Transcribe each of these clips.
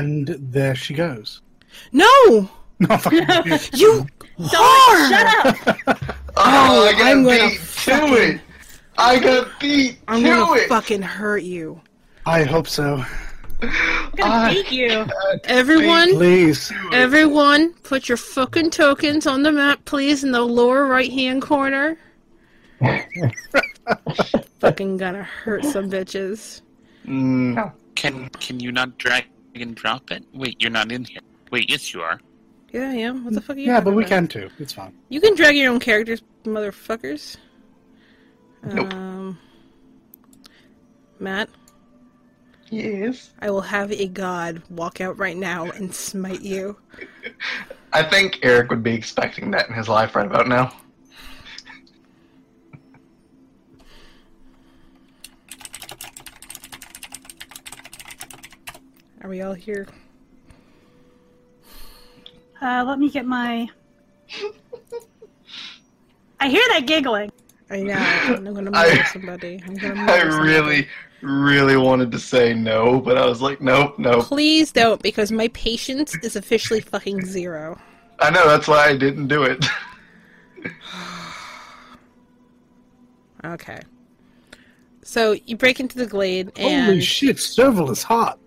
and there she goes. No, No, fucking you Don't whore! shut up. Oh, I got I'm gonna beat fucking- to it. I got beat I'm to gonna it. fucking hurt you. I hope so. I'm gonna I beat you. Everyone, Please. everyone, put your fucking tokens on the map, please, in the lower right hand corner. fucking gonna hurt some bitches. Mm, Can can you not drag and drop it? Wait, you're not in here. Wait, yes you are. Yeah, I am. What the fuck are you? Yeah, but we about? can too. It's fine. You can drag your own characters, motherfuckers. Nope. Um, Matt, yes. I will have a god walk out right now and smite you. I think Eric would be expecting that in his life right about now. Are we all here? Uh, let me get my. I hear that giggling. I know. I'm gonna I- murder somebody. I'm gonna murder I somebody. really, really wanted to say no, but I was like, nope, nope. Please don't, because my patience is officially fucking zero. I know that's why I didn't do it. Okay. So you break into the glade, and Holy shit, Serval is hot.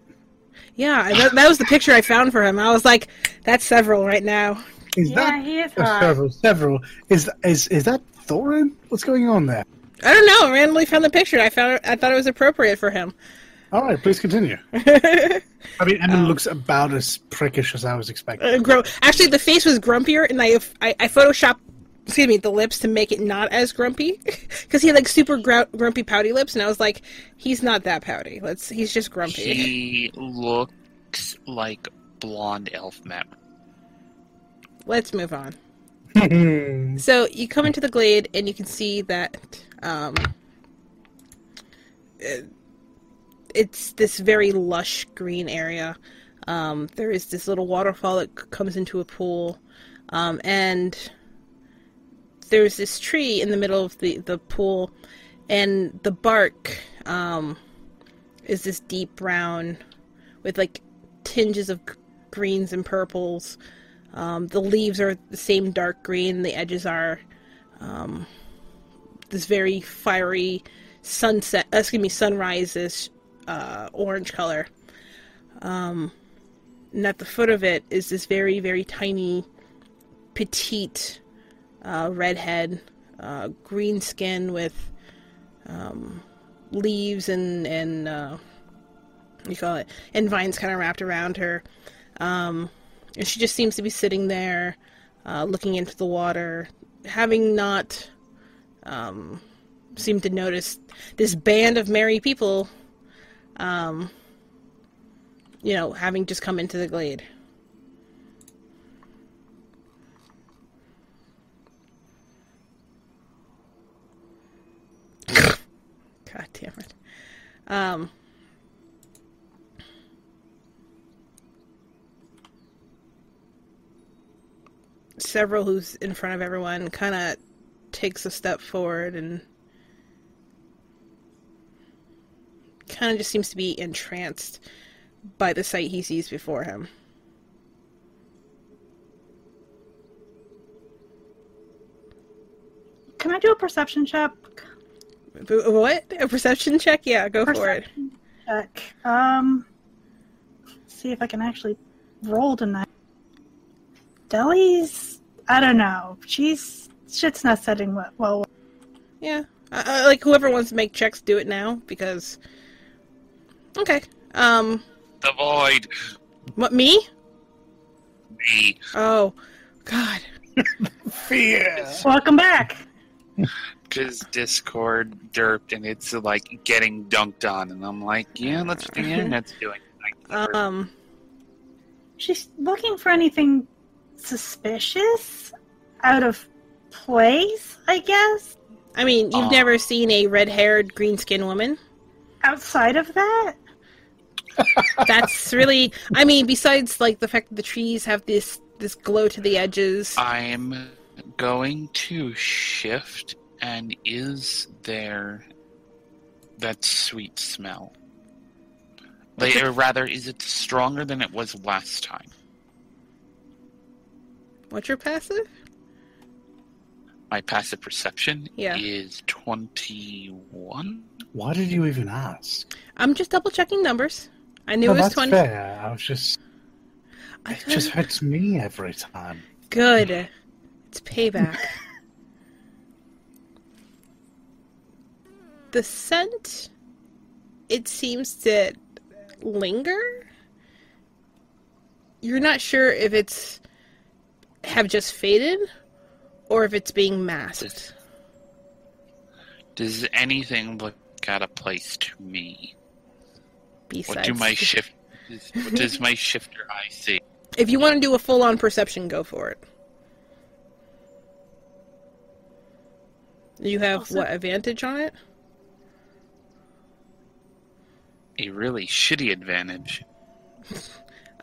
Yeah, that, that was the picture I found for him. I was like, "That's Serval right now." Is Yeah, that he is oh, hot. Serval? Serval. Is is is that Thorin? What's going on there? I don't know. I randomly found the picture. I found. It, I thought it was appropriate for him. All right, please continue. I mean, Emin looks about as prickish as I was expecting. Uh, gro- Actually, the face was grumpier, and I I, I photoshopped. Excuse me, the lips to make it not as grumpy, because he had like super gr- grumpy pouty lips, and I was like, he's not that pouty. Let's. He's just grumpy. He looks like blonde elf map. Let's move on. So you come into the glade and you can see that um, uh, it's this very lush green area. Um, there is this little waterfall that comes into a pool, um, and there's this tree in the middle of the, the pool, and the bark um, is this deep brown with like tinges of greens and purples. Um, the leaves are the same dark green. The edges are um, this very fiery sunset. Excuse me, sunrises uh, orange color. Um, and at the foot of it is this very very tiny, petite uh, redhead, uh, green skin with um, leaves and and uh, you call it and vines kind of wrapped around her. Um, and she just seems to be sitting there, uh, looking into the water, having not um, seemed to notice this band of merry people, um, you know, having just come into the glade. God damn it. Um, Serval who's in front of everyone kind of takes a step forward and kind of just seems to be entranced by the sight he sees before him. Can I do a perception check? B- What? A perception check? Yeah, go for it. Check. Um, see if I can actually roll tonight. Deli's. I don't know. She's shit's not setting well. well Yeah. Uh, uh, like whoever wants to make checks, do it now because. Okay. Um. The void. What me? Me. Oh, God. Fear. welcome back. Because Discord derped and it's like getting dunked on, and I'm like, yeah, that's what the internet's doing. Like, Um. She's looking for anything suspicious, out of place. I guess. I mean, you've Aw. never seen a red-haired, green-skinned woman. Outside of that, That's really. I mean, besides like the fact that the trees have this this glow to the edges. I'm going to shift, and is there that sweet smell? Like, or rather, is it stronger than it was last time? What's your passive? My passive perception Yeah. is 21. Why did you even ask? I'm just double checking numbers. I knew No, it was that's 20. fair. I was just. I It just hurts me every time. Good. It's payback. The scent, it seems to linger. You're not sure if it's have just faded or if it's being masked. Does anything look out of place to me? Besides, What do my shift? What does my shifter eye see? if you want to do a full-on perception, go for it. You have Also- what advantage on it? A really shitty advantage.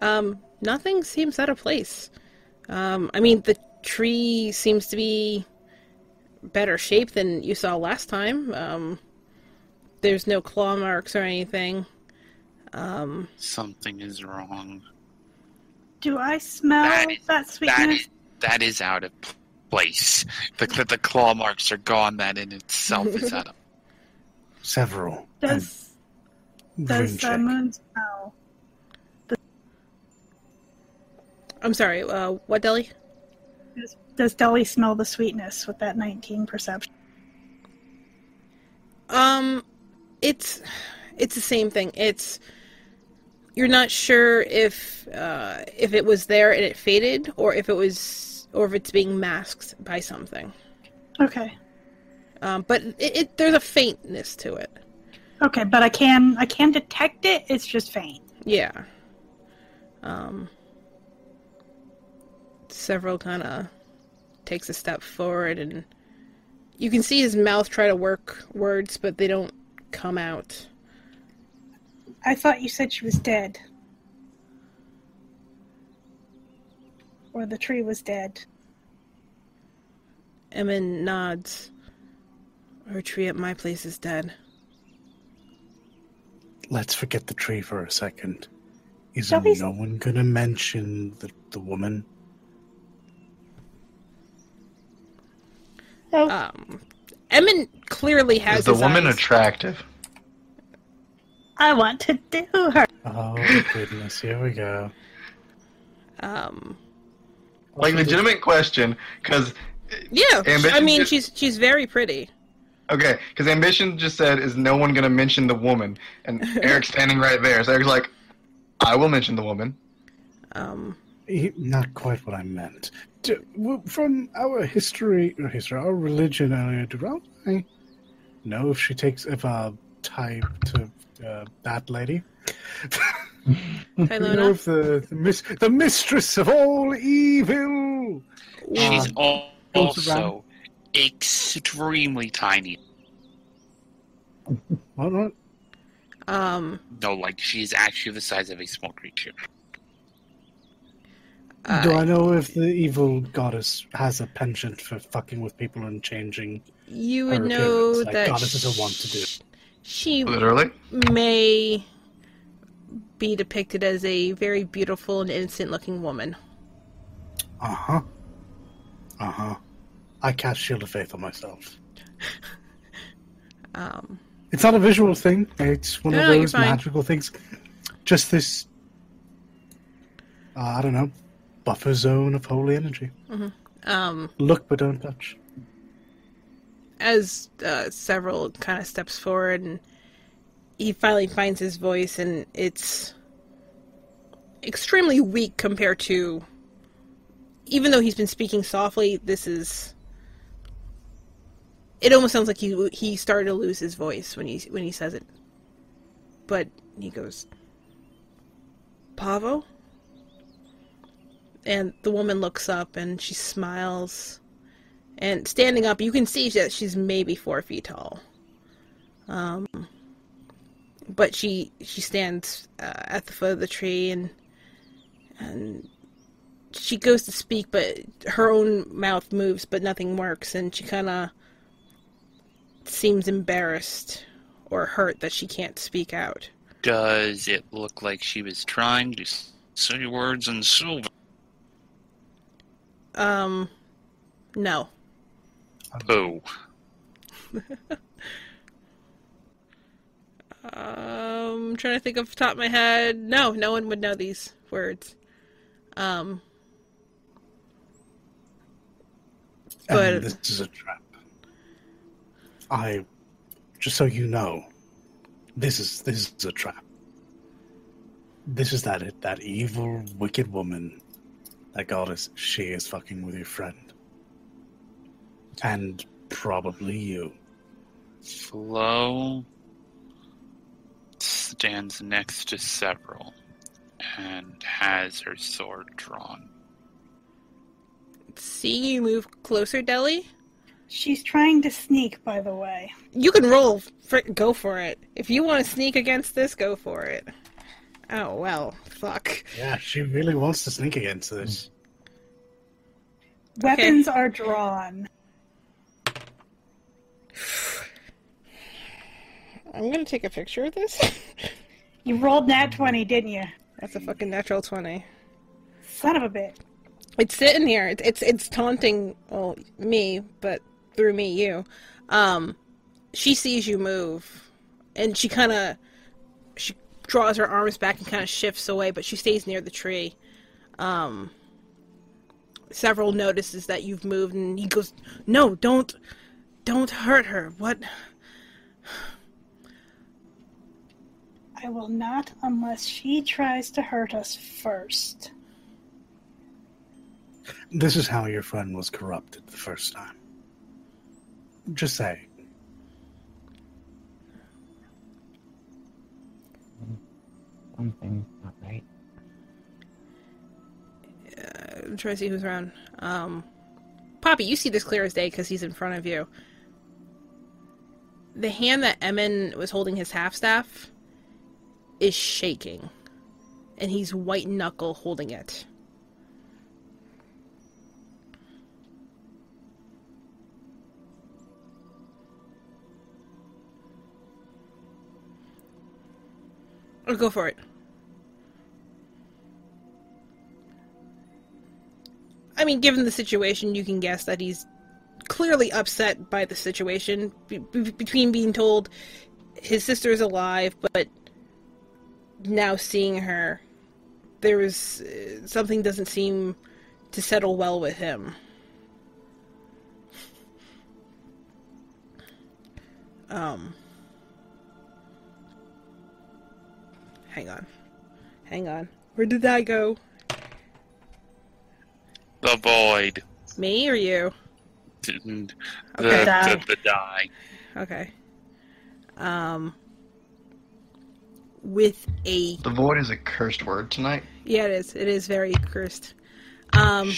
Um, nothing seems out of place. Um, I mean, the tree seems to be better shape than you saw last time. Um, there's no claw marks or anything. Um, Something is wrong. Do I smell That that, is- That sweetness? is, that is out of place. The, the, the claw marks are gone. That in itself is out of. Serval. Does And does ring uh. Moon smell? The... I'm sorry. Uh, what deli? Does, does Deli smell the sweetness with that 19 perception? Um, it's it's the same thing. It's you're not sure if uh, if it was there and it faded, or if it was, or if it's being masked by something. Okay. Um, but it, it there's a faintness to it. Okay, but I can I can detect it. It's just faint. Yeah. Um. Serval kind of takes a step forward, and you can see his mouth try to work words, but they don't come out. I thought you said she was dead. Or the tree was dead. Emin nods. Her tree at my place is dead. Let's forget the tree for a second. Is Shelby's- no one gonna mention the, the woman? Oh, Um, Emin clearly has Is the his woman eyes- attractive? I want to do her. Oh goodness, here we go. um, Like legitimate question, because yeah. Ambition I mean, just- she's she's very pretty. Okay, because ambition just said, "Is no one gonna mention the woman?" And Eric's standing right there, so Eric's like, "I will mention the woman." Um, Not quite what I meant. D- w- From our history, or history, our religion, uh, do I know if she takes if a type to uh, that lady? you know if the the, mis- the mistress of all evil. She's al- goes around- also extremely tiny. What? what? Um, No, like she's actually the size of a small creature. uh, Do I know if the evil goddess has a penchant for fucking with people and changing? you her would know like that goddesses are wont to do. she Literally. may be depicted as a very beautiful and innocent-looking woman. Uh huh. Uh huh. I cast Shield of Faith on myself. Um, It's not a visual thing. It's one No, of those magical things. Just this. Uh, I don't know. Buffer zone of holy energy. um, Look but don't touch. as uh, Serval kind of steps forward and he finally finds his voice and it's extremely weak compared to even though he's been speaking softly this is it almost sounds like he he started to lose his voice when he when he says it. But he goes pavo? And the woman looks up and she smiles. And standing up, you can see that she's maybe four feet tall. Um, but she she stands uh, at the foot of the tree and and she goes to speak, but her own mouth moves, but nothing works, and she kind of seems embarrassed or hurt that she can't speak out. Does it look like she was trying to s- say words in Sylvan? Um, no. Oh, Um, trying to think off the top of my head. No, no one would know these words. Um, But- And this is a trap. I, just so you know, this is this is a trap. This is that that evil, wicked woman, that goddess. She is fucking with your friend, and probably you. Flo stands next to Serval and has her sword drawn. seeing you move closer, Deli. She's trying to sneak, by the way. You can roll. For, go for it. If you want to sneak against this, go for it. Oh well, fuck. Yeah, she really wants to sneak against this. Weapons are drawn. I'm gonna take a picture of this. You rolled nat 20, didn't you? That's a fucking natural twenty. Son of a bitch. It's sitting here. It's it's, it's taunting well me, but through me you. Um, she sees you move, and she kind of she draws her arms back and kind of shifts away, but she stays near the tree. Um, Serval notices that you've moved, and he goes, "No, don't, don't hurt her. What? I will not unless she tries to hurt us first. This is how your friend was corrupted the first time. Just say. Something's not right. I'm trying to see who's around. Um, Poppy, you see this clear as day because he's in front of you. The hand that Emin was holding his half staff is shaking, and he's white knuckle holding it. Go for it. I mean, given the situation, you can guess that he's clearly upset by the situation be- be- between being told his sister is alive, but now seeing her, there is uh, something doesn't seem to settle well with him. Um, hang on, hang on. Where did that go? The void. Me or you? The, Okay. Die. the, the die. Okay. Um, with a The void is a cursed word tonight. yeah, it is. It is very cursed. Um,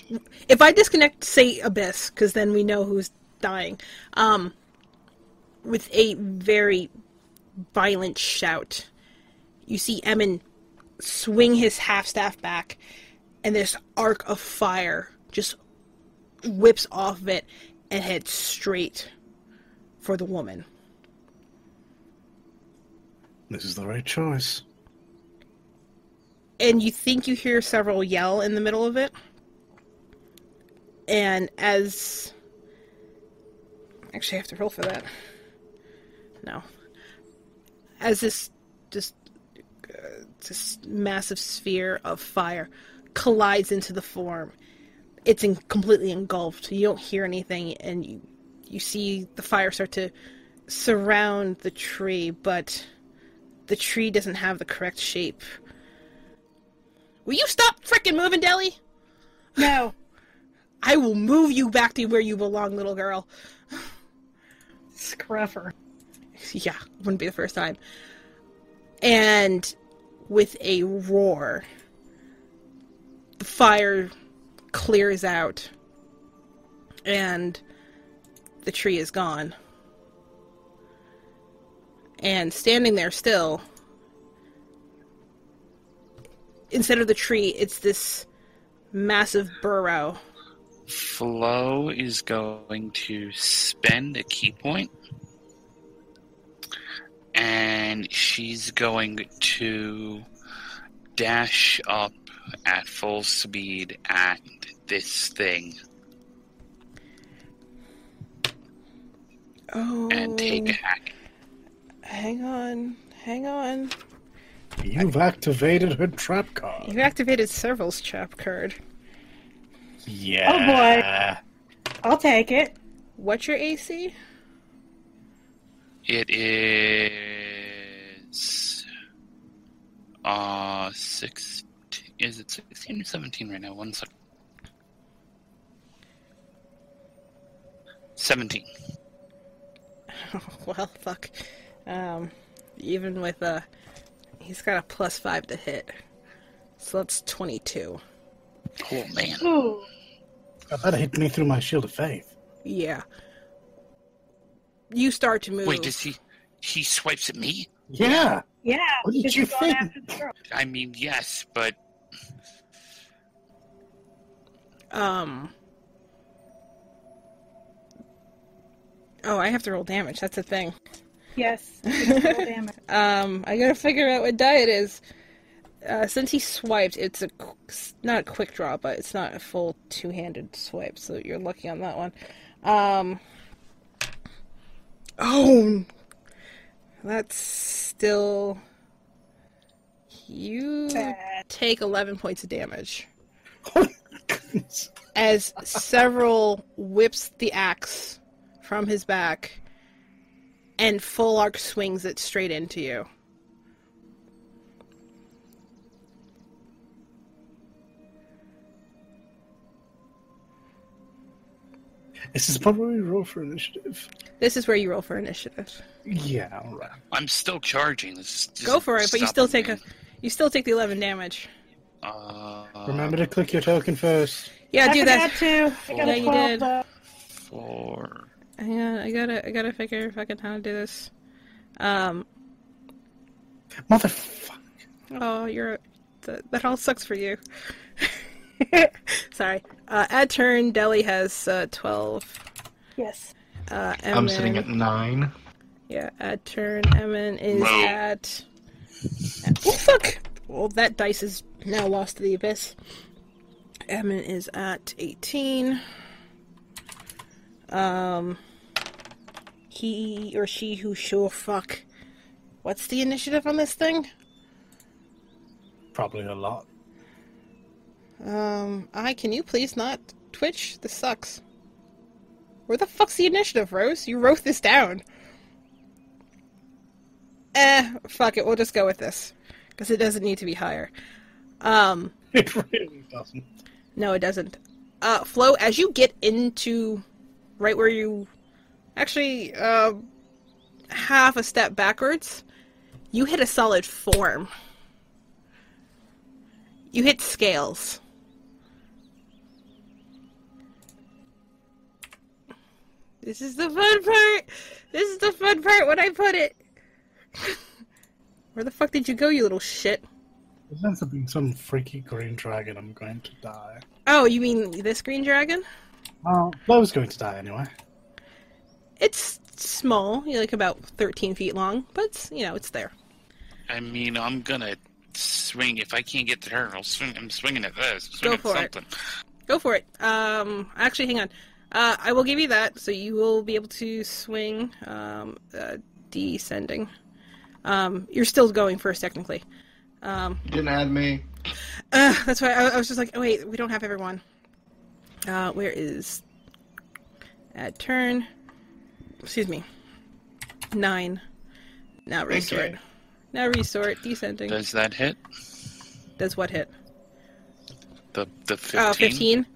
if I disconnect, say abyss, because then we know who's dying. Um, with a very violent shout, you see Emin swing his half staff back, and this arc of fire just whips off of it and heads straight for the woman. This is the right choice. and you think you hear Serval yell in the middle of it. And as. Actually, I have to roll for that. No. As this this massive sphere of fire collides into the form, it's in, completely engulfed. You don't hear anything, and you, you see the fire start to surround the tree, but the tree doesn't have the correct shape. Will you stop frickin' moving, Deli? No. I will move you back to where you belong, little girl. Scruffer. Yeah, wouldn't be the first time. And with a roar, the fire clears out, and the tree is gone. And standing there still, instead of the tree, it's this massive burrow. Flo is going to spend a key point and she's going to dash up at full speed at this thing Oh. and take a hack. Hang on. Hang on. You've activated her trap card. You've activated Serval's trap card. Yeah. Oh boy. I'll take it. What's your AC? It is uh six. Is it sixteen or seventeen right now? One second. Seventeen. well, fuck. Um, even with a, he's got a plus five to hit, so that's twenty-two. Oh man. Ooh. That hit me through my shield of faith. Yeah. You start to move. Wait, does he? He swipes at me? Yeah. Yeah. What did you think? after the girl. I mean, yes, but Um. Oh, I have to roll damage. That's a thing. Yes. roll damage. Um, I gotta figure out what die it is. Uh, since he swiped, it's a qu- not a quick draw, but it's not a full two-handed swipe, so you're lucky on that one. Um. Oh, that's still. You take eleven points of damage Oh, as Serval whips the axe from his back and full arc swings it straight into you. This is probably roll for initiative. This is where you roll for initiative. Yeah, alright. I'm still charging. This is Go for it, but you still take stopping a you still take the eleven damage. Uh, Remember to click your token first. Yeah, I do forgot that. to. I got Yeah, you did. though. four. Hang on, I gotta I gotta figure fucking how to do this. Um. Motherfucker. Oh, you're that, that all sucks for you. Sorry. Uh, at turn, Deli has uh, twelve. Yes. Uh, I'm sitting at nine. Yeah, at turn, Emin is Whoa. at. at- Oh fuck! Well, that dice is now lost to the abyss. Emin is at eighteen. Um, he or she who sure fuck. What's the initiative on this thing? Probably a lot. Um, I can you please not Twitch? This sucks. Where the fuck's the initiative, Rose? You wrote this down. Eh, fuck it. We'll just go with this because it doesn't need to be higher. Um, It really doesn't. no, it doesn't. Uh, Flo, as you get into right where you actually uh, half a step backwards, you hit a solid form. You hit scales. This is the fun part. This is the fun part when I put it. Where the fuck did you go, you little shit? It ends up being some freaky green dragon. I'm going to die. Oh, you mean this green dragon? Oh, well, I was going to die anyway. It's small, you're like about 13 feet long, but you know, it's there. I mean, I'm gonna swing. If I can't get to her, I'll swing. I'm swinging at this. Go Swing at for it. Go for it. Um, actually, hang on. Uh, I will give you that, so you will be able to swing, um, uh, descending. Um, you're still going first, technically. Um, You didn't add me. uh, that's why I, I was just like, oh wait, we don't have everyone. Uh, where is add turn? Excuse me. Nine. Now resort. Okay. Now resort. Descending. Does, Does that hit? Does what hit? The the fifteen. Uh, 15.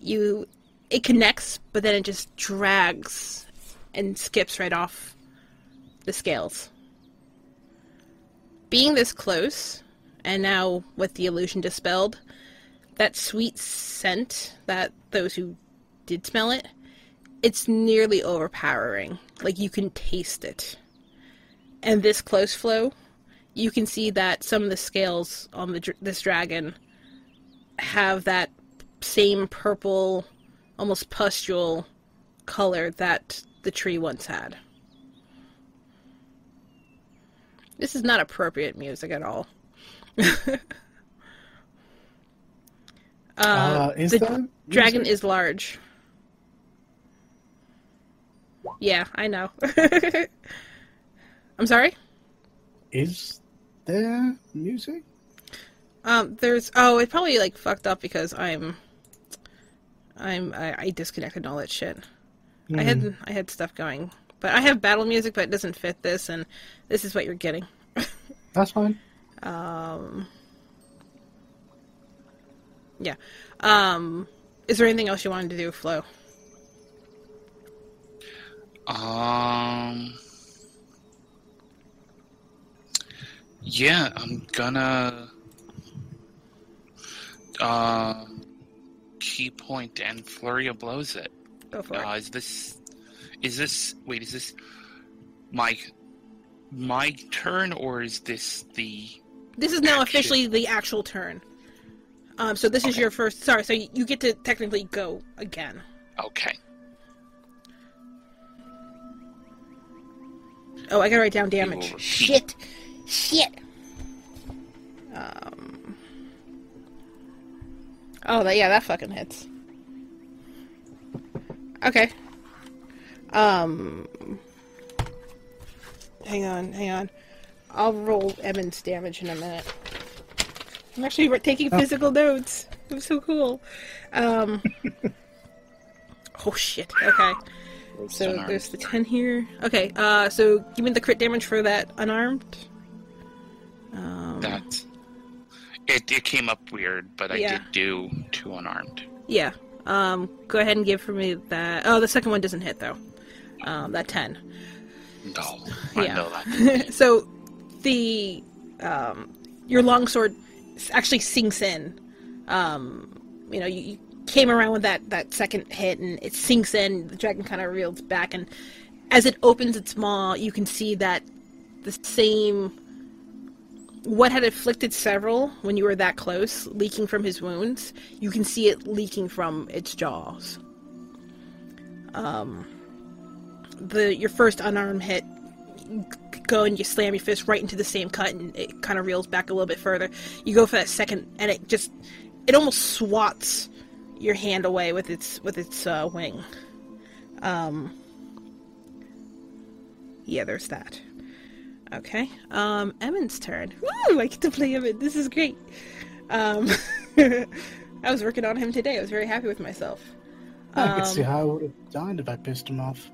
You. It connects, but then it just drags and skips right off the scales. Being this close, and now with the illusion dispelled, that sweet scent that those who did smell it, it's nearly overpowering. Like you can taste it. And this close Flo, you can see that some of the scales on the this dragon have that same purple, almost pustule color that the tree once had. This is not appropriate music at all. uh, Uh, is the that dragon is large. Yeah, I know. I'm sorry. Is there music? Um, there's oh, it probably like fucked up because I'm, I'm I, I disconnected all that shit. I had I had stuff going, but I have battle music, but it doesn't fit this, and this is what you're getting. That's fine. Um, yeah. Um, is there anything else you wanted to do, Flo? Um. Yeah, I'm gonna. Uh, key point and flurry of blows it. Go for. Uh, is this? Is this? Wait, is this my my turn or is this the? This is now action. officially the actual turn. Um, so this is your first. Sorry, so you get to technically go again. Okay. Oh, I gotta write down damage. Shit, shit. Um. Oh, that yeah, that fucking hits. Okay. Um. Hang on, hang on. I'll roll Emin's damage in a minute. I'm actually taking physical notes. I'm so cool. Um. oh shit. Okay. So unarmed. there's the 10 here. Okay, uh, so give me the crit damage for that unarmed. Um, That. It, it came up weird, but I Yeah. did do two unarmed. yeah. Um, go ahead and give for me that. Oh, the second one doesn't hit though. Um, that 10. No, I Yeah. know that. so the um, your longsword actually sinks in. Um, you know, you, you came around with that that second hit, and it sinks in. The dragon kind of reels back, and as it opens its maw, you can see that the same what had afflicted Serval when you were that close, leaking from his wounds. You can see it leaking from its jaws. Um, the your first unarmed hit go and you slam your fist right into the same cut and it kind of reels back a little bit further you go for that second and it just it almost swats your hand away with its with its uh, wing um yeah there's that okay um Emin's turn Woo! I get to play Emin this is great um I was working on him today I was very happy with myself I could see Um, how I would have died if I pissed him off.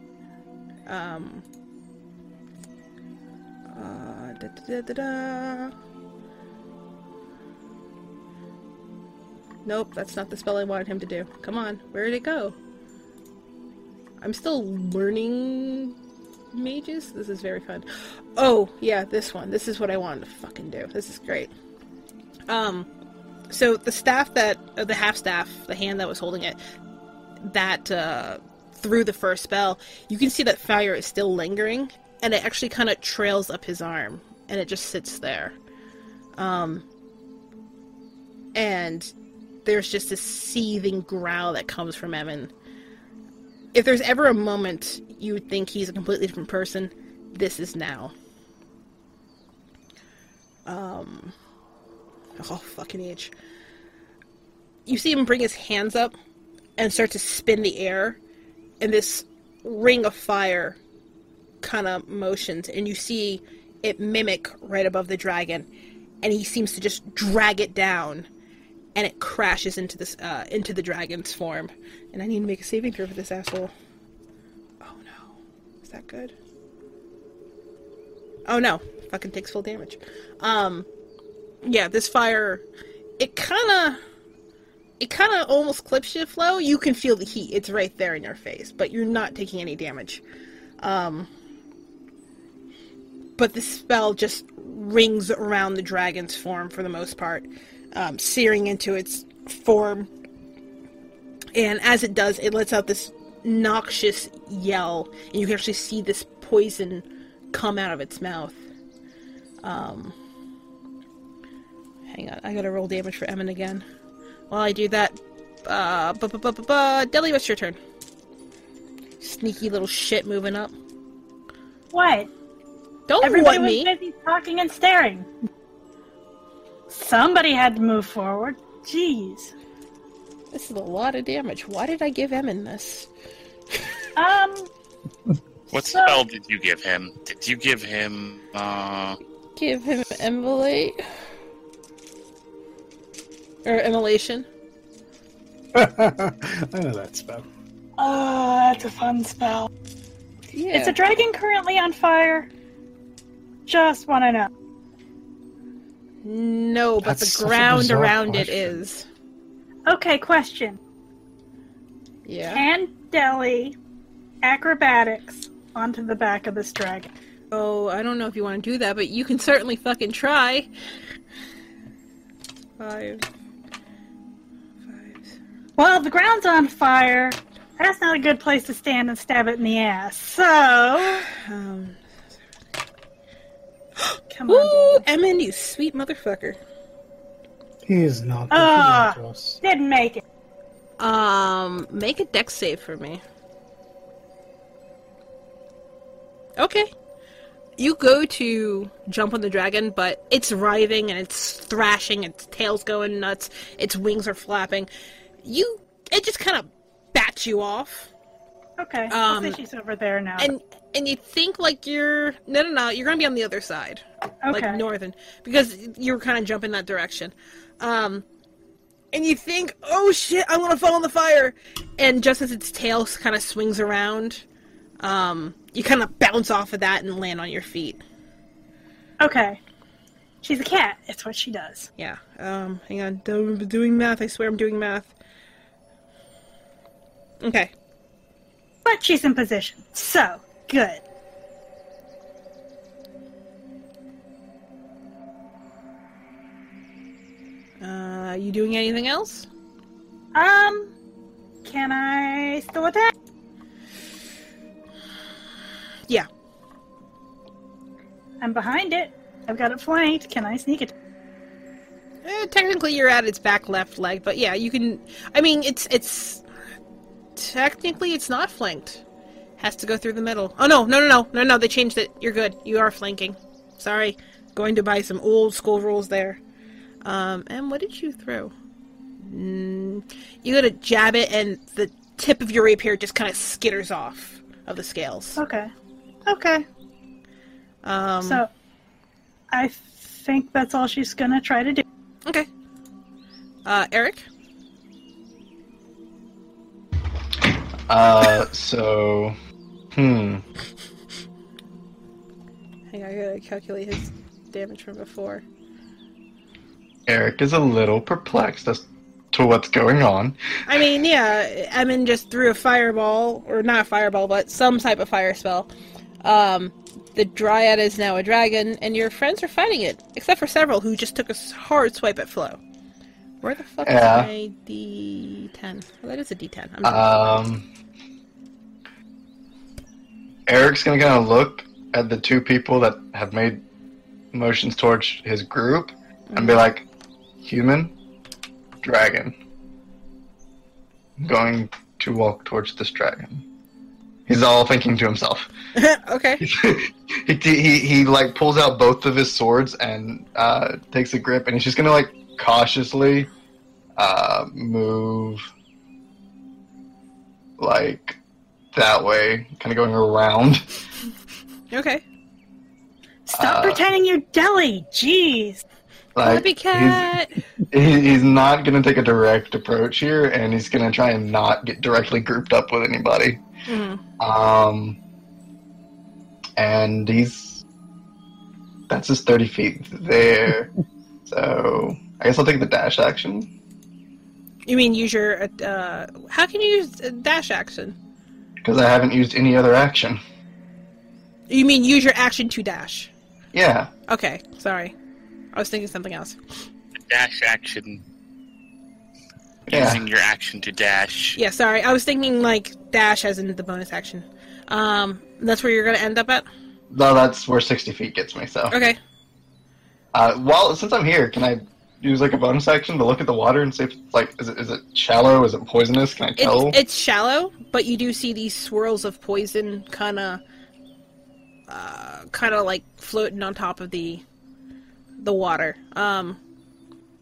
Um. Uh, da, da, da, da, da. Nope, that's not the spell I wanted him to do. Come on, where did it go? I'm still learning mages. This is very fun. Oh, yeah, this one. This is what I wanted to fucking do. This is great. Um, so the staff that, uh, the half staff, the hand that was holding it, that uh, through the first spell, you can see that fire is still lingering, and it actually kind of trails up his arm, and it just sits there. Um, and there's just this seething growl that comes from Evan. If there's ever a moment you think he's a completely different person, this is now. Um, oh fucking age. You see him bring his hands up and start to spin the air, and this ring of fire kind of motions, and you see it mimic right above the dragon, and he seems to just drag it down, and it crashes into this uh, into the dragon's form. And I need to make a saving throw for this asshole. Oh no, is that good? Oh no, fucking takes full damage. Um, yeah, this fire, it kind of it kind of almost clips you, Flo. You can feel the heat. It's right there in your face, but you're not taking any damage. Um, but the spell just rings around the dragon's form for the most part, um, searing into its form. And as it does, it lets out this noxious yell, and you can actually see this poison come out of its mouth. Um, hang on, I gotta roll damage for Emin again. While I do that, uh, bu- bu- bu- bu- bu- Deli, what's your turn? Sneaky little shit moving up. What? Don't Everybody what was me. busy talking and staring. Somebody had to move forward. Jeez. This is a lot of damage. Why did I give Emin this? Um, What So- spell did you give him? Did you give him uh Give him emulate or immolation. I know that spell. oh, that's a fun spell. Yeah. Is the dragon currently on fire? Just want to know. No, but That's the ground around it question. is. Okay, question. Yeah. Can Deli acrobatics onto the back of this dragon? Oh, I don't know if you want to do that, but you can certainly fucking try. Five. Five. Well, the ground's on fire. That's not a good place to stand and stab it in the ass. So, Um. come on. Ooh, Deli. Emin, you sweet motherfucker. He is not Ah. looking us. Didn't make it. Um, make a Dex save for me. Okay. You go to jump on the dragon, but it's writhing and it's thrashing, its tail's going nuts, its wings are flapping. You, it just kind of bats you off, Okay, Um, she's over there now. and and you think like you're no no no, you're gonna be on the other side. okay. like northern because you were kind of jumping that direction um and you think oh shit i want to fall in the fire and just as its tail kind of swings around um you kind of bounce off of that and land on your feet okay. She's a cat. It's what she does. yeah um hang on I'm doing math i swear i'm doing math okay But she's in position. So, good. uh you doing anything else Um, can I still attack? yeah I'm behind it. I've got it flanked. Can I sneak it? Eh, technically you're at its back left leg but yeah you can i mean it's it's technically it's not flanked. Has to go through the middle. Oh no no no no no no they changed it. You're good. You are flanking. Sorry. Going to buy some old school rules there. Um and what did you throw? Mm, you gotta jab it and the tip of your rapier just kind of skitters off of the scales. Okay. Okay. um so, I think that's all she's gonna try to do. okay. Uh eric Uh, so, hmm. hang on i gotta calculate his damage from before Eric is a little perplexed as to what's going on. I mean, yeah, Emin just threw a fireball, or not a fireball, but some type of fire spell. Um, the Dryad is now a dragon, and your friends are fighting it, except for Serval who just took a hard swipe at Flo. Where the fuck Yeah. is my D10? Well, that is a D10. I'm sorry. Um, Eric's gonna kind of look at the two people that have made motions towards his group and be like, "Human, dragon." I'm going to walk towards this dragon. He's all thinking to himself. okay. he, he he like pulls out both of his swords and uh, takes a grip, and he's just gonna like cautiously uh, move like that way, kind of going around. Okay. Stop Uh, pretending you're Deli. Jeez. Like Happy cat. He, he's not gonna take a direct approach here, and he's gonna try and not get directly grouped up with anybody. Mhm. Um, and he's that's his thirty feet there. so I guess I'll take the dash action You mean use your. Uh, how can you use a dash action? because I haven't used any other action. You mean use your action to dash? Yeah, Okay, sorry. I was thinking something else. dash action? Yeah. Using your action to dash. Yeah, sorry. I was thinking like dash as in the bonus action. Um, that's where you're gonna end up at. no, that's where sixty feet gets me. So, Okay. uh, while since I'm here, can I use like a bonus action to look at the water and see if it's like is it is it shallow? Is it poisonous? Can I tell? It's, it's shallow, but you do see these swirls of poison kind of uh, kind of like floating on top of the the water. Um,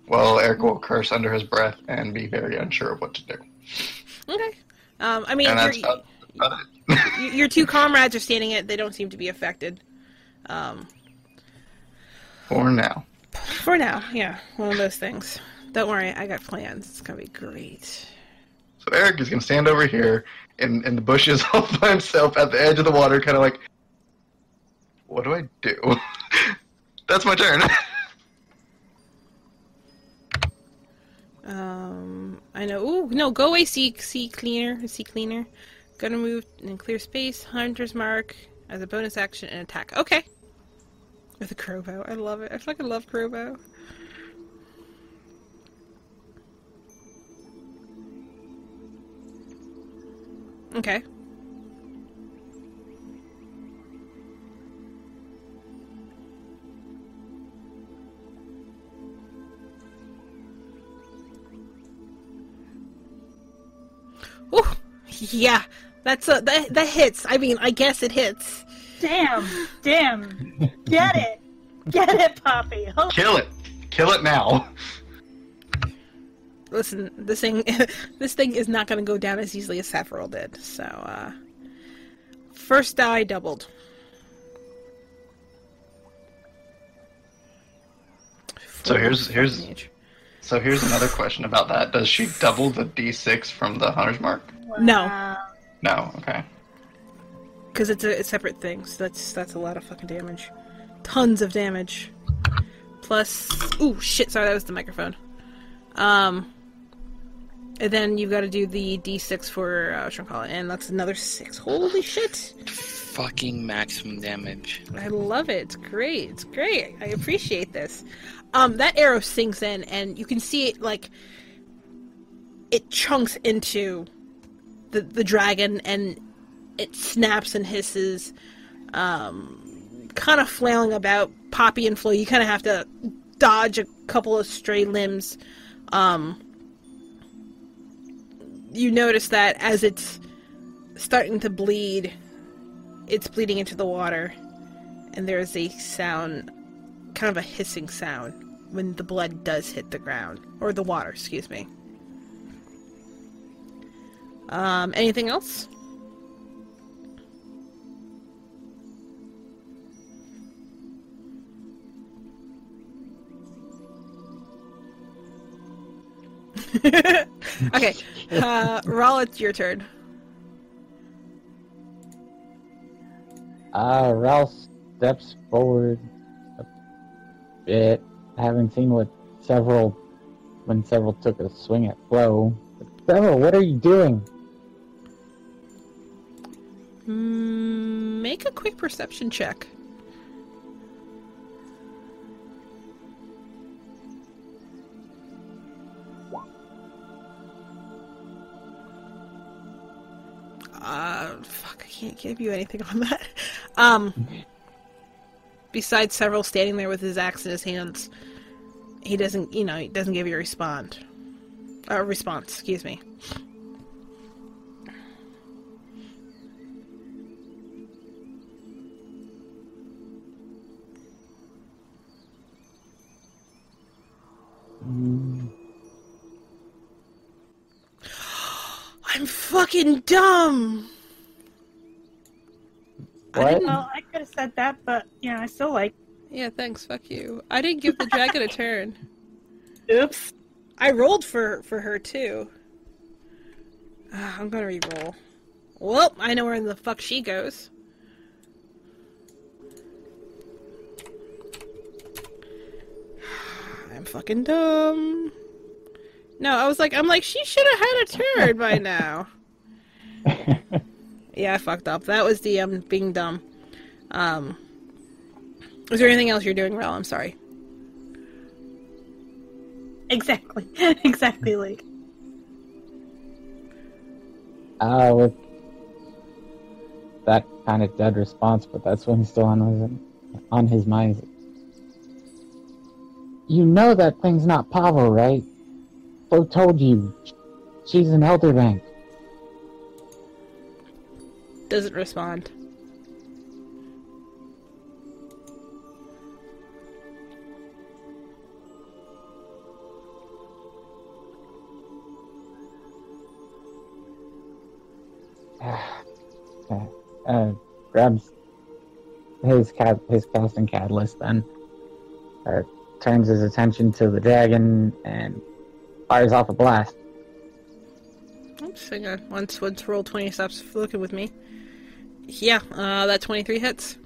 Well, Eric will curse under his breath and be very unsure of what to do. okay. Um, I mean, And that's your, about, about it. your two comrades are standing it. They don't seem to be affected. Um, For now. For now, yeah, one of those things. Don't worry, I got plans. It's gonna be great. So Eric is to stand over here in, in the bushes all by himself at the edge of the water, kind of like, what do I do? That's my turn. Um, I know. Ooh, no, go away, sea sea cleaner, sea cleaner. Gonna move and clear space. Hunter's mark as a bonus action and attack. Okay. With a crowbow, I love it. I fucking love crowbow. Okay. Ooh, yeah, that's a that that hits. I mean, I guess it hits. Damn, damn. Get it. Get it, Poppy. Oh, Kill it. Kill it now. Listen, this thing, this thing is not going to go down as easily as Sephiroth did. So, uh, first die doubled. So here's here's so here's another question about that. Does she double the D6 from the hunter's mark? No. No. Okay. Because it's a, a separate thing. So that's that's a lot of fucking damage, tons of damage. Plus, ooh, shit! Sorry, that was the microphone. Um, and then you've got to do the d6 for uh, Shankala, and that's another six. Holy shit! Fucking maximum damage. I love it. It's great. It's great. I appreciate this. Um, that arrow sinks in, and you can see it like it chunks into the the dragon, and it snaps and hisses, um, kind of flailing about. Poppy and Flo, you kind of have to dodge a couple of stray limbs. Um, you notice that as it's starting to bleed, it's bleeding into the water, and there's a sound, kind of a hissing sound, when the blood does hit the ground or the water. Excuse me. Um, anything else? okay, uh, it's your turn. Uh, Ralph steps forward a bit, having seen what Serval, when Serval took a swing at Flo. Serval, what are you doing? Mm, make a quick perception check. Uh, fuck, I can't give you anything on that. Um, besides Serval standing there with his axe in his hands, he doesn't, you know, he doesn't give you a respond. A response, excuse me. Mm, I'm fucking dumb. I What? didn't Well, I could have said that, but you know, I still like. Yeah, thanks. Fuck you. I didn't give the dragon a turn. Oops. I rolled for for her too. Ah, I'm gonna re-roll. Well, I know where the fuck she goes. I'm fucking dumb. No, I was like, I'm like, she should have had a turn by now. Yeah, I fucked up. That was the um being dumb. Um, is there anything else you're doing, Rel? I'm sorry. Exactly. exactly. Like. uh, with that kind of dead response, but that's when he's still on his, on his mind. You know that thing's not Pavo, right? Who told you? She's an elder Bank. Doesn't respond. Uh, grabs his cat, his casting and catalyst, then turns his attention to the dragon and fires off a blast Oops, hang on. Once once roll twenty stops looking with me. Yeah, uh, that twenty three hits.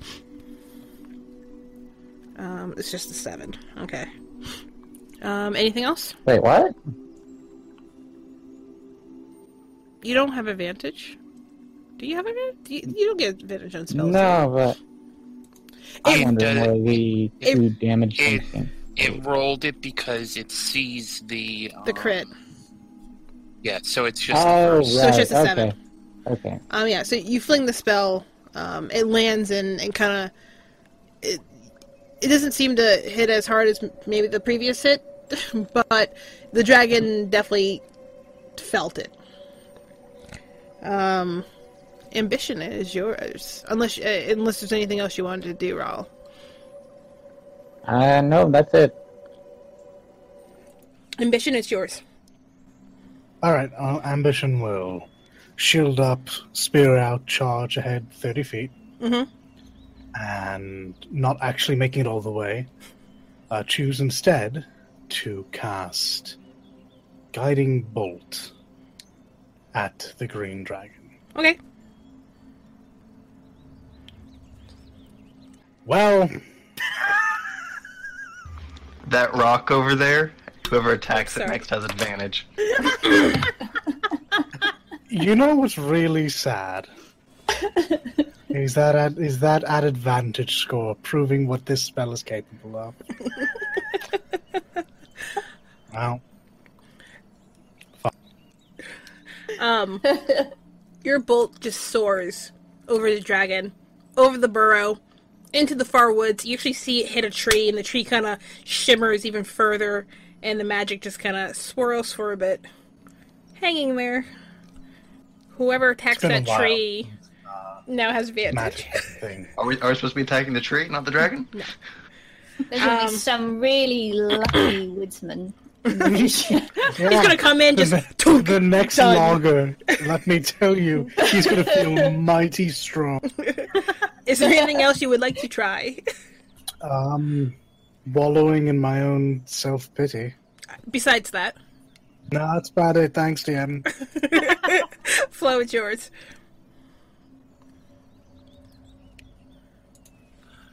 Um, it's just a seven. Okay. Um, anything else? wait what You don't have advantage. Do you have advantage? You, you don't get advantage on spells. no but i'm It wondering does- where the it- two damage it- comes from It rolled it because it sees the The um, crit. Yeah, so it's just oh first. So it's just a right, seven. okay okay Um, yeah. So you fling the spell. Um, it lands and and kind of. It it doesn't seem to hit as hard as maybe the previous hit, but the dragon definitely felt it. Um, ambition is yours, unless uh, unless there's anything else you wanted to do, Raul. Uh no that's it Ambition is yours. All right, uh, ambition will shield up, spear out, charge ahead thirty feet, Mhm. and not actually making it all the way. Uh, choose instead to cast guiding bolt at the green dragon. Okay. Well, That rock over there, whoever attacks it next has advantage. you know what's really sad is that at, is that at advantage score proving what this spell is capable of. well, Um, your bolt just soars over the dragon, over the burrow, into the far woods. You actually see it hit a tree, and the tree kind of shimmers even further, and the magic just kind of swirls for a bit, hanging there. Whoever attacks that while. tree now has advantage. magic thing. Are we, are we supposed to be attacking the tree, not the dragon? There's gonna Um, be some really lucky woodsman. He's gonna come in just the, the next done. logger, let me tell you, he's gonna feel mighty strong. Is there anything else you would like to try? Um, wallowing in my own self pity. Besides that, No, that's about it. Thanks, DM. Flo, it's yours.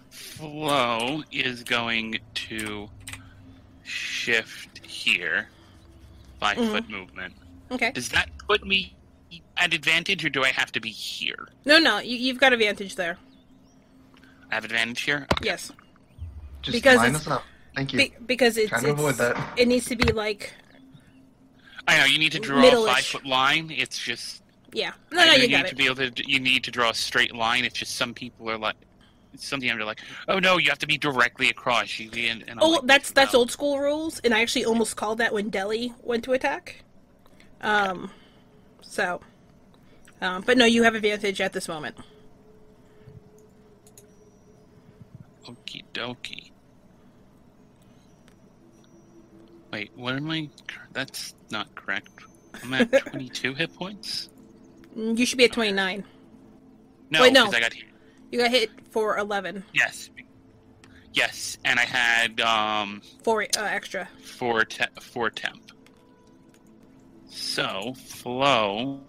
Flo is going to shift here. 5 Mhm. foot movement. Okay. Does that put me at advantage, or do I have to be here? No, no, you, you've got advantage there. I have advantage here. Okay. Yes, Just Because line us up. Thank you. Be- because it's, Trying to avoid that. it needs to be like I know you need to draw a Middle-ish. five foot line. It's just yeah. No, I no, know you need got to be able to. You need to draw a straight line. It's just some people are like, some DMs are like, oh no, you have to be directly across. You and, and Oh, like, that's that's old school rules, and I actually almost called that when Deli went to attack. Um, so, um, but no, you have advantage at this moment. Okie dokie. Wait, what am I? That's not correct. I'm at 22 hit points. Mm, You should be at twenty nine. No, Wait, no. I got hit. You got hit for eleven, Yes, yes, and I had um four uh, extra. four te- four temp. So Flo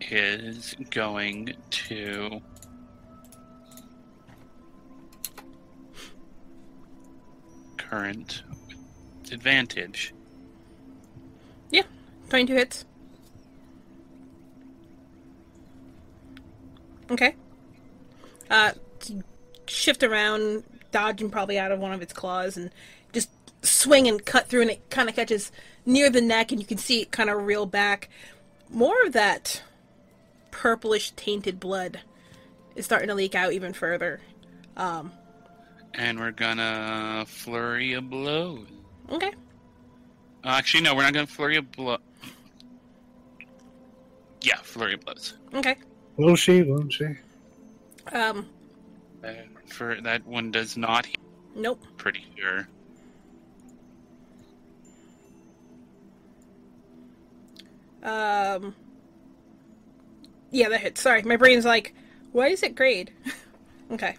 is going to current advantage. Yeah, Twenty two hits. Okay. Uh, shift around, dodging probably out of one of its claws, and just swing and cut through, and it kind of catches near the neck, and you can see it kind of reel back. More of that purplish tainted blood is starting to leak out even further. Um, And we're gonna flurry a blow. okay. Uh, actually, no, we're not gonna flurry a blow. Yeah, flurry of blows. Okay. Will she? Won't she? Um, Uh, for that one does not hit, nope. pretty sure. Um, Yeah, that hits. Sorry, my brain's like, why is it grade? okay.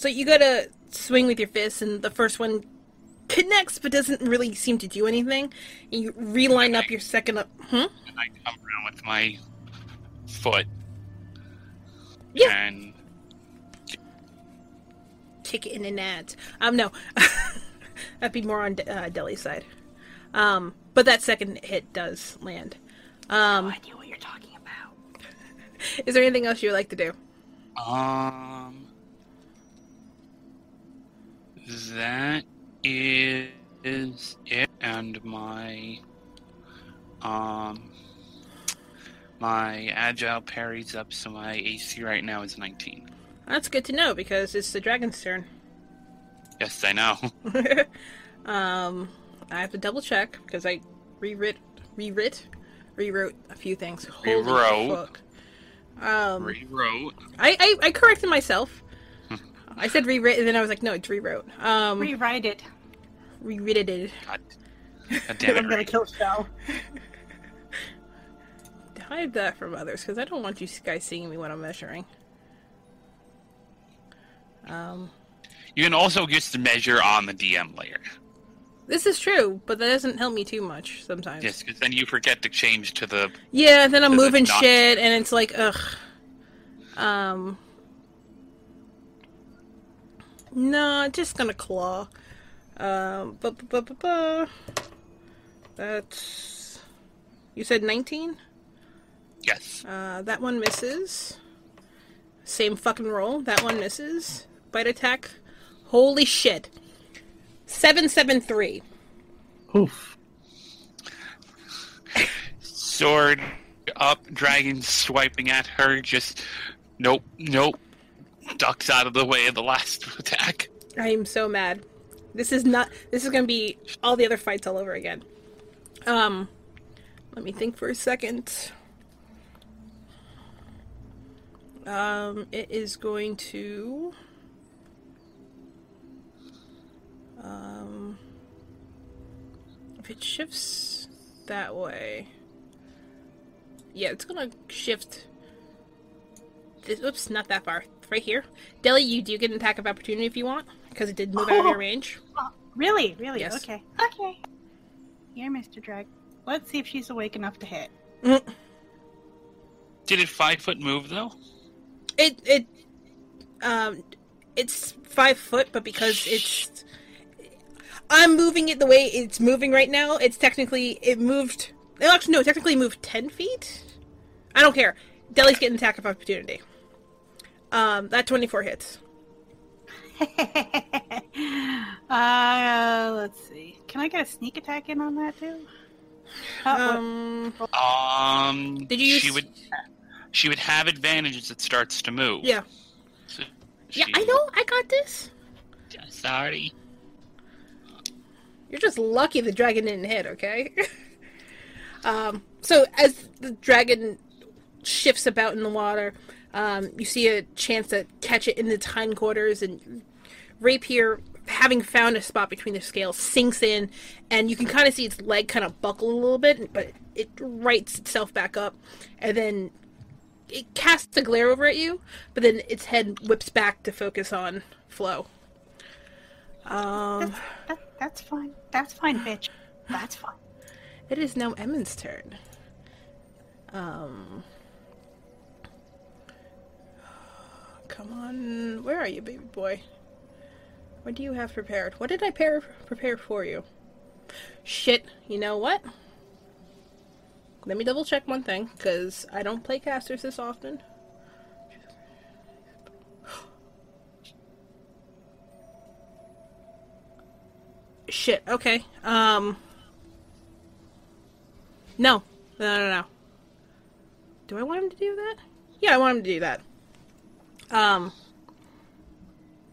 So you gotta swing with your fists, and the first one connects but doesn't really seem to do anything. And you reline up your second up. Hmm? And I come around with my foot. Yeah. And Kick it in an ad. Um, no. That'd be more on uh, Deli's side. Um, but that second hit does land. Um, No idea what you're talking about. is there anything else you would like to do? um, that is it. And my um, my agile parries up, so my AC right now is 19. That's good to know because it's the dragon's turn. Yes, I know. um, I have to double check because I rewrit, rewrit, rewrote a few things. Holy Rewrote. fuck. Um, Rewrote. I, I I corrected myself. I said rewrit, and then I was like, no, it's rewrote. Um, Rewrite it. rewritten it. God, God damn I'm gonna Ray. kill Shell. Hide that from others because I don't want you guys seeing me when I'm measuring. Um, You can also just measure on the DM layer. this is true, but that doesn't help me too much sometimes. Yes, because then you forget to change to the. Yeah, then I'm moving not- shit, and it's like, ugh. Um. No, just gonna claw. Um, bu- bu- bu- bu- bu. That's. You said 19? Yes. Uh, that one misses. Same fucking roll. That one misses. Bite attack. Holy shit. 773. Oof. Sword up, dragon swiping at her. Just nope, nope. Ducks out of the way of the last attack. I am so mad. This is not. This is gonna be all the other fights all over again. Um, let me think for a second. Um, it is going to. Um, if it shifts that way, yeah, it's gonna shift. This, oops, not that far. Right here. Deli, you do get an attack of opportunity if you want, because it did move out of your Oh. range. Oh, really? Really? Yes. Okay. Okay. Here, Mr. Drag. Let's see if she's awake enough to hit. Did it five foot move though? It it um it's five foot, but because it's I'm moving it the way it's moving right now. It's technically it moved. no, Actually, no, technically moved ten feet. I don't care. Deli's getting attack of opportunity. Um, that twenty four hits. uh, let's see. Can I get a sneak attack in on that too? Uh, Um, Um. Did you She would. She would have advantage as it starts to move. yeah, So yeah. I know. I got this. Sorry. You're just lucky the dragon didn't hit, okay? um, so as the dragon shifts about in the water, um, you see a chance to catch it in its hindquarters, and Rapier, having found a spot between the scales, sinks in, and you can kind of see its leg kind of buckle a little bit, but it rights itself back up, and then it casts a glare over at you, but then its head whips back to focus on Flo. Um, That's, that, that's fine. That's fine, bitch. That's fine. It is now Emin's turn. Um. Come on. Where are you, baby boy? What do you have prepared? What did I prepare for you? Shit, you know what? Let me double check one thing, because I don't play casters this often. Shit, okay. Um. No. No, no, no. Do I want him to do that? Yeah, I want him to do that. Um,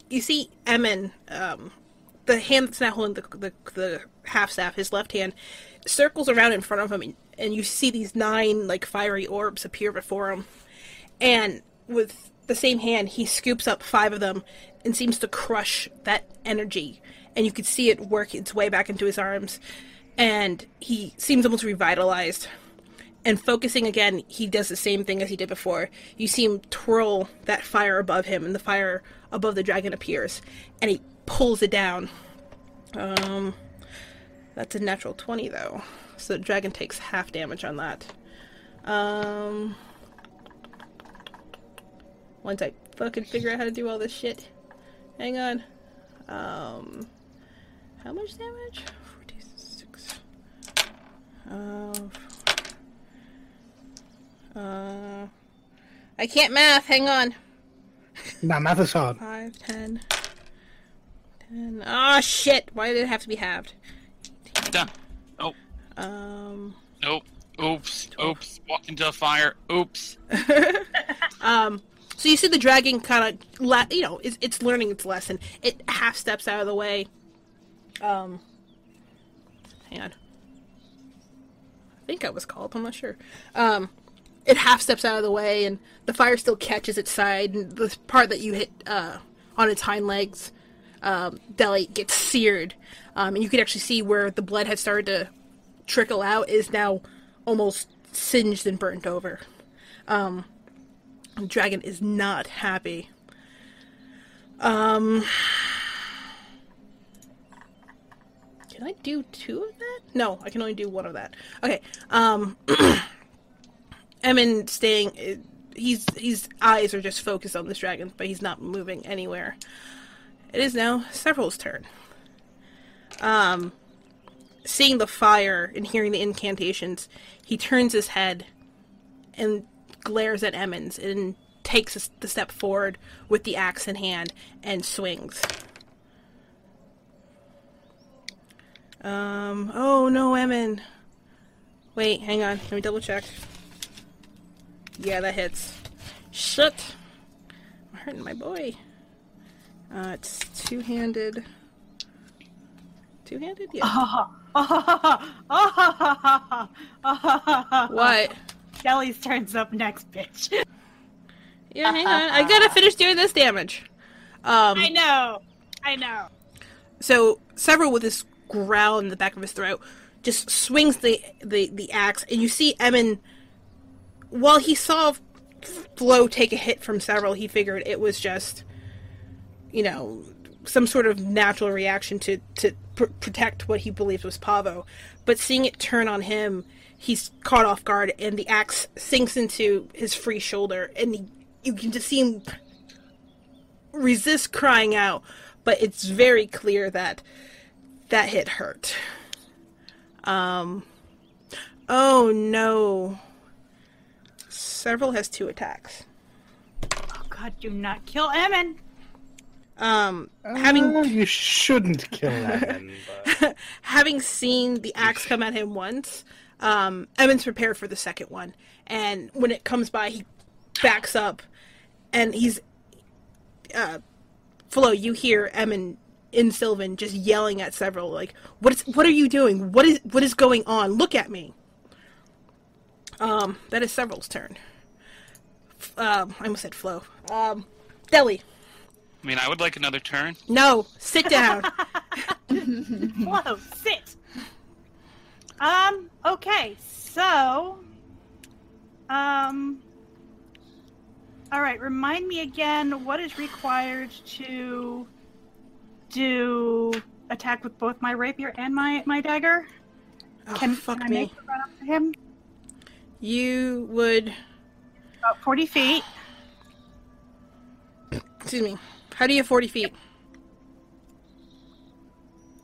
you see Emin, um, the hand that's now holding the, the, the half staff, his left hand, circles around in front of him, and, and you see these nine, like, fiery orbs appear before him. And with the same hand, he scoops up five of them and seems to crush that energy. And you could see it work its way back into his arms. And he seems almost revitalized. And focusing again, he does the same thing as he did before. You see him twirl that fire above him, and the fire above the dragon appears, and he pulls it down. Um, that's a natural 20, though. So the dragon takes half damage on that. Um, once I fucking figure out how to do all this shit. Hang on. Um, how much damage? 46. Uh, uh, I can't math. Hang on. Nah, math is hard. 5, 10, 10. Oh, shit. Why did it have to be halved? Done. Oh, Um, nope. Oops. Oops. Walk into a fire. Oops. um, so you see the dragon kind of, la- you know, it's, it's learning its lesson. It half steps out of the way. Um, hang on. I think I was called. I'm not sure. Um, it half steps out of the way, and the fire still catches its side, and the part that you hit uh, on its hind legs, um, Deli gets seared, um, and you can actually see where the blood had started to trickle out is now almost singed and burnt over. Um, the dragon is not happy. Um, can I do two of that? No, I can only do one of that. Okay. Um, Emin staying. He's his eyes are just focused on this dragon, but he's not moving anywhere. It is now Serval's turn. Um, seeing the fire and hearing the incantations, he turns his head and glares at Emmons and takes the step forward with the axe in hand and swings. Um, oh no, Emin. Wait, hang on. Let me double check. Yeah, that hits. Shit. I'm hurting my boy. Uh, it's two handed. Two handed? Yeah. What? Jelly's turns up next, bitch. Yeah, hang on. I gotta finish doing this damage. Um, I know. I know. so Serval with this growl in the back of his throat just swings the the, the axe, and you see Emin. While he saw Flo take a hit from Serval, he figured it was just, you know, some sort of natural reaction to to pr- protect what he believed was Pavo. But seeing it turn on him, he's caught off guard, and the axe sinks into his free shoulder, and he, you can just see him resist crying out, but it's very clear that that hit hurt. Um. Oh no. Serval has two attacks. Oh God, do not kill Emin. Um, having Uh, you shouldn't kill Emin, but having seen the axe come at him once, um, Emin's prepared for the second one, and when it comes by, he backs up, and he's, uh, Flo, you hear Emin in Sylvan just yelling at Serval, like, "What is? What are you doing? What is? What is going on? Look at me!" Um, that is Serval's turn. F- Um, I almost said Flo. Um, Deli, I mean, I would like another turn. no, sit down. Whoa, sit. Um. Okay. So. Um. All right. Remind me again. What is required to do attack with both my rapier and my my dagger? oh, Can, fuck can I me. make a run up to him? You would. About forty feet. Excuse me. How do you have 40 feet?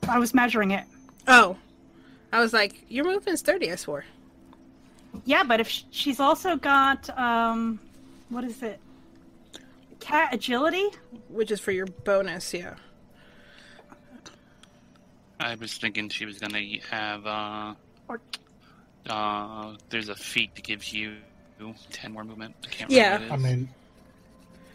I was measuring it. Oh. I was like, your movement's 30, I swore. Yeah, but if she's also got um, what is it? Cat agility. Which is for your bonus, yeah. I was thinking she was gonna have uh, Or- uh, there's a feat that gives you ten more movement. I can't Yeah. remember. I what it is. mean,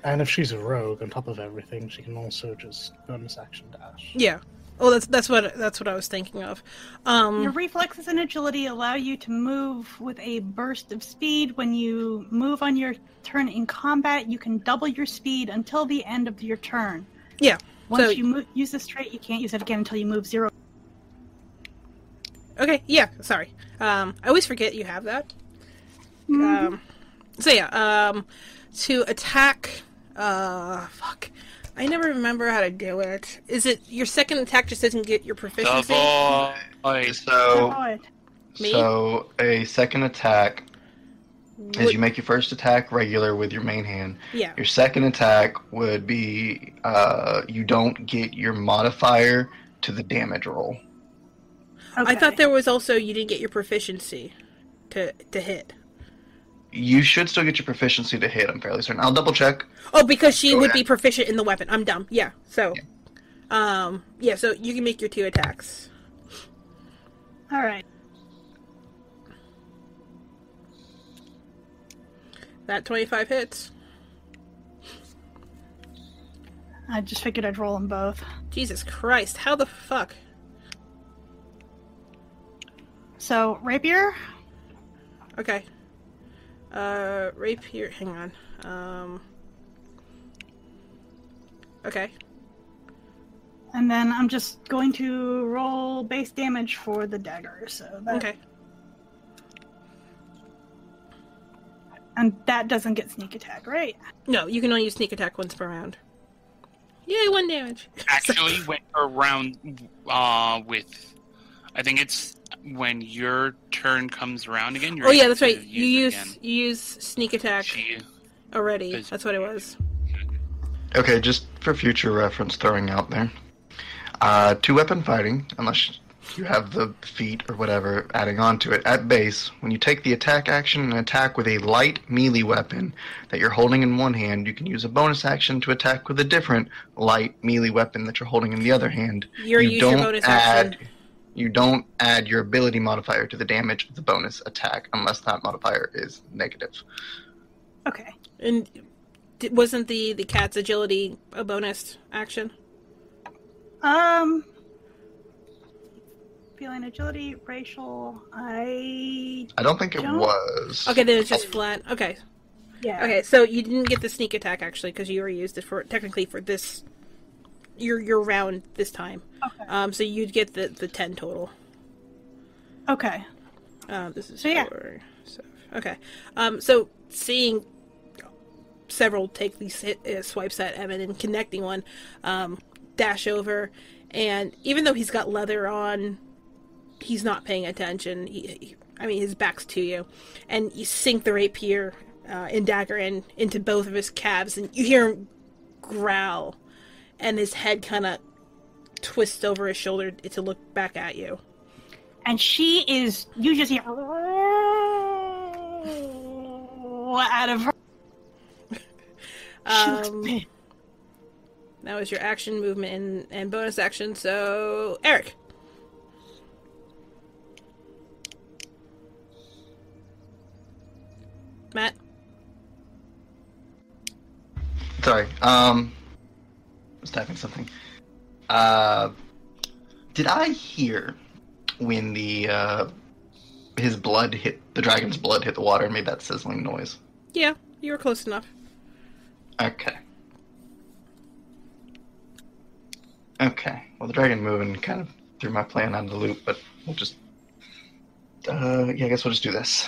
and if she's a rogue, on top of everything, she can also just bonus action dash. Yeah. Oh, that's that's what that's what I was thinking of. Um Your reflexes and agility allow you to move with a burst of speed. When you move on your turn in combat, you can double your speed until the end of your turn. yeah. Once So- you mo- use this trait, you can't use it again until you move zero. Okay, yeah, sorry. Um I always forget you have that. Um, so yeah, um, to attack. Uh, fuck. I never remember how to do it. Is it your second attack just doesn't get your proficiency? Avoid. So, Avoid. So a second attack is you make your first attack regular with your main hand. yeah. Your second attack would be uh, you don't get your modifier to the damage roll. I thought there was also you didn't get your proficiency to to hit. You should still get your proficiency to hit. I'm fairly certain. I'll double check. Oh, because she Go would ahead. be proficient in the weapon. I'm dumb. Yeah. So, um, yeah. So you can make your two attacks. All right. That 25 hits. I just figured I'd roll them both. Jesus Christ! How the fuck? So rapier. Okay. Uh, rapier. Hang on. Um. Okay. And then I'm just going to roll base damage for the dagger. So that, Okay. and that doesn't get sneak attack, right? No, you can only use sneak attack once per round. Yay, one damage. Actually, went around uh, with, I think it's when your turn comes around again. You're oh yeah, that's to right. You use again. you use sneak attack She, already. Is- That's what it was. Okay, just for future reference, throwing out there. Uh, two weapon fighting, unless you have the feat or whatever adding on to it. At base, when you take the attack action and attack with a light melee weapon that you're holding in one hand, you can use a bonus action to attack with a different light melee weapon that you're holding in the other hand. You're you use don't bonus add, action. You don't add your ability modifier to the damage of the bonus attack unless that modifier is negative. Okay. And wasn't the the cat's agility a bonus action? Um. Feeling agility, racial. I I don't think it Don't- was. Okay, then it's just flat. Okay, yeah. okay. So you didn't get the sneak attack actually because you already used it for technically for this your your round this time. Okay. Um, so you'd get the the ten total. Okay. Um, this is So, yeah. for so, okay. Um, so seeing Serval take these hit, uh, swipes at Evan and connecting one, um, dash over, and even though he's got leather on, he's not paying attention. He, he- I mean, his back's to you, and you sink the rapier uh, and dagger in into both of his calves, and you hear him growl, and his head kind of twists over his shoulder to look back at you. And she is. You just hear. Out of her. Um. That was your action, movement, and, and bonus action. So, Eric. Matt. Sorry. Um, I was typing something. Uh, did I hear when the uh, his blood hit the dragon's blood hit the water and made that sizzling noise? Yeah, you were close enough. Okay. Okay. Well, the dragon moving kind of threw my plan out of the loop, but we'll just. Uh, yeah, I guess we'll just do this.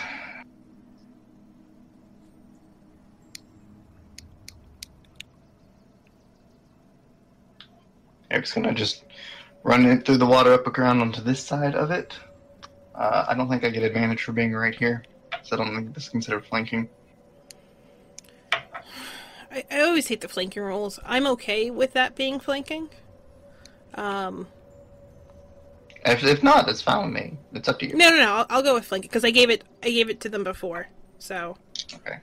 Eric's gonna just run it through the water up around onto this side of it. Uh, I don't think I get advantage for being right here, so I don't think this is considered flanking. I, I always hate the flanking rules. I'm okay with that being flanking. Um, If, if not, it's fine with me. It's up to you. no, no, no. I'll, I'll go with flanking because I gave it. I gave it to them before. So, Okay.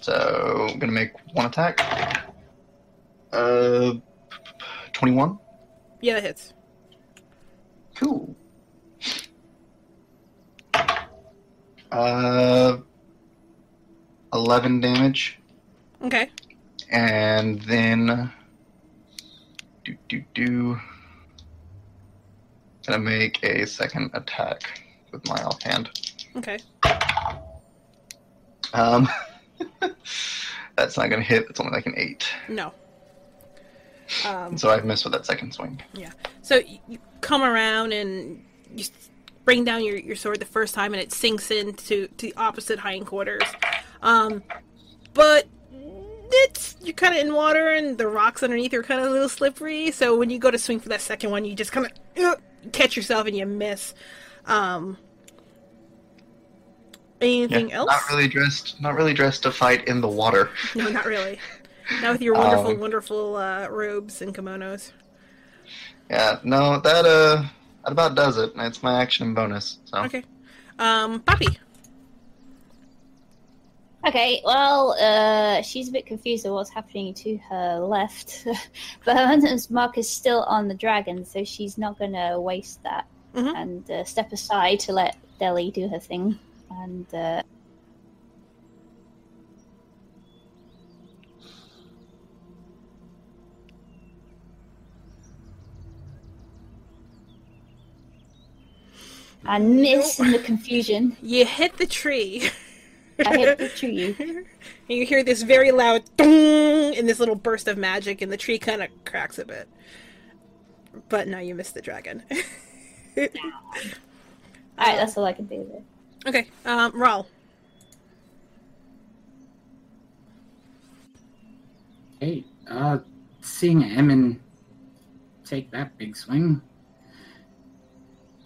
So I'm gonna make one attack. Uh, twenty-one. yeah, that hits. Cool. Uh, eleven damage, Okay. and then do do do. Gonna make a second attack with my offhand. Okay. Um, that's not gonna hit. It's only like an eight. No. Um, So I've missed with that second swing. Yeah. So you come around and you bring down your, your sword the first time and it sinks into to the opposite hindquarters. Um, but it's you're kind of in water and the rocks underneath are kind of a little slippery. So when you go to swing for that second one, you just kind of uh, catch yourself and you miss. Um, anything Yeah, else? Not really dressed. Not really dressed to fight in the water. No, not really. Not with your wonderful, Um, wonderful uh, robes and kimonos. Yeah, no, that uh, that about does it. It's my action and bonus. So Okay. Um, Poppy. Okay, well, uh, she's a bit confused of what's happening to her left. but her hunter's mark is still on the dragon, so she's not going to waste that Mhm. and uh, step aside to let Deli do her thing. And uh, and miss in the confusion. You hit the tree. I hit the tree. and you hear this very loud dong and this little burst of magic, and the tree kind of cracks a bit. But no, you missed the dragon. Alright, that's all I can do there. okay, um, Raul. Hey, uh, seeing Emin take that big swing,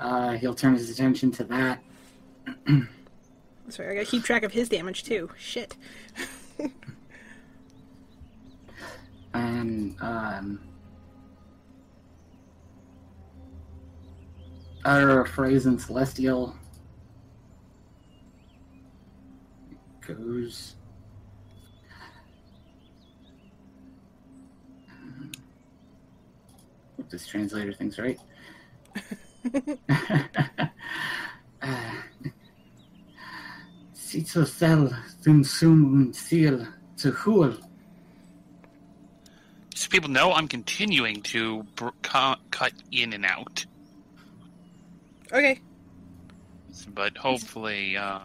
uh, he'll turn his attention to that. Sorry, I gotta keep track of his damage too. Shit. and um, utter a phrase in celestial. Goes. Hope this translator thing's right. Uh, Sito sel dun seal to hul. So people know I'm continuing to br- cu- cut in and out, Okay. but hopefully uh,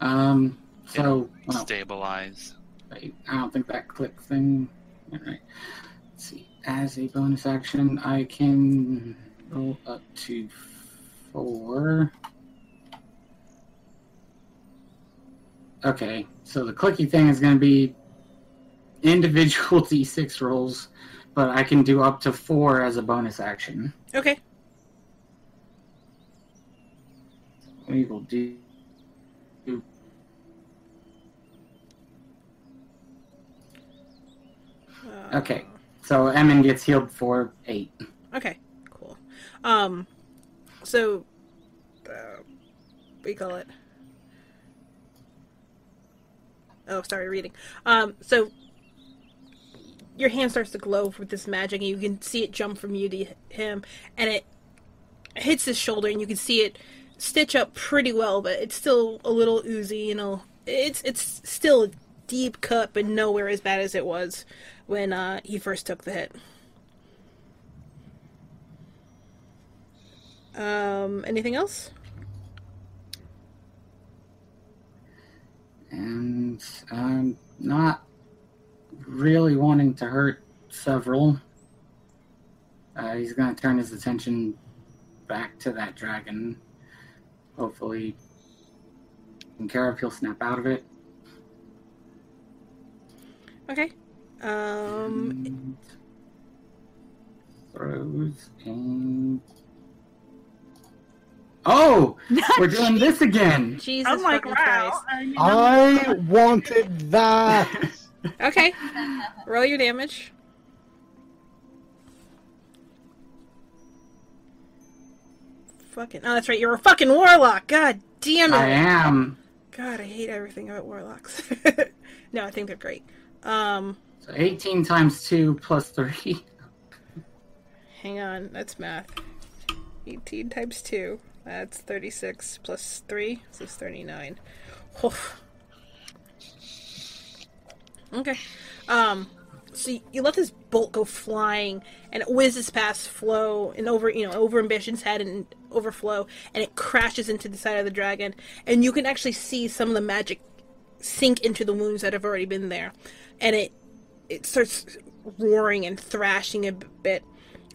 Um, so, well, stabilize. Wait, I don't think that click thing. Alright. Let's see. As a bonus action, I can roll up to four. Okay, so the clicky thing is going to be individual d6 rolls, but I can do up to four as a bonus action. Okay. We will do. Uh, Okay, so Emin gets healed for eight. Okay. Um, so, uh, you call it? Oh, sorry, reading. Um, so your hand starts to glow with this magic, and you can see it jump from you to him, and it hits his shoulder, and you can see it stitch up pretty well, but it's still a little oozy. You know, it's it's still a deep cut, but nowhere as bad as it was when uh, he first took the hit. Um, anything else? and I'm not really wanting to hurt Serval. Uh, he's going to turn his attention back to that dragon. Hopefully, in care of, he'll snap out of it. Okay. Um, And throws and oh, we're doing this again. Jesus I'm like, wow. Christ. I mean, I wanted that. Okay. Roll your damage. Fucking. Oh, that's right. You're a fucking warlock. God damn it. I am. God, I hate everything about warlocks. no, I think they're great. Um, So 18 times 2 plus 3. hang on. That's math. 18 times 2. That's 36 plus 3. So it's 39. Oof. Okay. Um, so you- let this bolt go flying, and it whizzes past Flo and over, you know, over Ambition's head and over Flo, and it crashes into the side of the dragon, and you can actually see some of the magic sink into the wounds that have already been there, and it it starts roaring and thrashing a bit,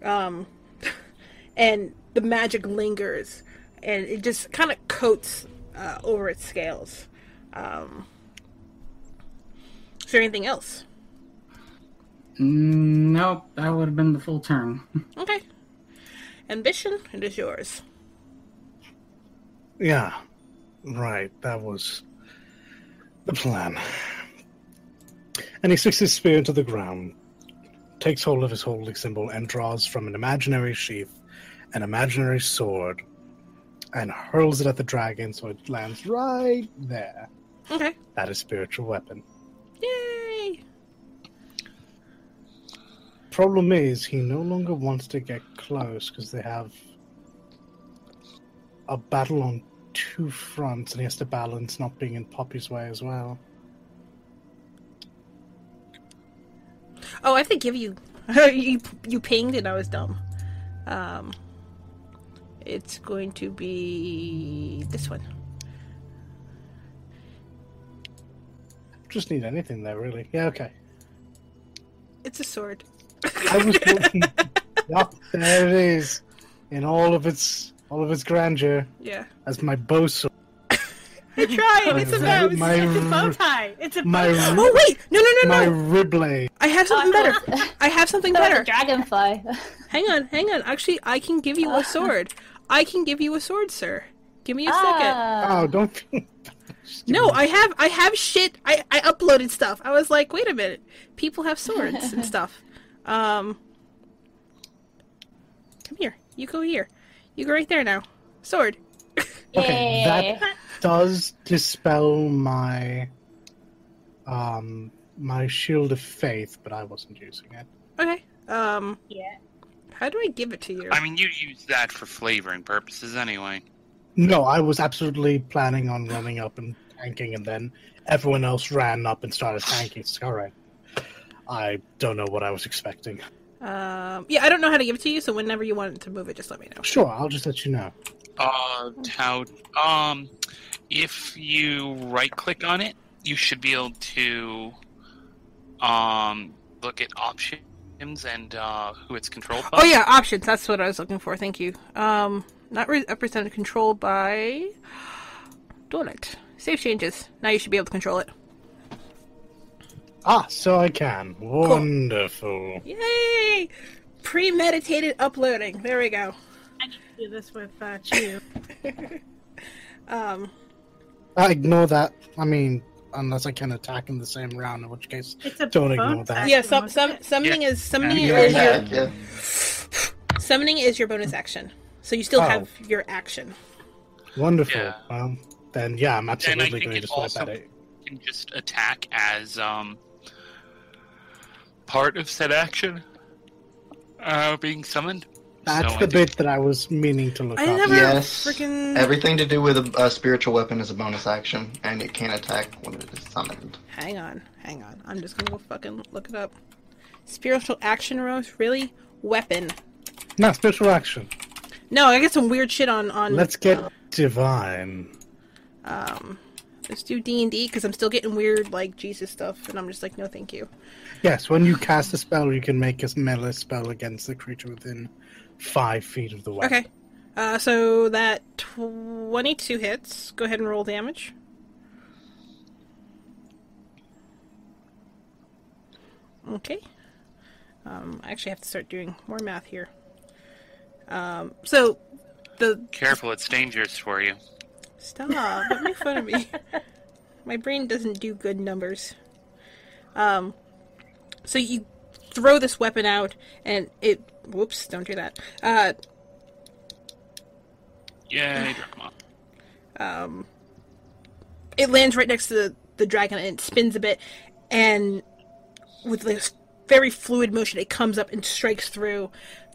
um, and the magic lingers, and it just kind of coats uh, over its scales. Um, is there anything else? Mm, nope, that would have been the full turn. Okay. Ambition, it is yours. Yeah, right. That was the plan. And he sticks his spear into the ground, takes hold of his holding symbol, and draws from an imaginary sheath an imaginary sword and hurls it at the dragon so it lands right there. Okay. That is spiritual weapon. Yay! Problem is, he no longer wants to get close because they have a battle on two fronts, and he has to balance not being in Poppy's way as well. Oh, I have to give you. you you pinged and I was dumb. Um, it's going to be this one. Just need anything there, really. Yeah, okay. It's a sword. I was looking. Yup, there it is, in all of its all of its grandeur, Yeah. as my bow sword. I tried. It's a My- mouse. my It's a bow tie. It's a my bow tie. Oh wait! No no no no! my no! riblade. I have something better. I have something better. the dragonfly. Hang on, hang on. Actually, I can give you a sword. I can give you a sword, sir. Give me a second. Ah. Oh, don't. No, I have I have shit. I I uploaded stuff. I was like, wait a minute. People have swords and stuff. Um Come here. You go here. You go right there now. Sword. Okay, that does dispel my um my shield of faith, but I wasn't using it. Okay. Um Yeah. How do I give it to you? I mean, you use that for flavoring purposes anyway. No, I was absolutely planning on running up and tanking, and then everyone else ran up and started tanking. It's all right. I don't know what I was expecting. Um yeah, I don't know how to give it to you, so whenever you want to move it, just let me know. Sure, I'll just let you know. Uh, how? Um, if you right click on it, you should be able to um look at options and uh, who it's controlled by. Oh yeah, options. That's what I was looking for. Thank you. Um, not re- represented, controlled by Donut. Save changes. Now you should be able to control it. Ah, so I can. Wonderful. Yay! Premeditated uploading. There we go. I need to do this with uh, Chew. Um, I ignore that. I mean, unless I can attack in the same round, in which case, It's a Don't ignore that. action, yeah. Some, wasn't some it? summoning is summoning You is your yeah. summoning is your bonus action. So you still Oh. have your action. wonderful. Yeah. Well, then yeah, I'm absolutely going to swipe also at it. can just attack as um part of said action uh, being summoned. That's So I the think- bit that I was meaning to look I up. never Yes. freaking. Everything to do with a, a spiritual weapon is a bonus action, and it can't attack when it is summoned. Hang on, hang on. I'm just gonna go fucking look it up. Spiritual action rose, really? Weapon. No, spiritual action. No, I get some weird shit on on. Let's get divine. um. Let's do D and D because I'm still getting weird like Jesus stuff, and I'm just like, no, thank you. Yes, when you cast a spell, you can make a melee spell against the creature within five feet of the weapon. Okay. Uh, so that 22 hits. Go ahead and roll damage. Okay. Um, I actually have to start doing more math here. Um, so the Careful, it's dangerous for you. Stop! Don't make fun of me. My brain doesn't do good numbers. Um, so you throw this weapon out, and it. Whoops! Don't do that. Uh, Yay, drama. um, it lands right next to the, the dragon, and it spins a bit, and with this very fluid motion, it comes up and strikes through,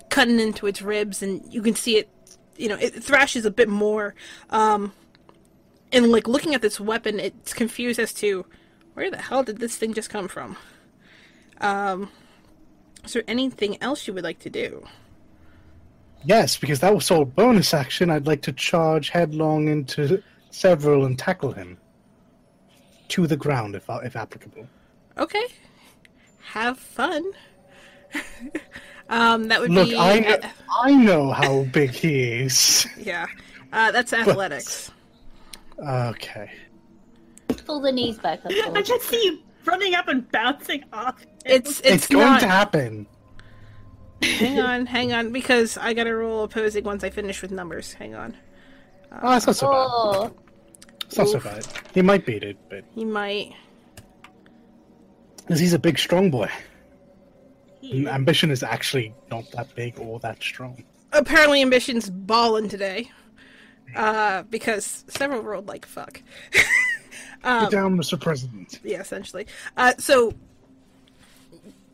cutting into its ribs, and you can see it. You know, it thrashes a bit more. Um, and like looking at this weapon, it's confused as to where the hell did this thing just come from. Um, is there anything else you would like to do? Yes, because that was all bonus action. I'd like to charge headlong into Serval and tackle him to the ground, if if applicable. Okay, have fun. um, that would Look, be I know, I know how big he is. yeah. Uh, that's athletics. Okay. Pull the knees back a I little. just see you running up and bouncing off. him. It's It's, it's, going not. to happen. hang on, hang on, because I gotta roll opposing once I finish with numbers. Hang on. Oh, that's not so bad. Oh, It's not so bad. He might beat it, but He might. because he's a big, strong boy. He- Ambition is actually not that big or that strong. Apparently, ambition's balling today. Uh, because Serval rolled like fuck. Um, Get down, Mr. President. yeah, essentially. Uh, so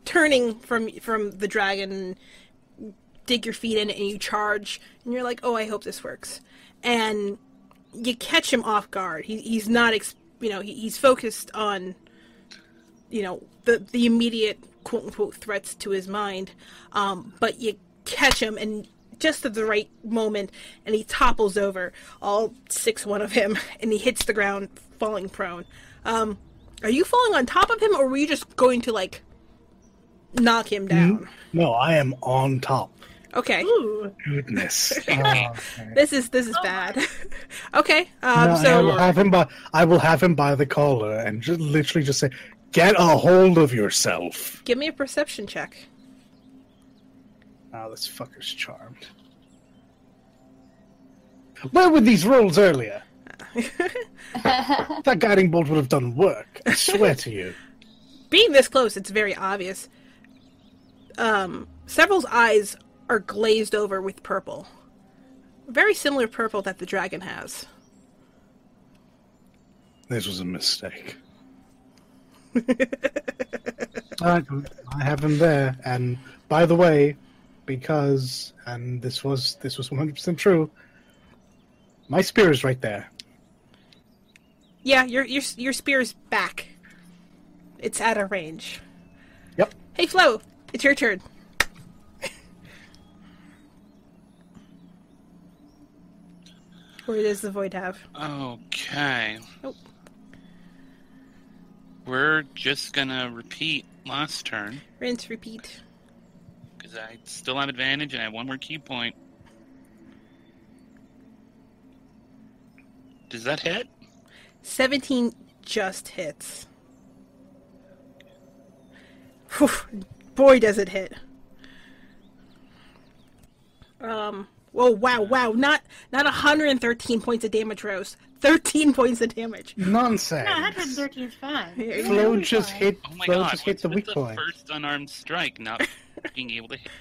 turning from from the dragon, dig your feet in it and you charge, and you're like, oh, I hope this works, and you catch him off guard. He, he's not, ex- you know, he, he's focused on, you know, the the immediate quote unquote threats to his mind, um, but you catch him and. Just at the right moment, and he topples over, all six one of him, and he hits the ground, falling prone. Um, are you falling on top of him, or were you just going to like knock him down? No, I am on top. Okay, Ooh. Goodness. Oh, this is this is bad. okay, um, No, I so will have him by. I will have him by the collar and just literally just say, "Get a hold of yourself." give me a perception check. Oh, this fucker's charmed. Where were these rolls earlier? That guiding bolt would have done work. I swear to you. Being this close, it's very obvious. Um, Serval's eyes are glazed over with purple, very similar purple that the dragon has. This was a mistake. I, I have him there, and by the way, because and this was this was one hundred percent true. My spear is right there. Yeah, your your your spear's back. It's at a range. Yep. Hey, Flo, it's your turn. Where does the void have? Okay. Nope. We're just gonna repeat last turn Rinse, repeat. because I still have advantage and I have one more ki point. Does that hit? 17 just hits. Whew, boy, does it hit. Um. Whoa! Wow! Wow! Not not 113 points of damage, Rose. 13 points of damage. Nonsense. No, 113 is fine. Yeah, yeah. Flo just hit. Oh my Flo god! just hit What's the weak the point. first unarmed strike not being able to hit?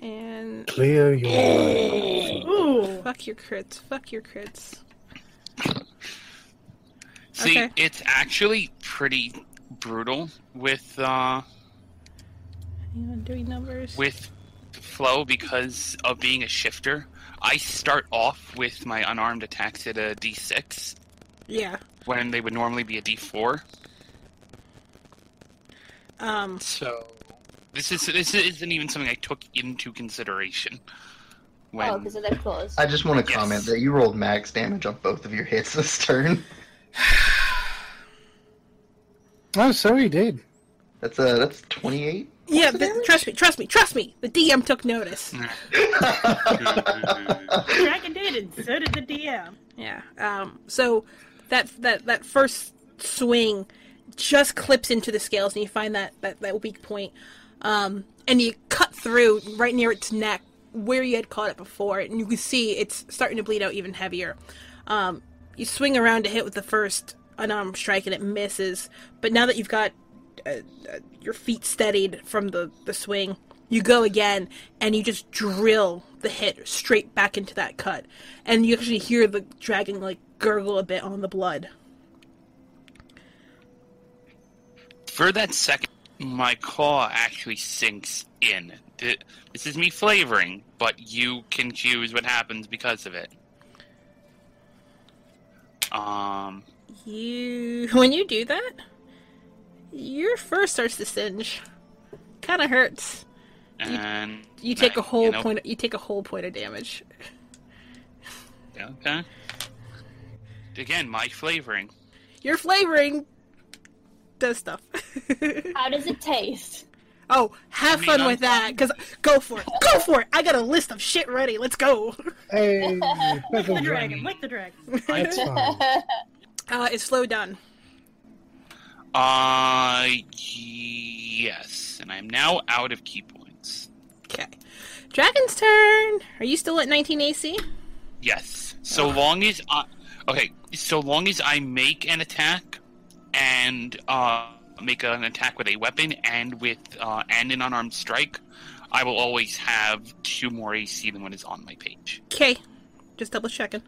And Clear your mind. Ooh. fuck your crits. Fuck your crits. See, Okay. it's actually pretty brutal with uh Hang on, doing numbers. with Flo because of being a shifter. I start off with my unarmed attacks at a D6 Yeah. when they would normally be a D4. Um. So this is this isn't even something I took into consideration. When oh, because of their claws. I just want to Yes. comment that you rolled max damage on both of your hits this turn. Oh, so he did. That's uh that's 28. Yeah. The, trust me. Trust me. Trust me. The DM took notice. The dragon did, and so did the DM. Yeah. Um, so that that that first swing just clips into the scales, and you find that that, that weak point, um, and you cut through right near its neck where you had caught it before, and you can see it's starting to bleed out even heavier. Um, you swing around to hit with the first unarmed strike, and it misses. But now that you've got uh, uh, your feet steadied from the the swing, you go again and you just drill the hit straight back into that cut and you actually hear the dragon like gurgle a bit on the blood For that second, my claw actually sinks in. This is me flavoring, but you can choose what happens because of it. Um, you when you do that your fur starts to singe kind of hurts and you take a uh, whole you know, point you take a whole point of damage Okay. Again, my flavoring. your flavoring does stuff How does it taste? Oh, have I mean, fun I'm with that, because go for it. Go for it. I got a list of shit ready. Let's go. Hey, Lick the dragon, lick the dragon. That's fine. Uh, it's slow done. Uh, yes, and I'm now out of ki points. Okay. Dragon's turn. Are you still at 19 AC? Yes, so long as I okay, so long as I make an attack and uh make an attack with a weapon and with uh and an unarmed strike, I will always have two more AC than what is on my page. Okay. Just double checking.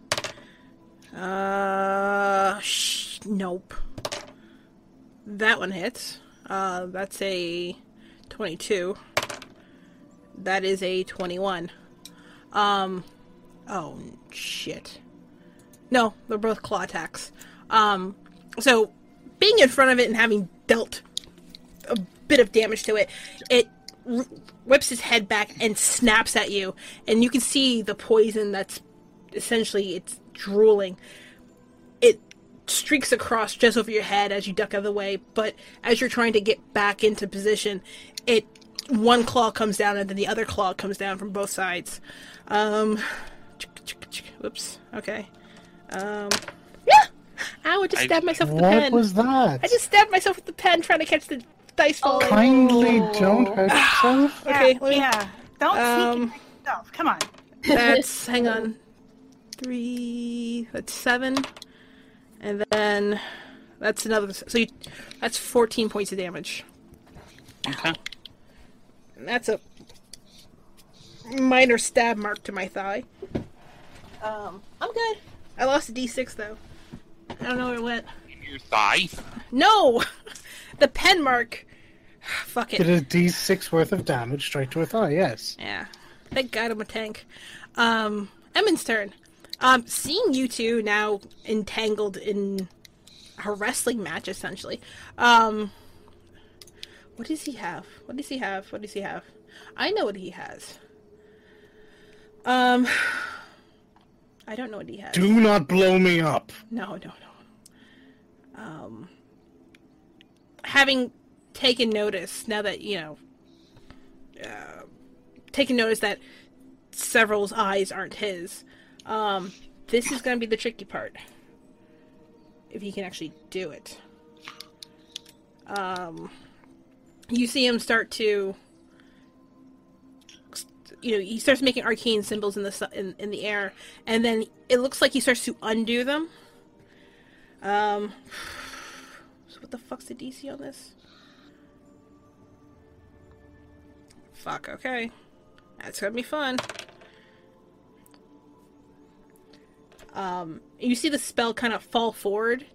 Uh, sh- nope. That one hits. Uh, that's a 22. That is a 21. Um, oh, shit. No, they're both claw attacks. Um, so, being in front of it and having dealt a bit of damage to it, it r- whips his head back and snaps at you, and you can see the poison that's essentially it's drooling. It streaks across just over your head as you duck out of the way, but as you're trying to get back into position, it one claw comes down and then the other claw comes down from both sides. Um, whoops. Okay. Um. Ow! I just I- stabbed myself with the pen. What was that? I just stabbed myself with the pen trying to catch the dice falling. Kindly don't hurt yourself. Okay, yeah, let me- yeah. Don't Um, sneak yourself. Come on. That's hang on. Three. That's seven, and then that's another. So you, that's fourteen points of damage. Okay. And that's a minor stab mark to my thigh. Um, I'm good. I lost a d6 though. I don't know where it went. Your thigh. No, the pen mark. Fuck it. Did a d6 worth of damage straight to her thigh, yes. Yeah. Thank God I'm a tank. Um, Emin's turn. Um, seeing you two now entangled in a wrestling match, essentially. Um, what does he have? What does he have? What does he have? I know what he has. Um, I don't know what he has. Do not blow me up. No, no, no. Um, having taken notice now that you know, uh, taken notice that Serval's eyes aren't his. Um, this is going to be the tricky part. If he can actually do it. Um, you see him start to. You know, he starts making arcane symbols in the in, in the air, and then it looks like he starts to undo them. Um, so what the fuck's the DC on this? Fuck. Okay, that's gonna be fun. Um, you see the spell kind of fall forward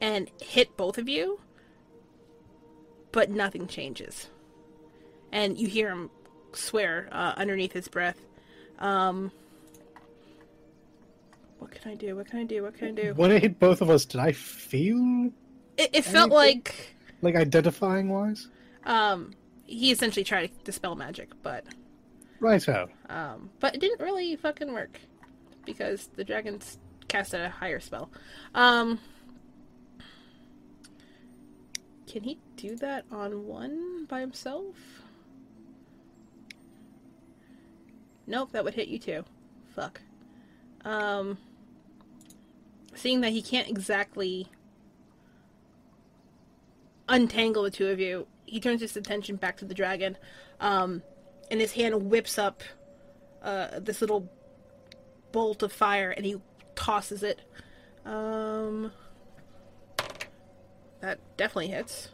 and hit both of you, but nothing changes. And you hear him swear uh, underneath his breath. Um, what can I do? What can I do? What can I do? When it hit both of us, did I feel It, it felt like like identifying wise? um, he essentially tried to dispel magic, but Righto. um, but it didn't really fucking work because the dragons cast a higher spell. Um, can he do that on one by himself? Nope, that would hit you too. Fuck. Um, seeing that he can't exactly untangle the two of you, he turns his attention back to the dragon, um, and his hand whips up uh, this little bolt of fire, and he tosses it. Um, that definitely hits.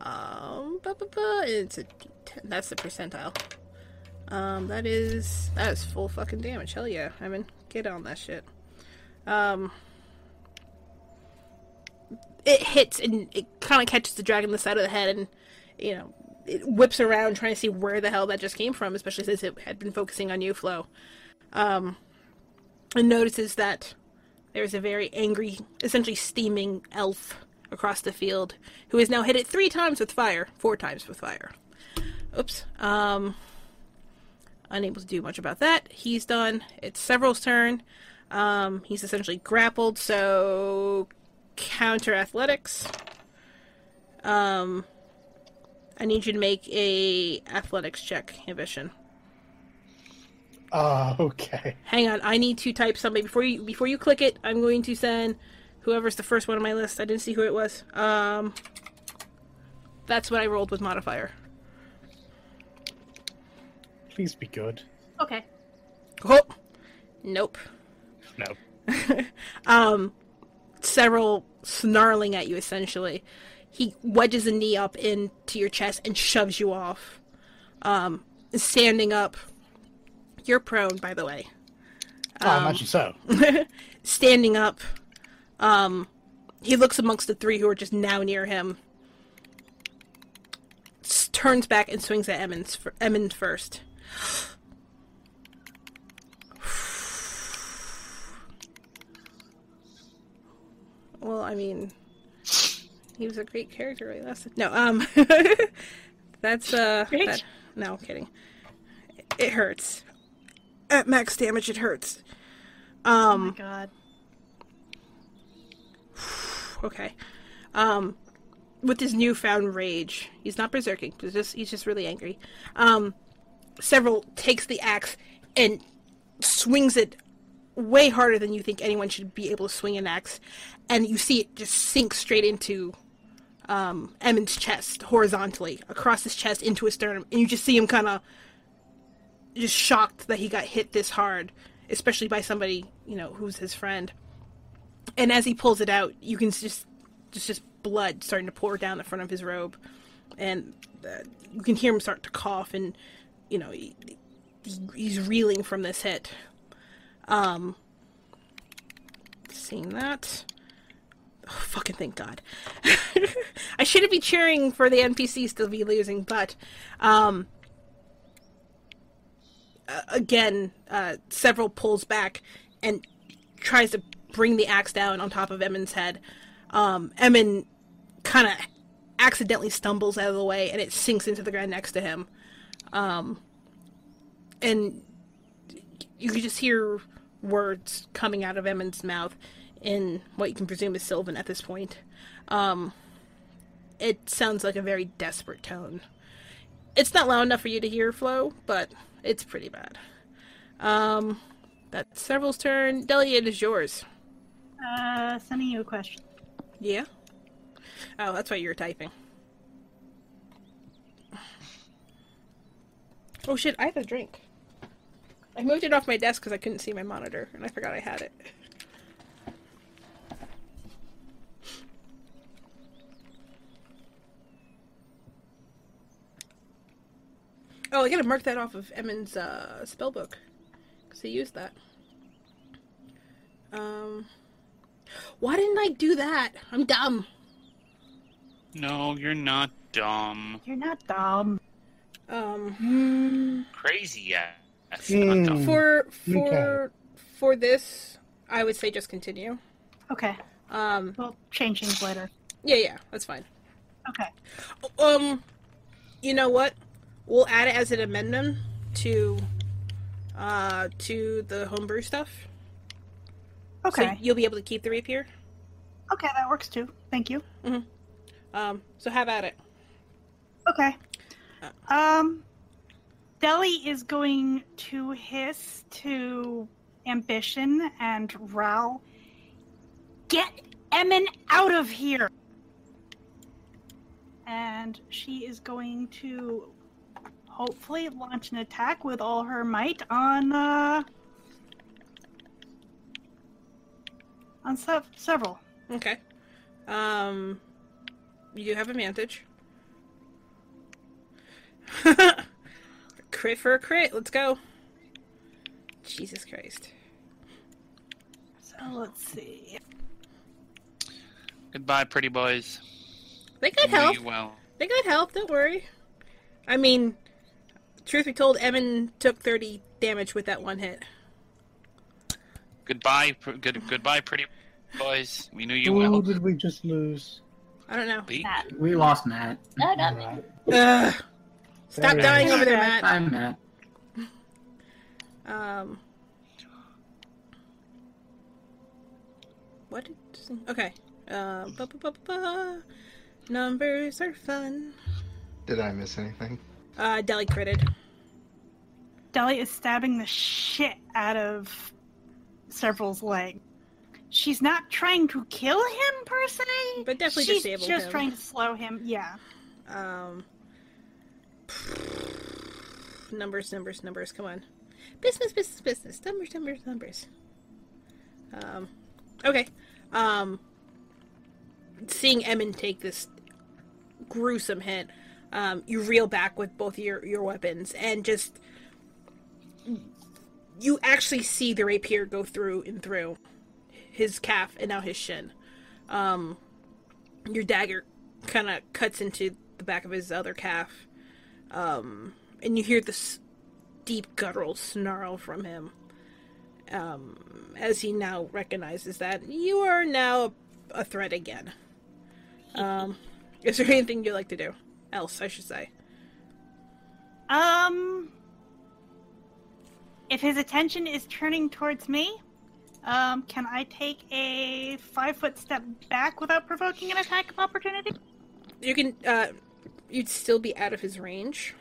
Um, ba ba ba. It's a D10. That's the percentile. Um, that is that is full fucking damage. Hell yeah, I mean, get on that shit. Um, it hits and it kind of catches the dragon the side of the head, and you know, it whips around trying to see where the hell that just came from, especially since it had been focusing on you, Flo. Um, and notices that there's a very angry, essentially steaming elf across the field who has now hit it three times with fire, four times with fire. Oops. Um, unable to do much about that. He's done. It's Serval's turn. Um, he's essentially grappled, so counter athletics. Um, I need you to make a athletics check, ambition. Ah, okay. Hang on, I need to type something before you before you click it. I'm going to send whoever's the first one on my list. I didn't see who it was. Um, that's what I rolled with modifier. Please be good. Okay. Oh, nope. No. um, Serval snarling at you essentially. He wedges a knee up into your chest and shoves you off. Um, standing up. You're prone, by the way. Oh, Um, imagine so. standing up. Um, he looks amongst the three who are just now near him. S- turns back and swings at Emmons, f- Emmons first. Well, I mean, he was a great character, right? That's no, um, that's uh, that- no, I'm kidding. It hurts. At max damage, it hurts. Oh Um, my god. okay. Um, with his newfound rage, he's not berserking. He's just he's just really angry. Um, Serval takes the axe and swings it way harder than you think anyone should be able to swing an axe, and you see it just sink straight into um, chest horizontally across his chest into his sternum, and you just see him kind of just shocked that he got hit this hard, especially by somebody you know who's his friend. And as he pulls it out, you can just just just blood starting to pour down the front of his robe, and uh, you can hear him start to cough, and you know he, he, he's reeling from this hit. Um, seeing that, oh, fucking thank God. I shouldn't be cheering for the NPCs to be losing, but um, again, uh, Serval pulls back and tries to bring the axe down on top of Emin's head. Um, Emin kind of accidentally stumbles out of the way and it sinks into the ground next to him. Um, and you can just hear words coming out of Emin's mouth in what you can presume is Sylvan at this point. Um, it sounds like a very desperate tone. It's not loud enough for you to hear, Flo, but it's pretty bad. Um, that's Serval's turn. Delia, it is yours. Uh, sending you a question. Yeah? Oh, that's why you were typing. Oh shit, I have a drink. I moved it off my desk because I couldn't see my monitor, and I forgot I had it. Oh, I gotta mark that off of Emin's uh, spellbook. Because he used that. Um. Why didn't I do that? I'm dumb. No, you're not dumb. You're not dumb. Um, Crazy, yeah. That's not dumb. for for for this, I would say just continue. Okay. Um, We'll change things later. yeah, yeah, that's fine. Okay. Um, you know what? We'll add it as an amendment to uh to the homebrew stuff. Okay. So you'll be able to keep the rapier. Okay, that works too. Thank you. Um, so have at it. Okay. Um, Deli is going to hiss to Ambition and Ral. Get Emin out of here! And she is going to hopefully launch an attack with all her might on uh on sev- Serval. Okay. Um, you have advantage. crit for a crit. Let's go. Jesus Christ. So let's see. Goodbye, pretty boys. They got Do help. you well. They got help. Don't worry. I mean, truth be told, Emin took thirty damage with that one hit. Goodbye, pr- good goodbye, pretty boys. We knew you Who well. did we just lose? I don't know. Lee? Matt. We lost Matt. No, not me. Right. Ugh. Stop Very dying over there, Matt. I'm Matt. Um. What did okay? Uh, ba, ba, ba, ba, ba. numbers are fun. Did I miss anything? Uh, Deli critted. Deli is stabbing the shit out of Serval's leg. She's not trying to kill him per se, But definitely she's disable just him. trying to slow him. Yeah. Um, numbers, numbers, numbers. Come on, business, business, business. Numbers, numbers, numbers. Um, okay. Um, seeing Emin take this gruesome hit, um, you reel back with both your your weapons and just you actually see the rapier go through and through his calf and now his shin. Um, your dagger kind of cuts into the back of his other calf, um, and you hear this deep guttural snarl from him um, as he now recognizes that you are now a threat again. Um, is there anything you'd like to do? Else, I should say. Um, if his attention is turning towards me, um, can I take a five foot step back without provoking an attack of opportunity? You can. Uh, you'd still be out of his range.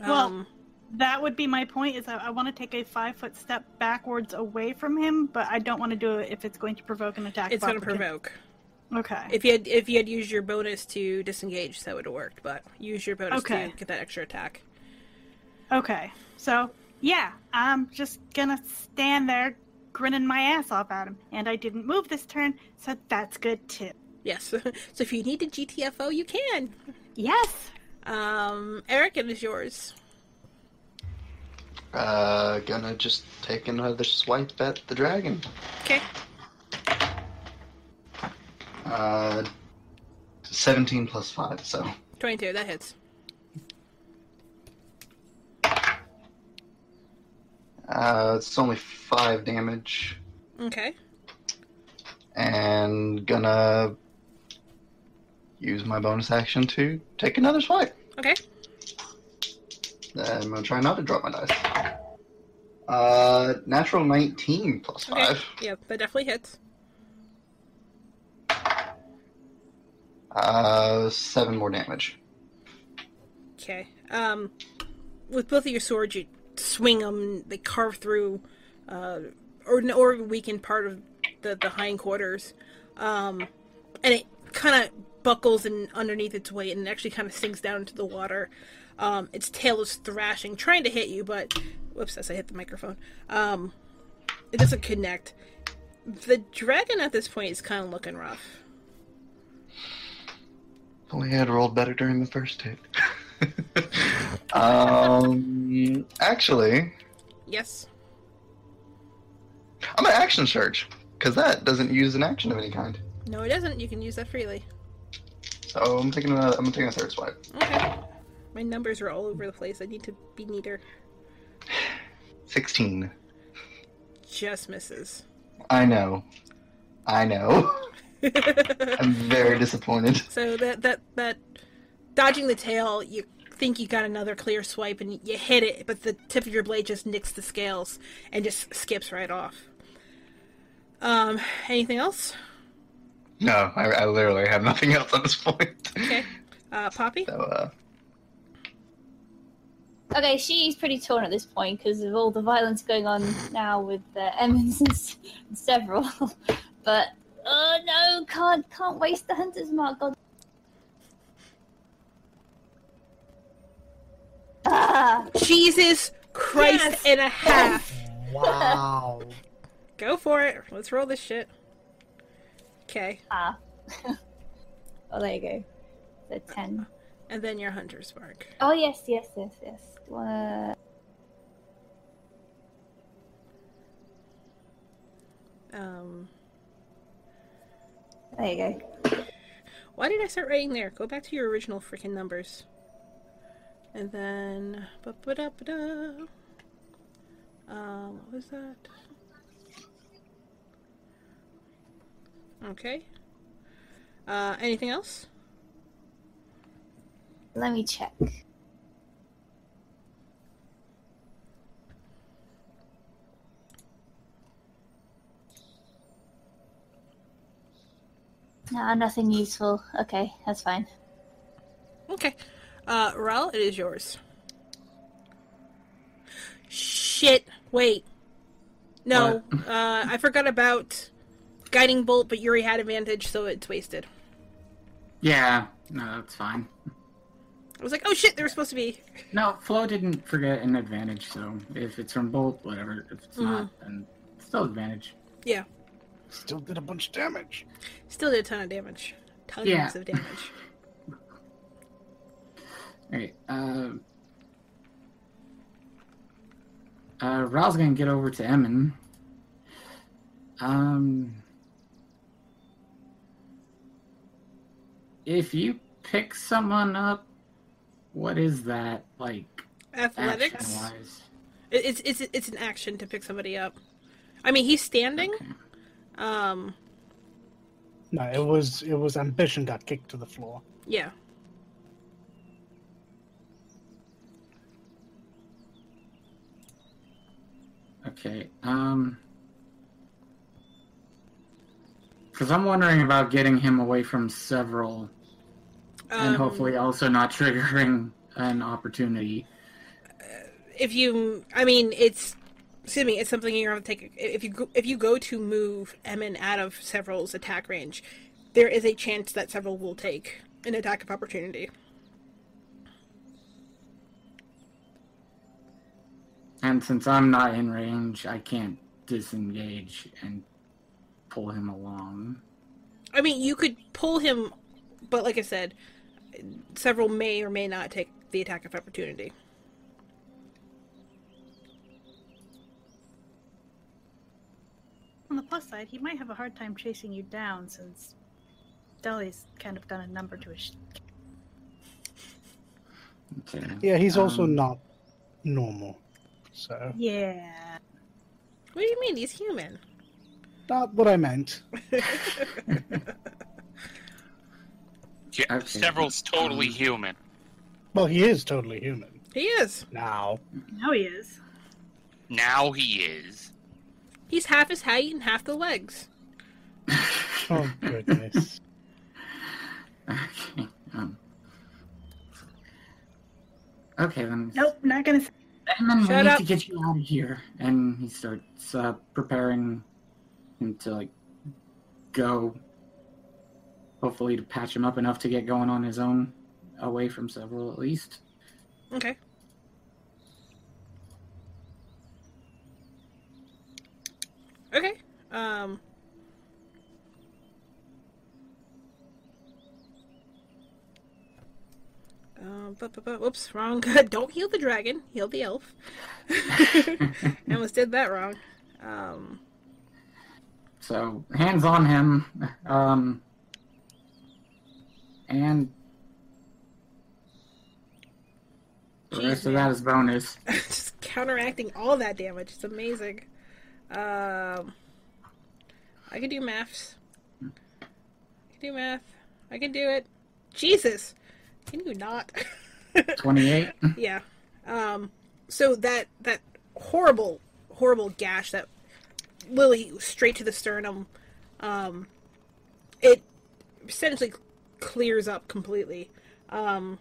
Well, Um, That would be my point. Is I, I want to take a five foot step backwards away from him, but I don't want to do it if it's going to provoke an attack. it's going to provoke. Okay. If you had if you had used your bonus to disengage, that would have worked. But use your bonus Okay. to get that extra attack. Okay. So yeah, I'm just gonna stand there grinning my ass off at him, and I didn't move this turn, so that's good too. Yes. so if you need a GTFO, you can. Yes. Um, Eric, it is yours. Uh, gonna just take another swipe at the dragon. Okay. Uh, 17 plus 5, so. 22, that hits. Uh, it's only 5 damage. Okay. And gonna use my bonus action to take another swipe. Okay. Then I'm gonna try not to drop my dice. Uh, natural 19 plus Okay. 5. Yeah, that definitely hits. Uh, 7 more damage. Okay. Um, with both of your swords, you swing them. They carve through, uh, or or weaken part of the the hindquarters, um, and it kind of buckles and underneath its weight, and it actually kind of sinks down into the water. Um, its tail is thrashing, trying to hit you, but whoops! As I hit the microphone, um, it doesn't connect. The dragon at this point is kind of looking rough. If only I had rolled better during the first hit. um, actually, Yes. I'm gonna action surge because that doesn't use an action of any kind. No, it doesn't. You can use that freely. So I'm taking a, I'm taking a third swipe. Okay. My numbers are all over the place. I need to be neater. 16. Just misses. I know. I know. I'm very disappointed. So that that that dodging the tail, you think you got another clear swipe and you hit it, but the tip of your blade just nicks the scales and just skips right off. Um, anything else? No, I, I literally have nothing else at this point. Okay. Uh, Poppy. So, uh, Okay, she's pretty torn at this point because of all the violence going on now with uh, Emmons and, Serval. but oh no, can't can't waste the hunter's mark. God. Ah, Jesus Christ Yes! and a half. Wow. Go for it. Let's roll this shit. Okay, ah. oh, there you go. The ten. and then your hunter's mark. Oh yes, yes, yes, yes. Uh, Um, there you go. Why did I start writing there? Go back to your original freaking numbers. And then. ba-ba-da-ba-da. Um, what was that? Okay. Uh, anything else? Let me check. No, nothing useful. Okay, that's fine. Okay. Uh, Rel, it is yours. Shit. Wait. No. Uh, I forgot about guiding bolt, but Yuri had advantage, so it's wasted. Yeah, no, that's fine. I was like, oh shit, they were supposed to be. No, Flo didn't forget an advantage, so if it's from Bolt, whatever. If it's not, then still advantage. Yeah. Still did a bunch of damage. Still did a ton of damage. Tons Yeah. of damage. Alright, uh. Uh, Ral's gonna get over to Emin. Um. If you pick someone up, what is that, like, Athletics. It's it's it's an action to pick somebody up. I mean, he's standing. Okay. Um. No, it was it was ambition got kicked to the floor. Yeah. Okay, um. Because I'm wondering about getting him away from Serval, and Um, hopefully also not triggering an opportunity. if you i mean it's excuse me it's something you're going to take if you if you go to move emin out of Serval's attack range there is a chance that Serval will take an attack of opportunity And since I'm not in range, I can't disengage and pull him along. i mean you could pull him but like i said Serval may or may not take the attack of opportunity On the plus side, he might have a hard time chasing you down since Deli's kind of done a number to his. Okay. Yeah, he's also Um, not normal. So Yeah. what do you mean he's human not what I meant. Yeah, Okay. Serval's totally Um, human. Well, he is totally human he is now. Now he is. Now he is. he's half his height and half the legs Oh goodness. Okay. Um, okay then. Nope, not gonna. Say- Emin, we Shut need up. to get you out of here. And he starts uh, preparing him to like go. Hopefully to patch him up enough to get going on his own, away from Serval at least. okay okay um Um, bu- bu- bu- whoops, wrong. Don't heal the dragon. Heal the elf. I almost did that wrong. Um, So hands on him, um, and the rest of that is bonus. just counteracting all that damage. It's amazing. Um, I can do maths. I can do math. I can do it. Jesus, can you not? Twenty-eight. yeah. Um. So that that horrible, horrible gash that Lily straight to the sternum. Um. It essentially clears up completely. Um.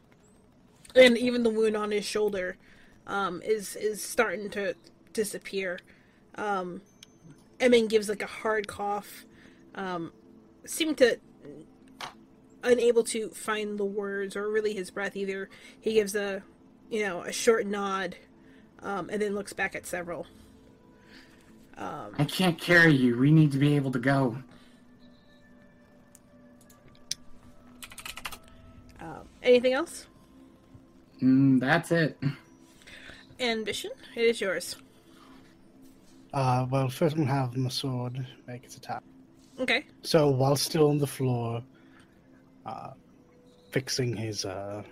And even the wound on his shoulder, um, is is starting to disappear. Um. Emin gives like a hard cough. Um. Seemed to unable to find the words or really his breath either. He gives a, you know, a short nod, um, and then looks back at Serval. Um, I can't carry you. We need to be able to go. Anything else? Mm, that's it. Ambition, it is yours. Uh, well, first I'm gonna have my sword make its attack. Okay. So while still on the floor, uh, fixing his uh,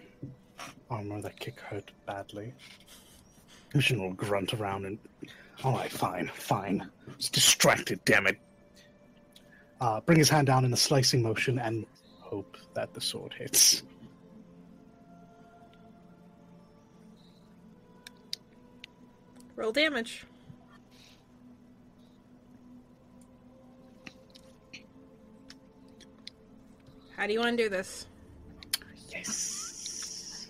armor that kick hurt badly, Mission will grunt around and, all right, fine, fine. It's distracted, damn it. Uh, bring his hand down in a slicing motion and hope that the sword hits. Roll damage. How do you want to do this? Yes.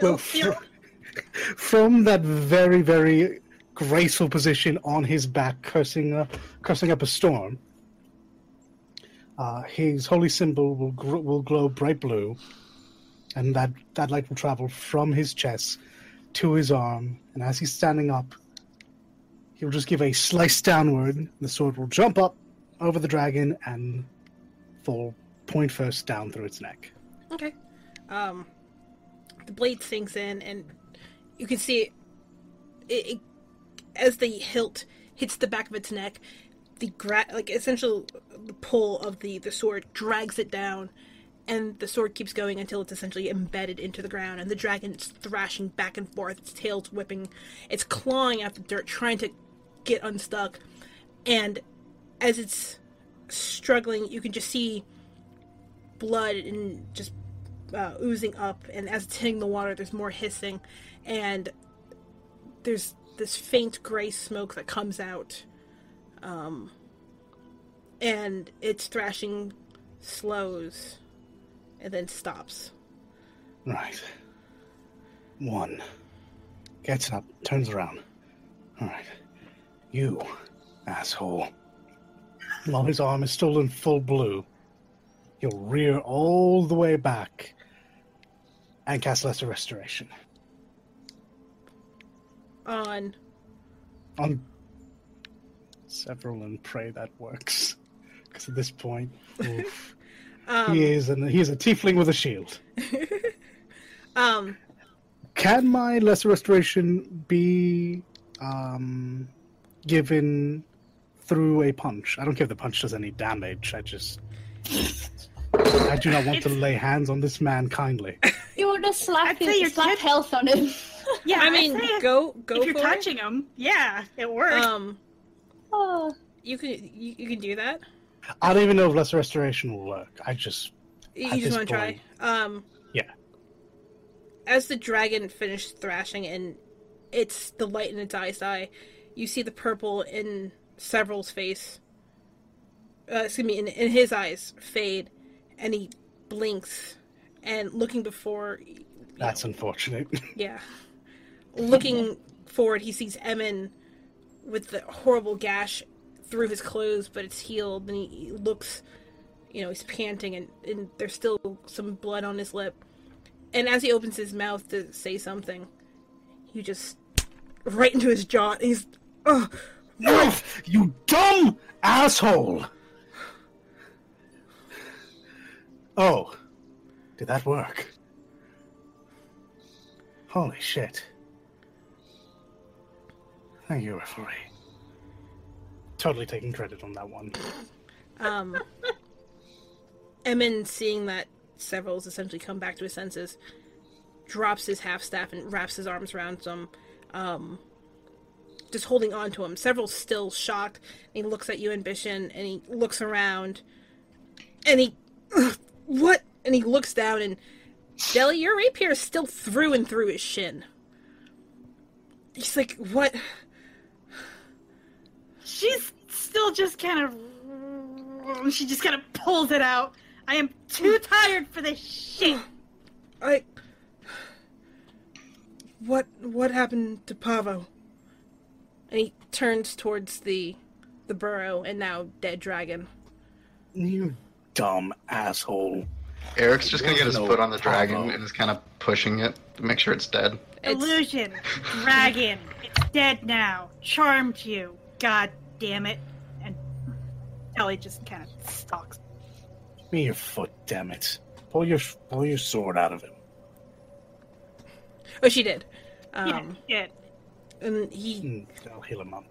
Well, fr- from that very, very graceful position on his back, cursing, uh, cursing up a storm, uh, his holy symbol will gr- will glow bright blue, and that that light will travel from his chest to his arm. And as he's standing up, he'll just give a slice downward. The sword will jump up over the dragon and fall point first down through its neck. Okay. Um, the blade sinks in, and you can see it, it, it as the hilt hits the back of its neck. The gra- like essentially the pull of the the sword drags it down, and the sword keeps going until it's essentially embedded into the ground. And the dragon's thrashing back and forth, its tail's whipping, it's clawing at the dirt, trying to get unstuck. And as it's struggling, you can just see blood and just uh, oozing up, and as it's hitting the water, there's more hissing, and there's this faint gray smoke that comes out, um, and its thrashing slows, and then stops. Right. One. Gets up, turns around. Alright. You, asshole. While his arm is still in full blue, he'll rear all the way back and cast Lesser Restoration. On On Serval and pray that works. Because at this point, oof, um, he is and he is a tiefling with a shield. um, Can my lesser restoration be um, given through a punch? I don't care if the punch does any damage. I just I do not want to lay hands on this man kindly. You want to slap I'd say you're his, slap good. health on him. Yeah, I mean, say go go if you're for touching him, yeah, it it. works. Um, oh, you can you, you can do that. I don't even know if lesser restoration will work. I just You just want to try. Um, Yeah. As the dragon finished thrashing and it's the light in its eyes die, you see the purple in Serval's face. Uh, excuse me, in, in his eyes fade, and he blinks, and looking before, that's know, unfortunate. yeah, looking forward, he sees Emin with the horrible gash through his clothes, but it's healed, and he, looks you know, he's panting and, and there's still some blood on his lip. And as he opens his mouth to say something, you just right into his jaw. He's, oh, Wolf, you dumb asshole! Oh, did that work? Holy shit. Thank you, referee. Totally taking credit on that one. um, Emin, seeing that Serval's essentially come back to his senses, drops his half staff and wraps his arms around him, um, just holding on to him. Serval's still shocked. And he looks at you, Ambition, and he looks around, and he, what? And he looks down, and Deli, your rapier is still through and through his shin. He's like, what? She's still just kind of. She just kind of pulls it out. I am too tired for this shit. I. What what happened to Pavo? And he turns towards the the burrow and now dead dragon. You dumb asshole. Eric's just gonna get his No foot on the dragon problem. and is kind of pushing it to make sure it's dead. It's, Illusion, dragon, it's dead now. Charmed you. God damn it. And Ellie just kind of stalks. Give me your foot, damn it. Pull your pull your sword out of him. oh, she did. Um, yeah, and he Hmm, I'll heal him up.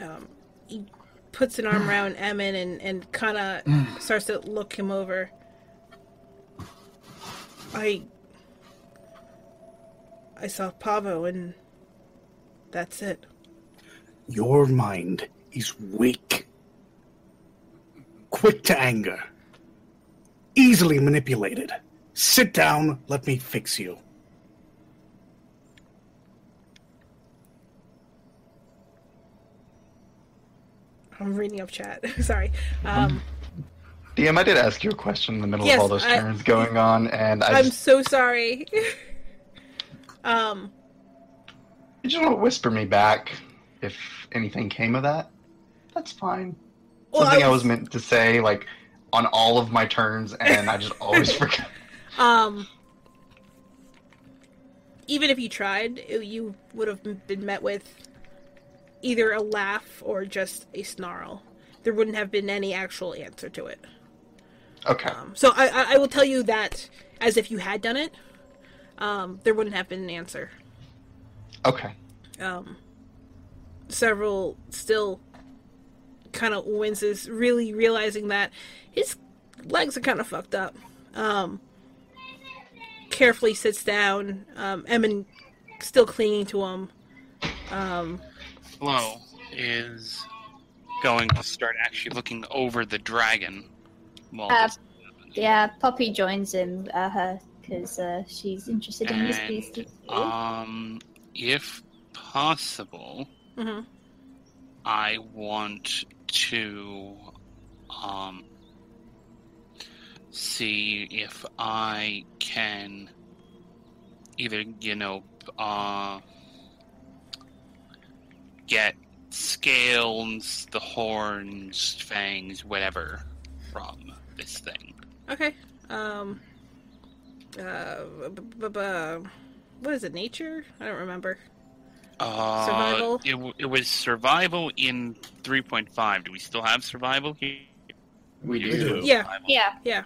um, he puts an arm around Emin and and kind of starts to look him over. I I saw Pavo and that's it. Your mind is weak, quick to anger, easily manipulated. Sit down, let me fix you. I'm reading up chat. Sorry. Um, DM, I did ask you a question in the middle Yes, of all those I- turns going on, and I I'm just, so sorry. Um, You just want to whisper me back if anything came of that. That's fine. well, Something I was meant to say, like on all of my turns, and I just always forget. Um, even if you tried, you would have been met with either a laugh or just a snarl. There wouldn't have been any actual answer to it. Okay. Um, so I, I, I will tell you that as if you had done it, um, there wouldn't have been an answer. Okay. Um, Serval still kind of wins winces, really realizing that his legs are kind of fucked up. Um, carefully sits down. Um, Emin still clinging to him. Um, Flo is going to start actually looking over the dragon. While Uh, Yeah, Poppy joins him, uh, her, because uh, she's interested in this And, beast. um, if possible, mhm. I want to um see if I can either you know uh get scales, the horns, fangs, whatever from this thing. Okay. Um. Uh. b- b- b- what is it? Nature? I don't remember. Uh, Survival? It, w- it was survival in 3.5. Do we still have survival here? We do. We do. Yeah. Survival. Yeah,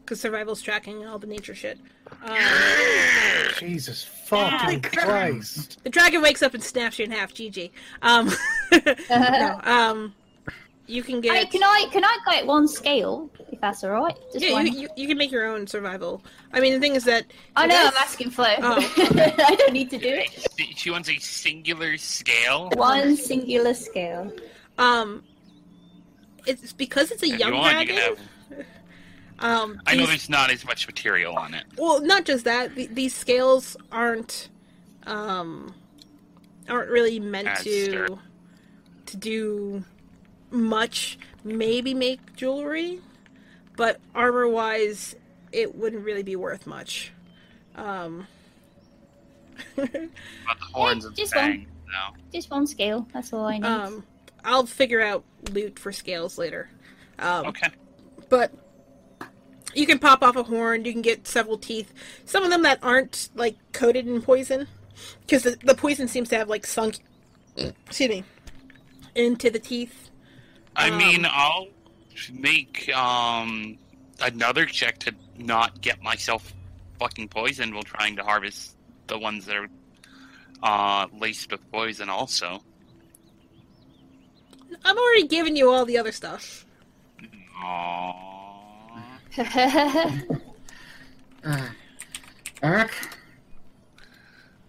Because survival's tracking all the nature shit. Um, Jesus fucking Christ. the dragon wakes up and snaps you in half. GG. Um. no. Um. You can get. Hey, can I can I get one scale if that's all right? Just yeah, you, you, you can make your own survival. I mean, the thing is that I know Yes. I'm asking Flo. Oh. I don't need to do it. She wants a singular scale. One singular scale. um, it's because it's a If young you want, you dragon. can have. Um, I know these- there's not as much material on it. well, not just that. The, these scales aren't, um, aren't really meant That's to fair. to do much. Maybe make jewelry, but armor wise, it wouldn't really be worth much. Um, About the horns and just one. No. Just one scale. That's all I need. um, I'll figure out loot for scales later. Um, Okay. but you can pop off a horn you can get several teeth some of them that aren't like coated in poison because the, the poison seems to have like sunk excuse me into the teeth I Um, mean, I'll make um another check to not get myself fucking poisoned while trying to harvest the ones that are uh laced with poison. Also. i'm already giving you all the other stuff Aww. Uh, Eric,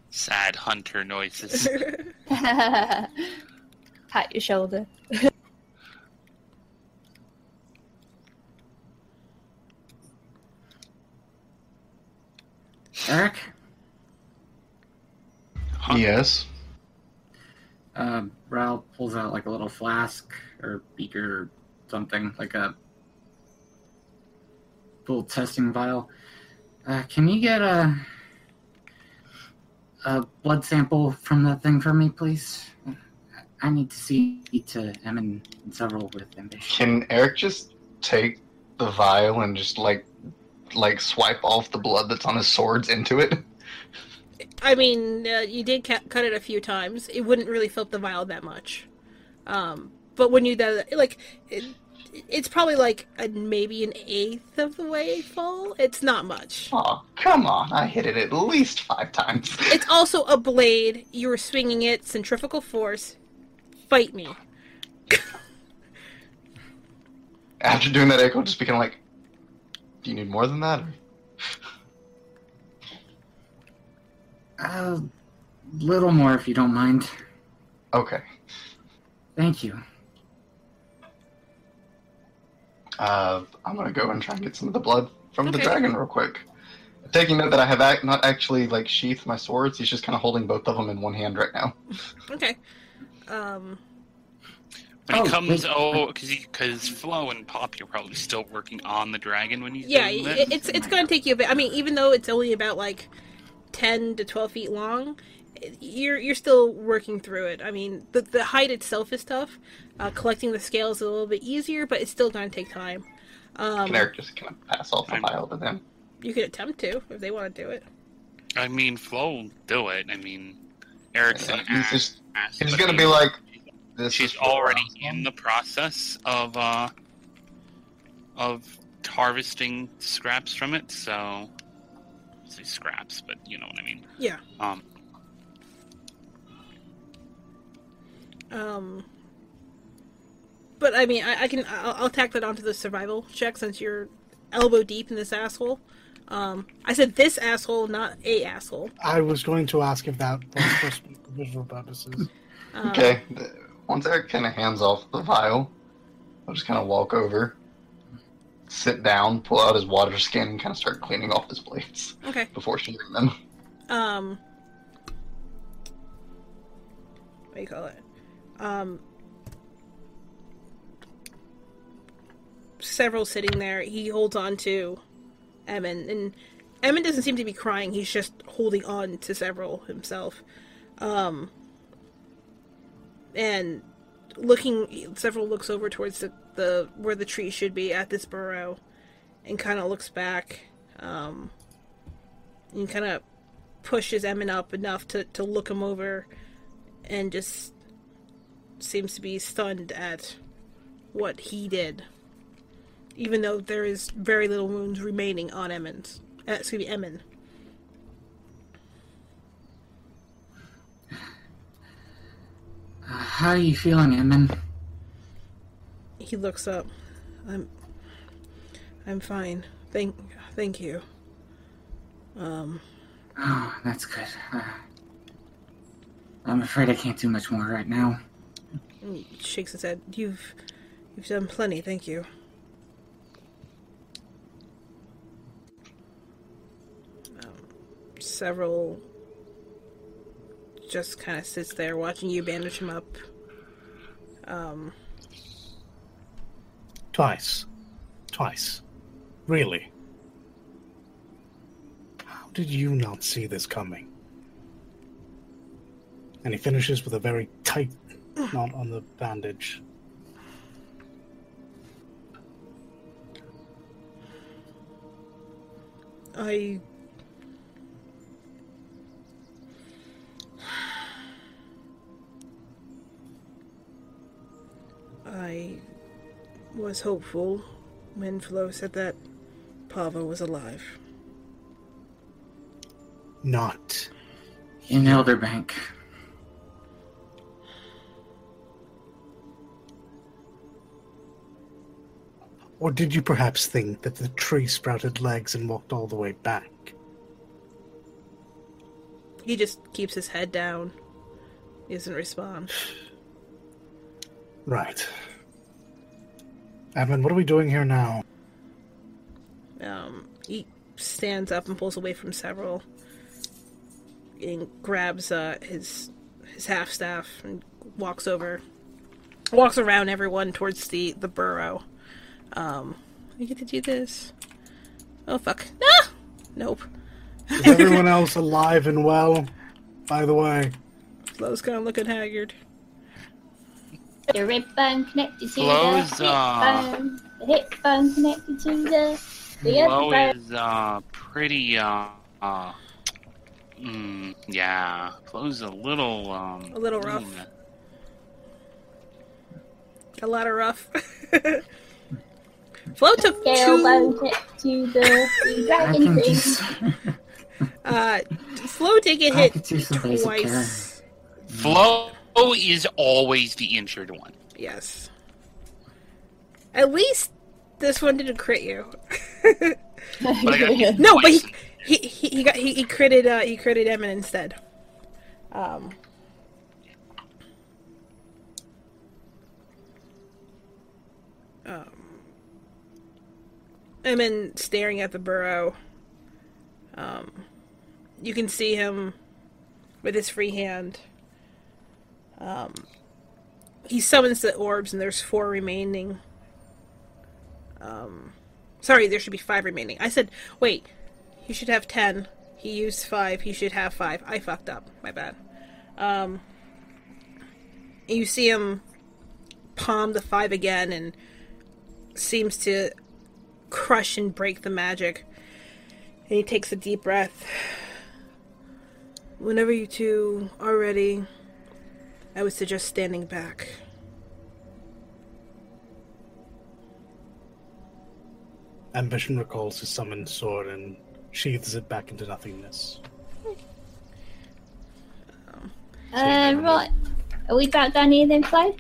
Sad hunter noises. Pat your shoulder. Eric, Huh? Yes. uh, Raul pulls out like a little flask or beaker or something, like a little testing vial. Uh, can you get a a blood sample from that thing for me, please? I need to see to Emin and Serval with ambition. Can Eric just take the vial and just like like swipe off the blood that's on his swords into it? i mean uh, you did ca- cut it a few times it wouldn't really fill up the vial that much um, but when you that like it, it's probably like a, maybe an eighth of the way full it's not much Oh, come on. I hit it at least five times. It's also a blade. You were swinging it, centrifugal force. Fight me. After doing that, Echo just became like, do you need more than that? Or... A little more, if you don't mind. Okay. Thank you. Uh, I'm gonna go and try and get some of the blood from the dragon real quick. Taking note that I have ac- not actually like sheathed my swords. He's just kind of holding both of them in one hand right now. Okay. Um. When Oh, he comes, wait. oh, because because Flo and Pop, you're probably still working on the dragon when he's Yeah. doing this. it's it's gonna take you a bit. I mean, even though it's only about like ten to twelve feet long. You're you're still working through it. I mean, the the height itself is tough. Uh, collecting the scales is a little bit easier, but it's still going to take time. Um, Can Eric just kind of pass off the vial to them? you could attempt to if they want to do it. I mean, Flo will do it. I mean, Eric's an He's just he's gonna be like, this she's already the in the process of uh of harvesting scraps from it. So, I say scraps, but you know what I mean. Yeah. Um, Um, but I mean, I, I can I'll, I'll tack that onto the survival check since you're elbow deep in this asshole. Um, I said this asshole, not a asshole. I was going to ask if that was for visual purposes. Um, Okay. Once Eric kind of hands off the vial, I'll just kind of walk over, sit down, pull out his water skin, and kind of start cleaning off his blades Okay. before shooting them. Um, what do you call it? Um, Serval sitting there. He holds on to Emin, and Emin doesn't seem to be crying. He's just holding on to Serval himself. Um, and looking, Serval looks over towards the, the where the tree should be at this burrow, and kind of looks back. Um, and kind of pushes Emin up enough to, to look him over and just seems to be stunned at what he did. Even though there is very little wounds remaining on Emin's. Uh, excuse me, Emin. Uh, how are you feeling, Emin? He looks up. I'm I'm fine. Thank thank you. Um Oh, that's good. Uh, I'm afraid I can't do much more right now. he shakes his head. You've you've done plenty, thank you. Um, Serval just kind of sits there watching you bandage him up. Um, Twice. Twice. Really? How did you not see this coming? And he finishes with a very tight knot on the bandage. I. I was hopeful when Flo said that Pavo was alive. Not. In Elderbank. Or did you perhaps think that the tree sprouted legs and walked all the way back? He just keeps his head down. He doesn't respond. Right. Edmund, what are we doing here now? Um, he stands up and pulls away from Serval, and grabs uh, his his half staff and walks over, walks around everyone towards the the burrow. Um, I get to do this. Oh fuck! Ah! Nope. Is everyone else alive and well? By the way, Flo's kind of looking haggard. The rib bone connected to Flo's, the hip uh, bone. The hip bone connected to the the other Flo bone. is uh pretty uh uh. Mm, yeah, Flo's a little um A little rough. mm, A lot of rough. Flo took Scale two. connected to the, the dragon can thing. just. Uh, Flo did get I hit could do some basic care. twice. Flo is always the injured one. Yes. At least this one didn't crit you. But I got hit no, but he he, he, he got he, he critted uh he critted Emin instead. Um Um Emin staring at the burrow. Um you can see him with his free hand. Um he summons the orbs and there's four remaining. Um sorry, there should be five remaining. I said wait, he should have ten. He used five. He should have five. I fucked up. My bad. Um, you see him palm the five again and seems to crush and break the magic. And he takes a deep breath. Whenever you two are ready, I would suggest standing back. Ambition recalls his summoned sword and sheathes it back into nothingness. Uh, right. Are we back down here then, Flo?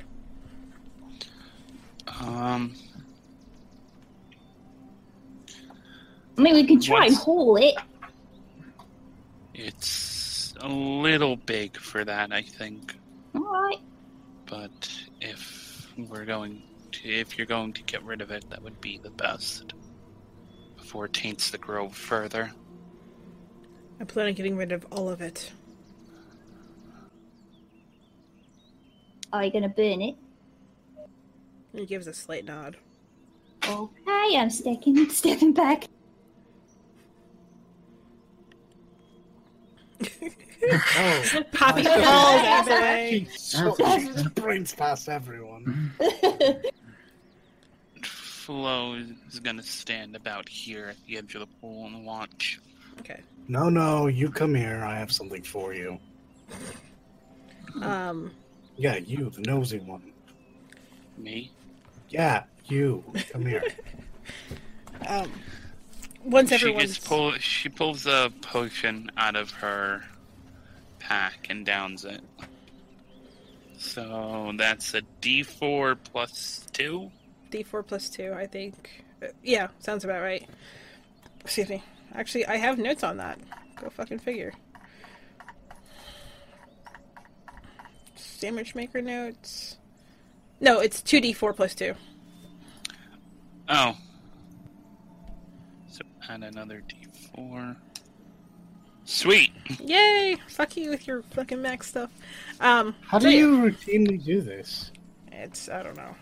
Um, I mean, we can try and What's- haul it. it's a little big for that, I think. Alright. But if we're going to, if you're going to get rid of it, that would be the best before it taints the grove further. I plan on getting rid of all of it. Are you going to burn it? He gives a slight nod. Okay, I'm stepping, stepping back. Oh, Poppy falls out of the way. he so brains past everyone. Flo is going to stand about here at the edge of the pool and watch. Okay. No, no, you come here. I have something for you. Um, Yeah, you, the nosy one. Me? Yeah, you. Come here. um, once She everyone's pull, she pulls a potion out of her pack and downs it. So that's a D4 plus two. D4 plus 2, I think. Uh, yeah, sounds about right. Excuse me. Actually, I have notes on that. Go fucking figure. Sandwich maker notes. No, it's 2d4 plus 2. Oh. So add another D4. Sweet. Yay! Fuck you with your fucking max stuff. Um, How so do yeah, you routinely do this? It's, I don't know.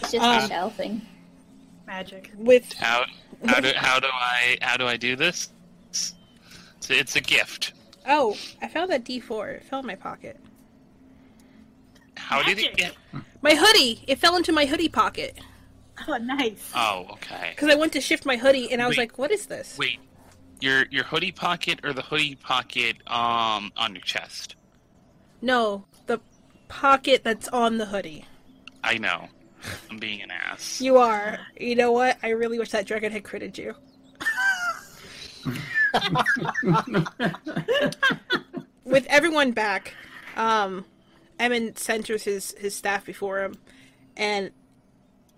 It's just Um, a shell thing. Magic. With How how do how do I how do I do this? It's, it's a gift. Oh, I found that D4. It fell in my pocket. How did it get? My hoodie! It fell into my hoodie pocket. Oh, nice. Oh, okay. Because I went to shift my hoodie and I was Wait. like, what is this? Wait, your your hoodie pocket or the hoodie pocket um on your chest? No, the pocket that's on the hoodie. I know. I'm being an ass. You are. You know what? I really wish that dragon had critted you. With everyone back, um, Emin centers his, his staff before him, and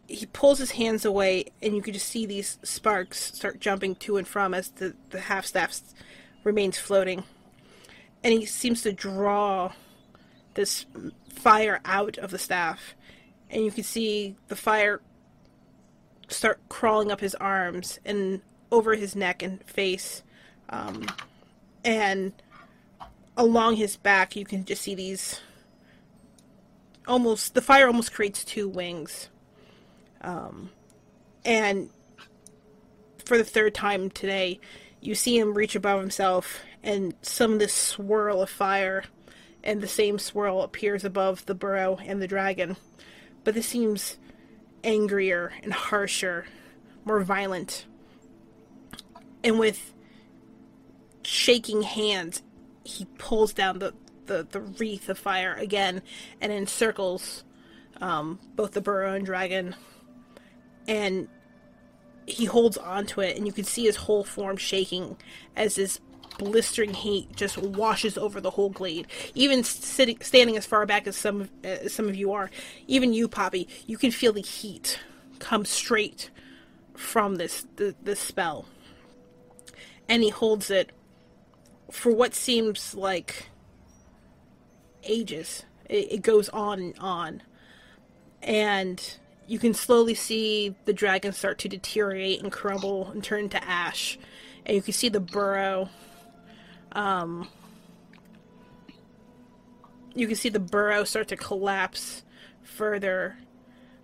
he pulls his hands away, and you can just see these sparks start jumping to and from as the, the half staff remains floating. And he seems to draw this fire out of the staff, and you can see the fire start crawling up his arms and over his neck and face. Um, and along his back, you can just see these almost, the fire almost creates two wings. Um, and for the third time today, you see him reach above himself, and some of this swirl of fire and the same swirl appears above the burrow and the dragon. But this seems angrier and harsher, more violent. And with shaking hands, he pulls down the, the, the wreath of fire again and encircles um, both the burrow and dragon. And he holds onto it, and you can see his whole form shaking as this blistering heat just washes over the whole glade. Even sitting, standing as far back as some of, as some of you are, even you, Poppy, you can feel the heat come straight from this the, this spell. And he holds it for what seems like ages. It, it goes on and on, and you can slowly see the dragon start to deteriorate and crumble and turn to ash, and you can see the burrow um, you can see the burrow start to collapse further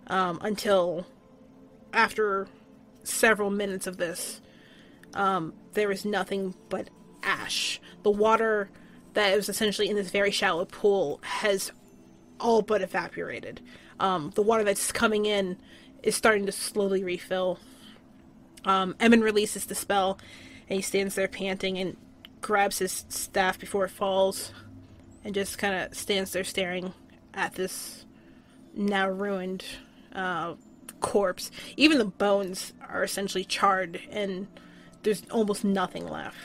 um, until after several minutes of this um, there is nothing but ash. The water that was essentially in this very shallow pool has all but evaporated. Um, the water that's coming in is starting to slowly refill. Um, Emin releases the spell, and he stands there panting and grabs his staff before it falls, and just kind of stands there staring at this now ruined uh, corpse. Even the bones are essentially charred, and there's almost nothing left.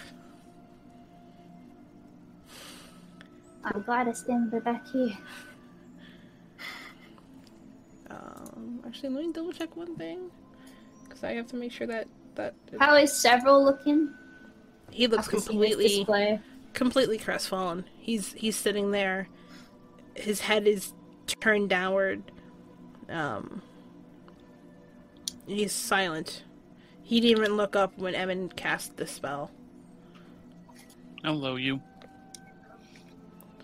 I'm glad I stand back here. Um, actually, let me double check one thing, because I have to make sure that that How is Serval looking? he looks after completely completely crestfallen. He's he's sitting there. His head is turned downward. Um, he's silent. He didn't even look up when Emin cast the spell. Hello, you.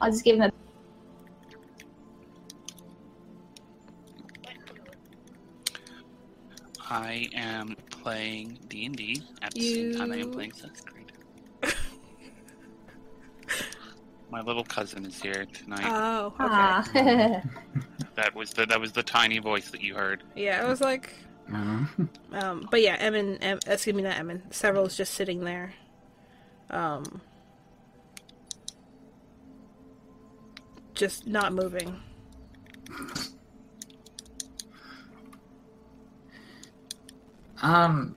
I'll just give him a. I am playing D and D at the same time I am playing Assassin's Creed. My little cousin is here tonight. Oh, okay. Ah. that was the that was the tiny voice that you heard. yeah, it was like, Uh, um, but yeah, Emin, em, excuse me, not Emin. Serval's just sitting there. Um, just not moving. Um,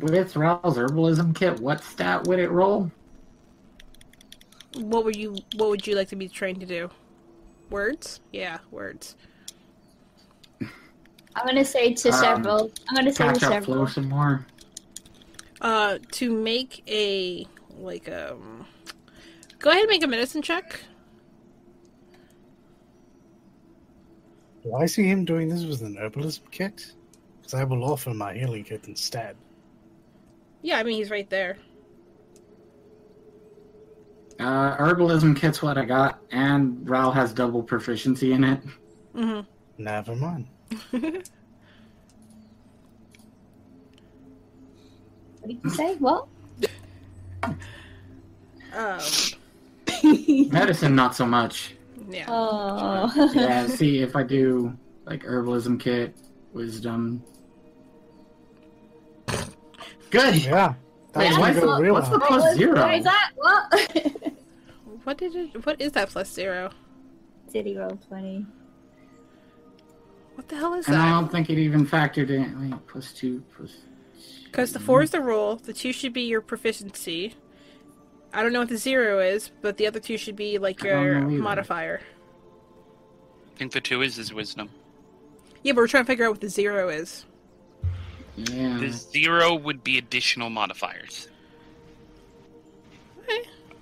with Raul's herbalism kit, what stat would it roll? What would you What would you like to be trained to do? Words? Yeah, words. I'm gonna say to Um, Serval. I'm gonna say to Catch up Flo Serval. some more. Uh, to make a like um, go ahead and make a medicine check. Do I see him doing this with an herbalism kit? Because I will offer my healing kit instead. Yeah, I mean he's right there. Uh, herbalism kit's what I got, and Raul has double proficiency in it. hmm Never mind. What did you say? What? Um, Medicine, not so much. yeah. Oh. Yeah, see if I do like herbalism kit, wisdom. Good. Yeah. Wait, That's what's the, what's the plus What- zero? What is that? What? What did it? What is that plus zero? Did he roll twenty? What the hell is that? And I don't think it even factored in. Wait, plus two, plus. Because the four is the roll, the two should be your proficiency. I don't know what the zero is, but the other two should be like your know modifier. I think the two is his wisdom. Yeah, but we're trying to figure out what the zero is. Yeah. The zero would be additional modifiers.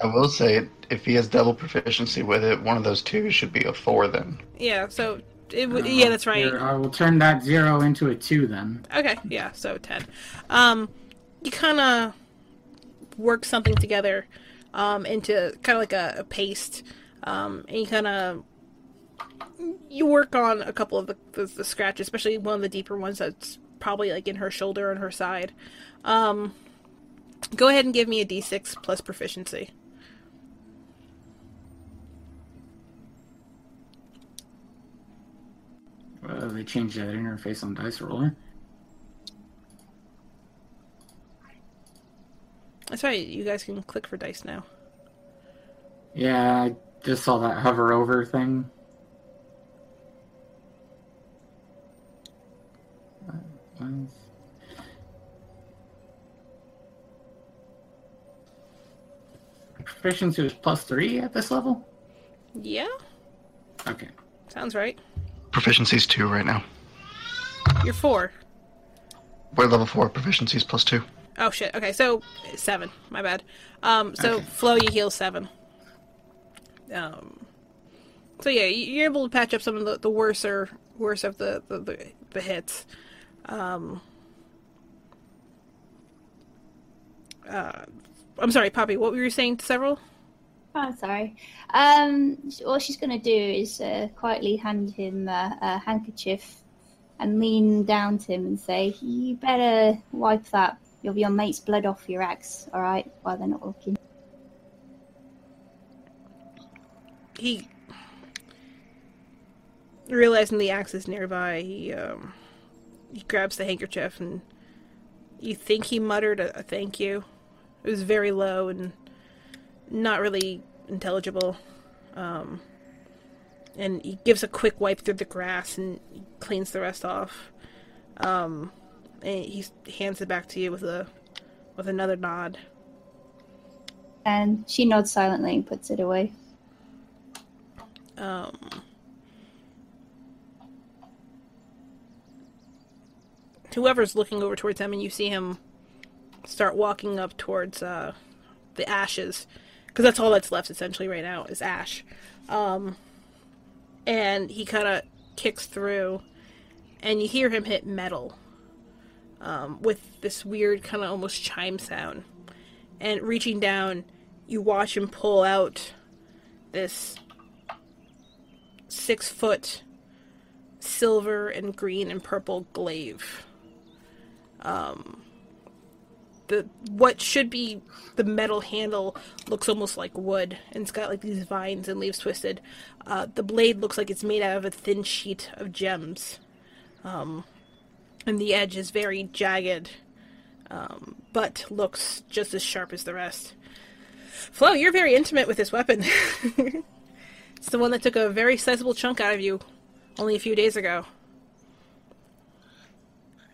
I will say, if he has double proficiency with it, one of those two should be a four then. Yeah, so it would. Uh, yeah, that's right. I will turn that zero into a two then. Okay, yeah, so 10. Um, you kind of work something together um, into kind of like a, a paste, um, and you kind of you work on a couple of the, the, the scratches, especially one of the deeper ones that's probably like in her shoulder and her side. Um, go ahead and give me a d6 plus proficiency. Uh, they changed that interface on Dice Roller. That's right, you guys can click for dice now. Yeah, I just saw that hover over thing. Proficiency was plus three at this level? Yeah, Okay. sounds right. Proficiency's two right now. You're four. We're level four. Proficiency's plus two. Oh shit. Okay, so seven. My bad. Um, so Okay. Flo, you heal seven. Um, so yeah, you- you're able to patch up some of the, the worser worse of the the, the, the hits. Um, uh, I'm sorry, Poppy. What were you saying to Serval? Oh, sorry. Um, what she's going to do is uh, quietly hand him uh, a handkerchief and lean down to him and say, "You better wipe that You'll be your mate's blood off your axe, alright? While they're not looking. he realizing the axe is nearby he um he grabs the handkerchief and you think he muttered a, a thank you. It was very low and not really intelligible. Um and he gives a quick wipe through the grass and cleans the rest off. Um and he hands it back to you with a with another nod. And she nods silently and puts it away. um, whoever's looking over towards him, and you see him start walking up towards uh, the ashes, because that's all that's left essentially right now is ash. Um, and he kind of kicks through, and you hear him hit metal um, with this weird kind of almost chime sound. And reaching down, you watch him pull out this six foot silver and green and purple glaive. Um, the what should be the metal handle looks almost like wood and it's got like these vines and leaves twisted. Uh, the blade looks like it's made out of a thin sheet of gems, um, and the edge is very jagged, um, but looks just as sharp as the rest. Flo, you're very intimate with this weapon. It's the one that took a very sizable chunk out of you only a few days ago.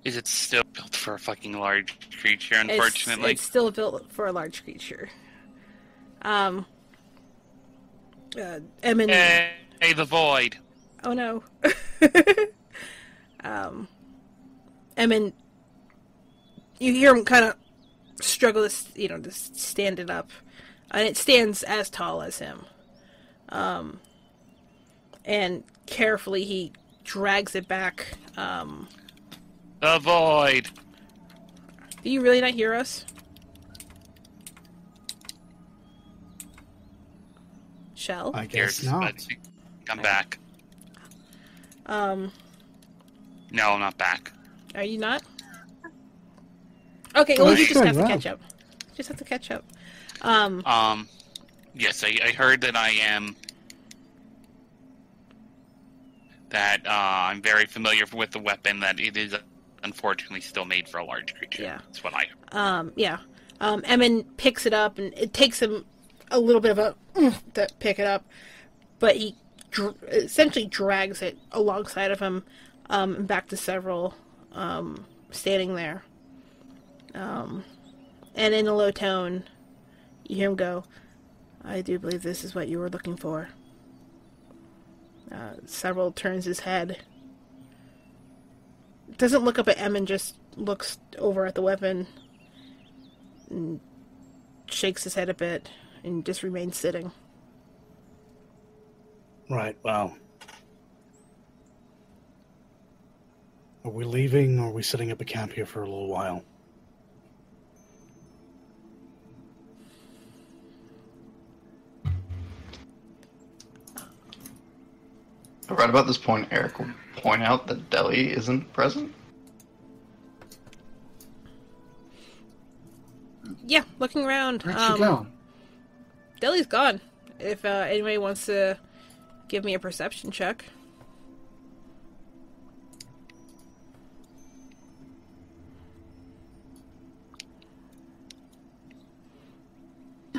Is it still built for a fucking large creature? Unfortunately, it's, still built for a large creature. Um, uh, Emin. hey, hey, the void. Oh no. um, Emin, you hear him kind of struggle to, you know, to stand it up, and it stands as tall as him. Um, and carefully he drags it back. Um, The void. do you really not hear us? Shell? I Here, guess just- not. let's- I'm back. Um, No, I'm not back. Are you not? Okay, Oh, well, you just good, have to catch up. Just have to catch up. Um, Um, yes, I, I heard that I am. That uh, I'm very familiar with the weapon. That it is unfortunately still made for a large creature. Yeah. that's what I. um, yeah. Um, Emin picks it up, and it takes him a little bit of a to pick it up, but he dr- essentially drags it alongside of him, um, and back to Serval, um, standing there. Um, and in a low tone, you hear him go, "I do believe this is what you were looking for." Uh, Serval turns his head. Doesn't look up at Emin just looks over at the weapon and shakes his head a bit and just remains sitting. Right, well. Are we leaving or are we setting up a camp here for a little while? Right about this point, Eric will point out that Deli isn't present. Yeah, looking around. Where'd um, she go? Deli's gone. If uh, anybody wants to give me a perception check.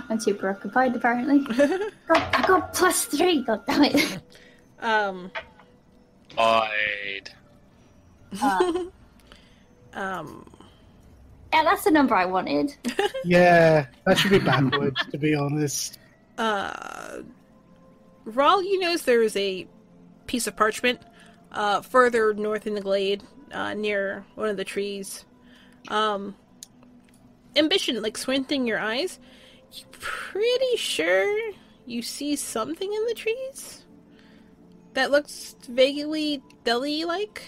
I'm too preoccupied, apparently. God, I got plus three, god damn it. Um, Void. Uh, um, yeah, that's the number I wanted. Yeah, that should be backwards, to be honest. uh, Raul, you notice there is a piece of parchment uh, further north in the glade, uh, near one of the trees. Um, ambition, like squinting your eyes, you pretty sure you see something in the trees that looks vaguely deli-like.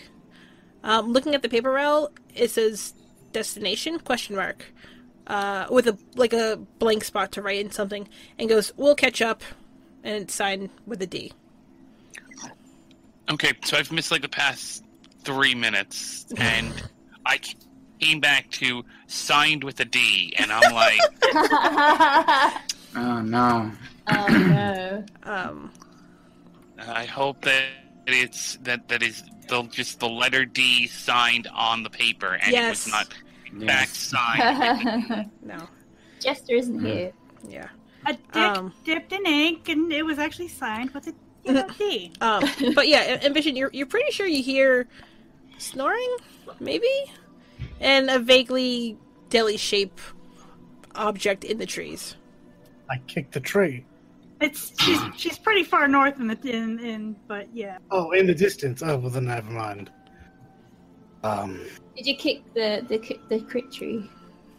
Um, looking at the paper rail, it says destination question mark uh, with a like a blank spot to write in something, and goes, "We'll catch up," and it's signed with a D. Okay, so I've missed like the past three minutes, and I came back to signed with a D, and I'm like, Oh no. oh no. Um, I hope that it's that that is the, just the letter D signed on the paper, and it was not back Yes. signed. no. Jester isn't here. Yeah. A dick Um. dipped in ink, and it was actually signed with a you know, D. Um, but yeah, Ambition, you're you're pretty sure you hear snoring, maybe, and a vaguely deli shape object in the trees. I kicked the tree. It's she's she's pretty far north in the in, in but yeah. Oh, in the distance. Oh, well, then never mind. Um. Did you kick the the the crit tree?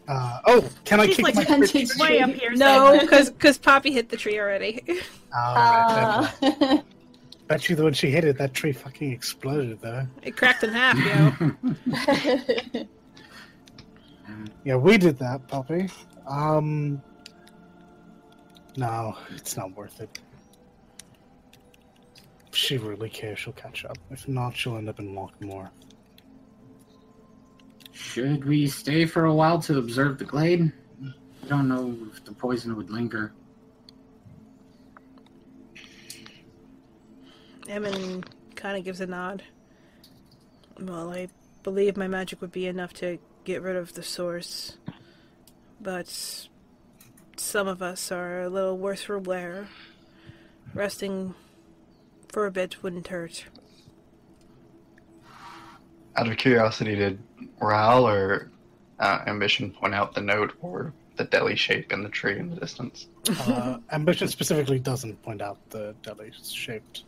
Uh, oh, can I She's kick like my hunted tree? tree. Way up here. No, because because Poppy hit the tree already. All right, never mind. Uh, Bet you that when she hit it, that tree fucking exploded, though. it cracked in half, yo. Yeah, we did that, Poppy. Um. No, it's not worth it. If she really cares, she'll catch up. If not, she'll end up in Lockmore. Should we stay for a while to observe the glade? I don't know if the poison would linger. Emin kind of gives a nod. Well, I believe my magic would be enough to get rid of the source, but some of us are a little worse for wear. Resting for a bit wouldn't hurt. Out of curiosity, did Raul or uh, Ambition point out the note or the deli shape in the tree in the distance? Uh, Ambition specifically doesn't point out the deli-shaped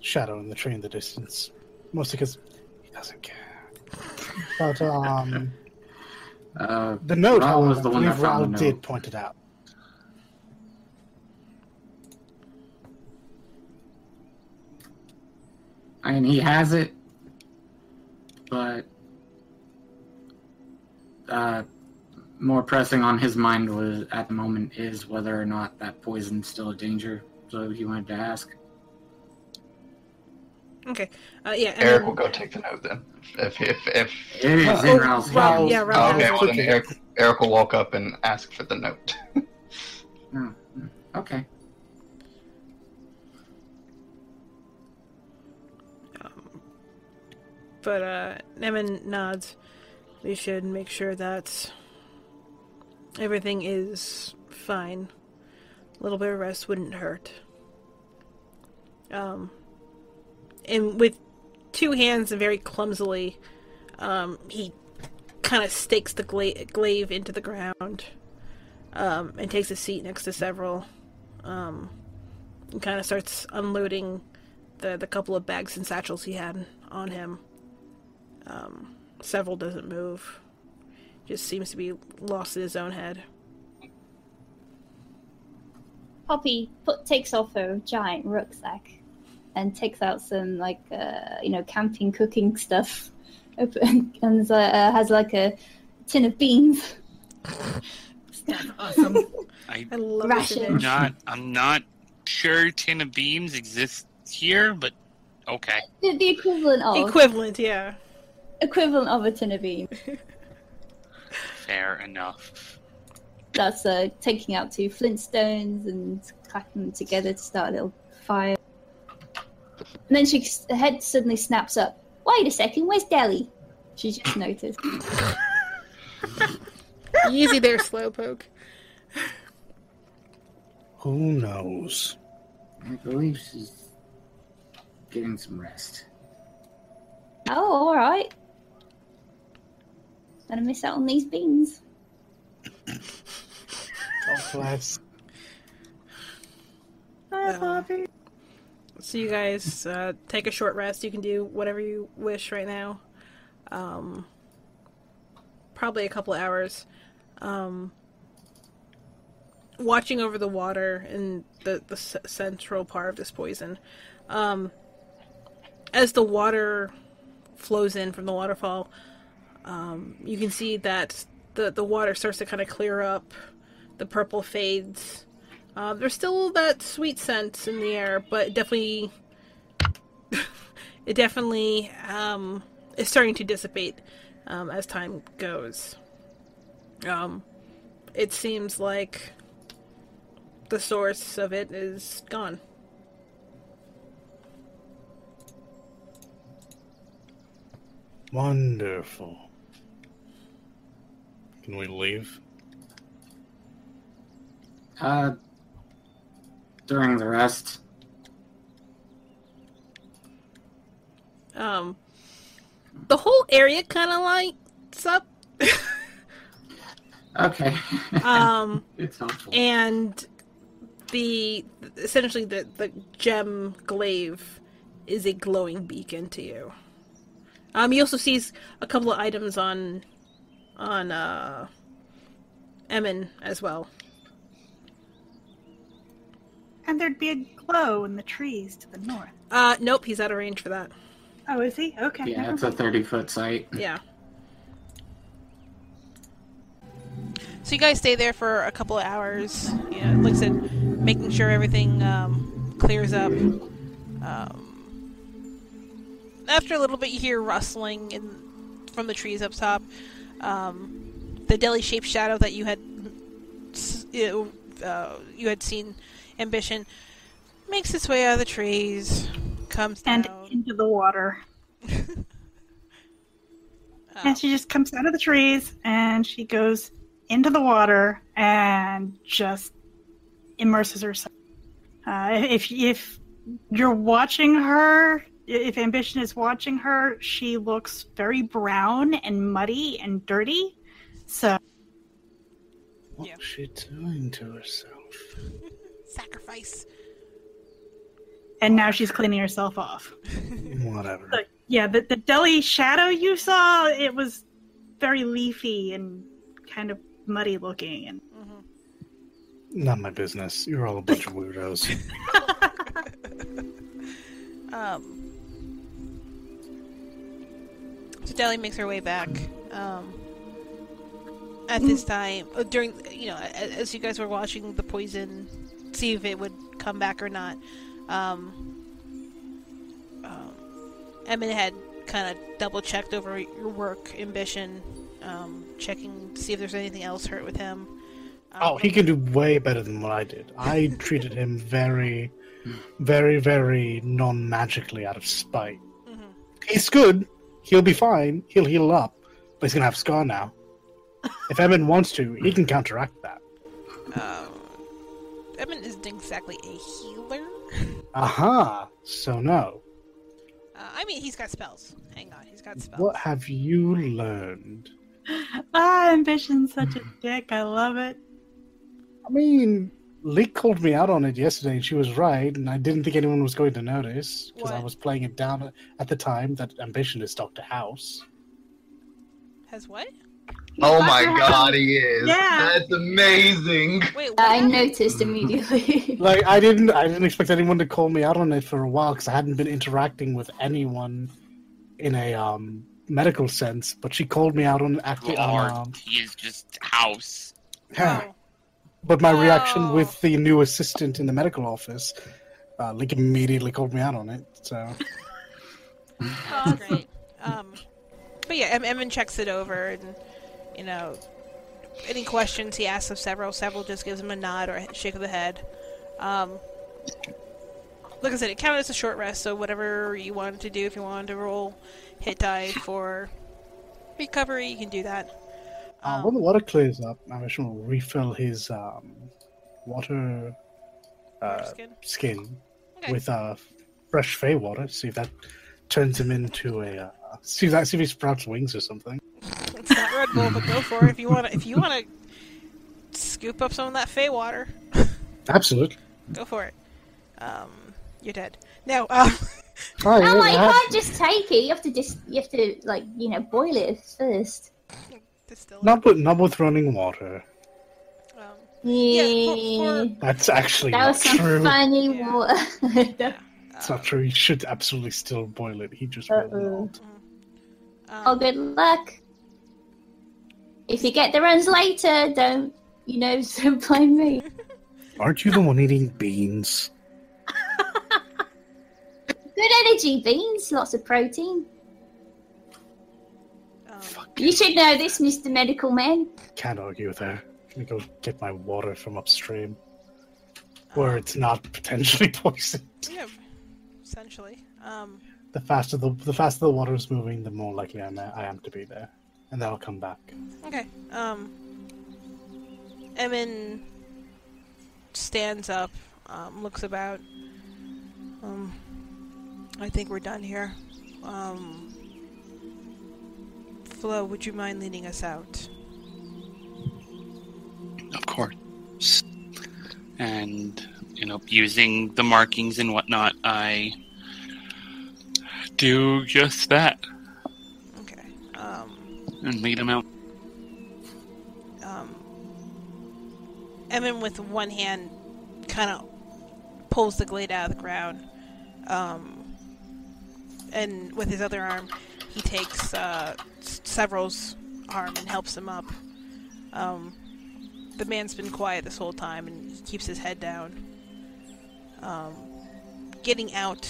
shadow in the tree in the distance, mostly because he doesn't care. But um, Uh, the note, Raul however, was the I one that believe Raul found the did point it out. I mean, he has it, but uh, more pressing on his mind was at the moment is whether or not that poison's still a danger. So he wanted to ask. Okay. Uh, yeah. and Eric then- will go take the note then. If if if. It is Oh, in Raul's Raul- hands. yeah, Raul Oh, okay, well then Eric Eric will walk up and ask for the note. Okay. But uh Nemen nods. We should make sure that everything is fine. A little bit of rest wouldn't hurt. Um and with two hands and very clumsily, um, he kind of stakes the gla- glaive into the ground um, and takes a seat next to Serval. Um, and kind of starts unloading the, the couple of bags and satchels he had on him. Um, Serval doesn't move. Just seems to be lost in his own head. Poppy put takes off her giant rucksack and takes out some like uh, you know camping cooking stuff, and uh, has like a tin of beans. That's awesome. I I love Ration. this image. not I'm not sure tin of beans exists here, but okay. The, the equivalent of Equivalent, yeah. equivalent of a tin of beans. Fair enough. That's uh, taking out two flintstones and clacking them together to start a little fire. And then she her head suddenly snaps up. Wait a second, where's Deli? She just noticed. Easy there, Slowpoke. Who knows? I believe she's getting some rest. Oh, all right. Gonna miss out on these beans. God bless. Hi, Uh, Poppy. So you guys uh, take a short rest. You can do whatever you wish right now. Um, probably a couple hours. Um, watching over the water in the the central part of this poison. Um, as the water flows in from the waterfall, um, you can see that the the water starts to kind of clear up. The purple fades. Uh, there's still that sweet scent in the air, but it definitely, it definitely um, is starting to dissipate. um, as time goes. Um, it seems like the source of it is gone. Wonderful. Can we leave? Uh, during the rest, Um, the whole area kind of lights up. okay. um, it's helpful. and the essentially the the gem glaive is a glowing beacon to you. Um, he also sees a couple of items on on uh Emin as well. And there'd be a glow in the trees to the north. Uh, nope, he's out of range for that. Oh, is he? Okay. yeah, it's a 30 foot sight. Yeah. So you guys stay there for a couple of hours. You know, like I said, making sure everything um, clears up. Um, after a little bit, you hear rustling in, from the trees up top. Um, the deli-shaped shadow that you had you, know, uh, you had seen, ambition, makes its way out of the trees, comes down. And into the water. um, And she just comes out of the trees and she goes into the water and just immerses herself. Uh, if if you're watching her, if Ambition is watching her, she looks very brown and muddy and dirty. So What's Yeah. she doing to herself? sacrifice. and now she's cleaning herself off. Whatever. But yeah, the the deli shadow you saw, it was very leafy and kind of muddy looking and Not my business. You're all a bunch of weirdos. Um, so Deli makes her way back. Um, at this time, uh, during you know, as you guys were watching the poison, see if it would come back or not. Um, um, Emin had kind of double checked over your work, ambition, um, checking to see if there's anything else hurt with him. Um, Oh, he can do way better than what I did. I treated him very, very, very non magically out of spite. mhm. He's good. He'll be fine. He'll heal up. But he's going to have Scar now. If Emin wants to, he can counteract that. Um, Emin isn't exactly a healer. Aha! Uh-huh. So, no. Uh, I mean, he's got spells. Hang on, he's got spells. What have you learned? ah, Ambition's such a dick. I love it. I mean, Leek called me out on it yesterday, and she was right, and I didn't think anyone was going to notice because I was playing it down at the time that Ambition is Dr. House. Has what? Oh my god, he is. Yeah. That's amazing. Wait. I noticed immediately. Like I didn't, I didn't expect anyone to call me out on it for a while because I hadn't been interacting with anyone in a um, medical sense. But she called me out on actually Lord, on. Um, he is just house. Oh. But my reaction Oh. with the new assistant in the medical office, uh, Leek immediately called me out on it. So Oh, great. Um, but yeah, em- Emin checks it over, and you know, any questions he asks of Serval, Serval just gives him a nod or a shake of the head. Um, like I said, it counted as a short rest, so whatever you wanted to do, if you wanted to roll hit die for recovery, you can do that. uh, Um, when the water clears up, Ambition will refill his um, water uh, skin. skin Okay. with uh, fresh Fey water. See if that turns him into a. Uh, see if that see if he sprouts wings or something. It's not Red Bull, but go for it if you want to. If you want to scoop up some of that Fey water, Absolutely. go for it. Um, you're dead. No. Um, Oh, Oh, yeah, you I can't just take it. You have to just, you have to like, you know, boil it first. distill. Not with not with running water. Um, Yeah, for- for- That's actually that not was some true. funny Yeah. water. It's not true. You should absolutely still boil it. He just will Uh-oh. not. oh, Um, good luck. If you get the runs later, don't, you know, don't blame me. Aren't you the one eating beans? Good energy, beans, lots of protein. um, Fuck You should know this, Mr. Medical Man. Can't argue with her. Let me go get my water from upstream, where it's not potentially poisoned. Yeah, essentially. Um, The faster the the faster the water is moving, the more likely I am, I am to be there, and then I'll come back. okay. Um, Emin stands up, um, looks about. Um, I think we're done here. Um, Flo, would you mind leading us out? Of course. And, you know, using the markings and whatnot, I do just that Okay. Um, and lead him out. um, Emin with one hand kind of pulls the glaive out of the ground, um, and with his other arm, he takes uh, Serval's arm and helps him up. Um, the man's been quiet this whole time, and he keeps his head down. Um, getting out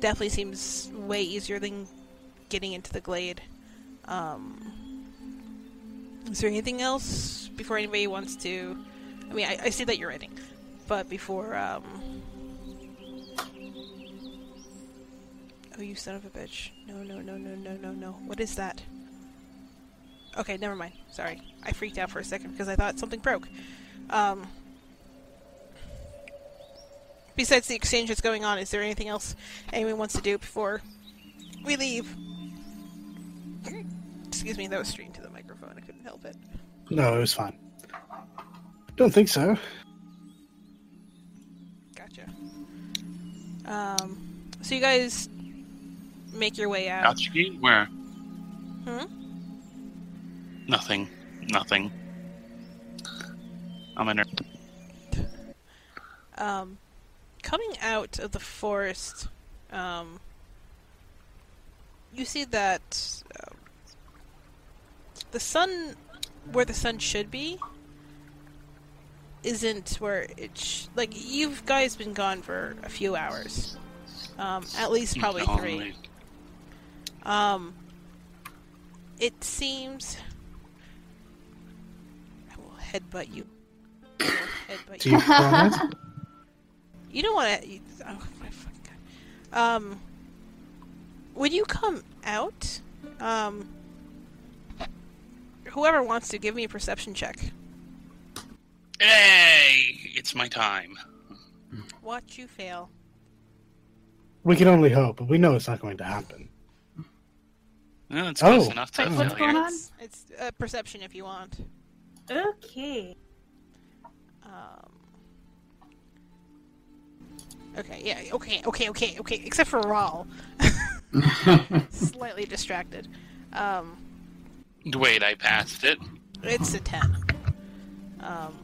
definitely seems way easier than getting into the glade. Um, is there anything else before anybody wants to? I mean, I, I see that you're writing, but before, um. Oh, you son of a bitch. No, no, no, no, no, no, no. What is that? Okay, never mind. Sorry. I freaked out for a second because I thought something broke. Um. Besides the exchange that's going on, is there anything else anyone wants to do before we leave? Excuse me, that was straight into the microphone. I couldn't help it. No, it was fine. Don't think so. Gotcha. Um, so you guys make your way out. Out Where? Hmm? Nothing. Nothing. I'm a. Um, coming out of the forest, um, you see that uh, the sun, where the sun should be, isn't where it. Sh- like you've guys been gone for a few hours, um, at least probably three. Um, it seems. I will headbutt you. I will headbutt Do you. you don't want to. Oh my fucking god. Um, when you come out, um, whoever wants to give me a perception check. Hey! It's my time. Watch you fail. we can only hope, but we know it's not going to happen. Well, it's close Oh. enough to Wait, what's going on? It's, it's uh, perception if you want. Okay. Um. Okay. Yeah. Okay. Okay. Okay. Okay. Except for Raul, slightly distracted. Um. Wait, I passed it. It's a 10. Um.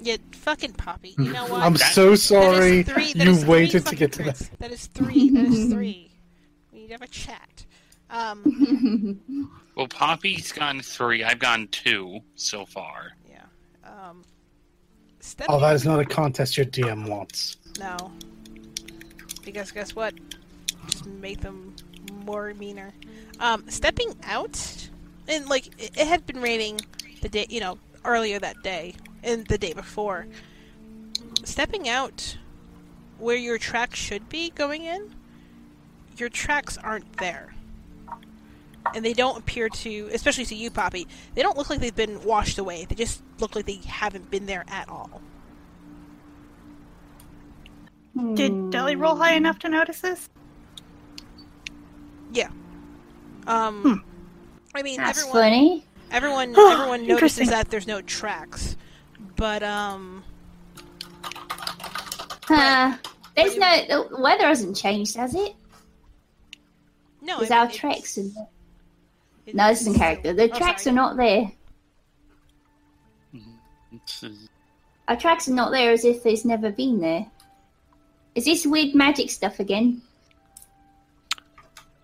Yeah, fucking Poppy. You know what? I'm That- so That is sorry three- that you waited to get to that. crits. That is three. That is three. We need to have a chat. Um. Well, Poppy's gone three. I've gone two so far. Yeah. Um. Stepping, Oh, that is not a contest your DM wants. No. Because guess what? Just make them more meaner. Um, stepping out, and like it, it had been raining the day, you know, earlier that day and the day before. Stepping out where your tracks should be going in, your tracks aren't there. And they don't appear to, especially to you, Poppy, they don't look like they've been washed away. They just look like they haven't been there at all. Did Deli roll high enough to notice this? Yeah. Um, I mean, That's everyone, funny. everyone, everyone notices that there's no tracks, but um, Uh, there's no the weather hasn't changed, has it? no, There's I mean, our tracks. In... it- No, this is in character. The oh, tracks sorry. are not there. Mm-hmm. Our tracks are not there as if there's never been there. Is this weird magic stuff again?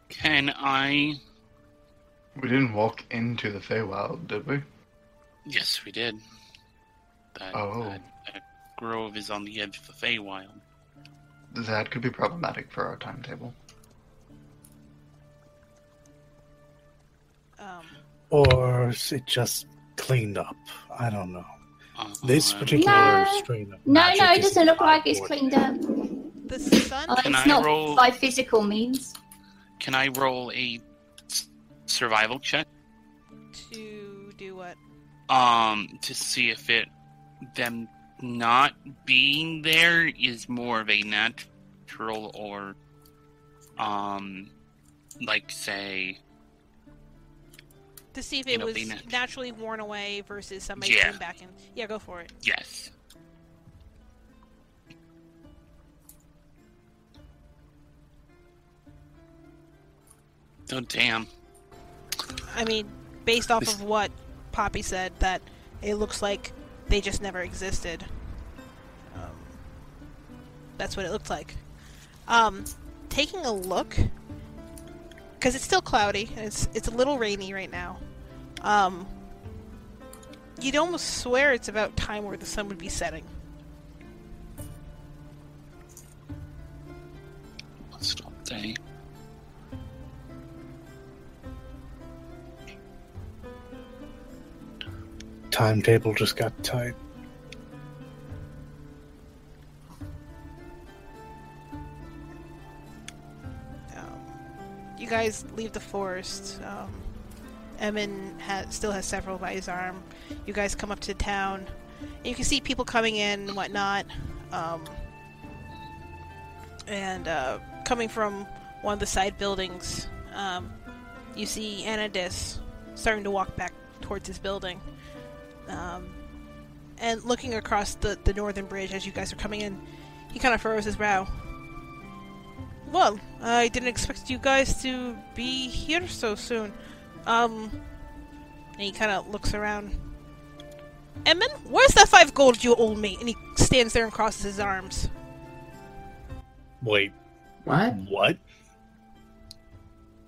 Can I? We didn't walk into the Feywild, did we? Yes, we did. That, Oh. that, that grove is on the edge of the Feywild. That could be problematic for our timetable. Or is it just cleaned up? I don't know. This Um, particular No. strain of No, magic no, it is doesn't look like it's cleaned up. The sun. Oh, Can it's I not roll- by physical means. Can I roll a survival check? To do what? Um, to see if it them not being there is more of a natural or um like say To see if it know, was nat- naturally worn away versus somebody Yeah. came back and Yeah, go for it. yes. Oh damn. I mean, based off This- of what Poppy said, that it looks like they just never existed. Um, that's what it looked like. Um, taking a look, because it's still cloudy and it's it's a little rainy right now. Um, you'd almost swear it's about time where the sun would be setting. Stop day. Timetable just got tight. Um, you guys leave the forest. Um, Emin ha- still has Serval by his arm. You guys come up to town. And you can see people coming in and whatnot. Um, and uh, coming from one of the side buildings, um, you see Anadis starting to walk back towards his building. Um, and looking across the, the northern bridge as you guys are coming in, he kind of furrows his brow. Well, I didn't expect you guys to be here so soon. Um, and he kind of looks around. Emin, where's that five gold you owe me? And he stands there and crosses his arms. Wait, What? what?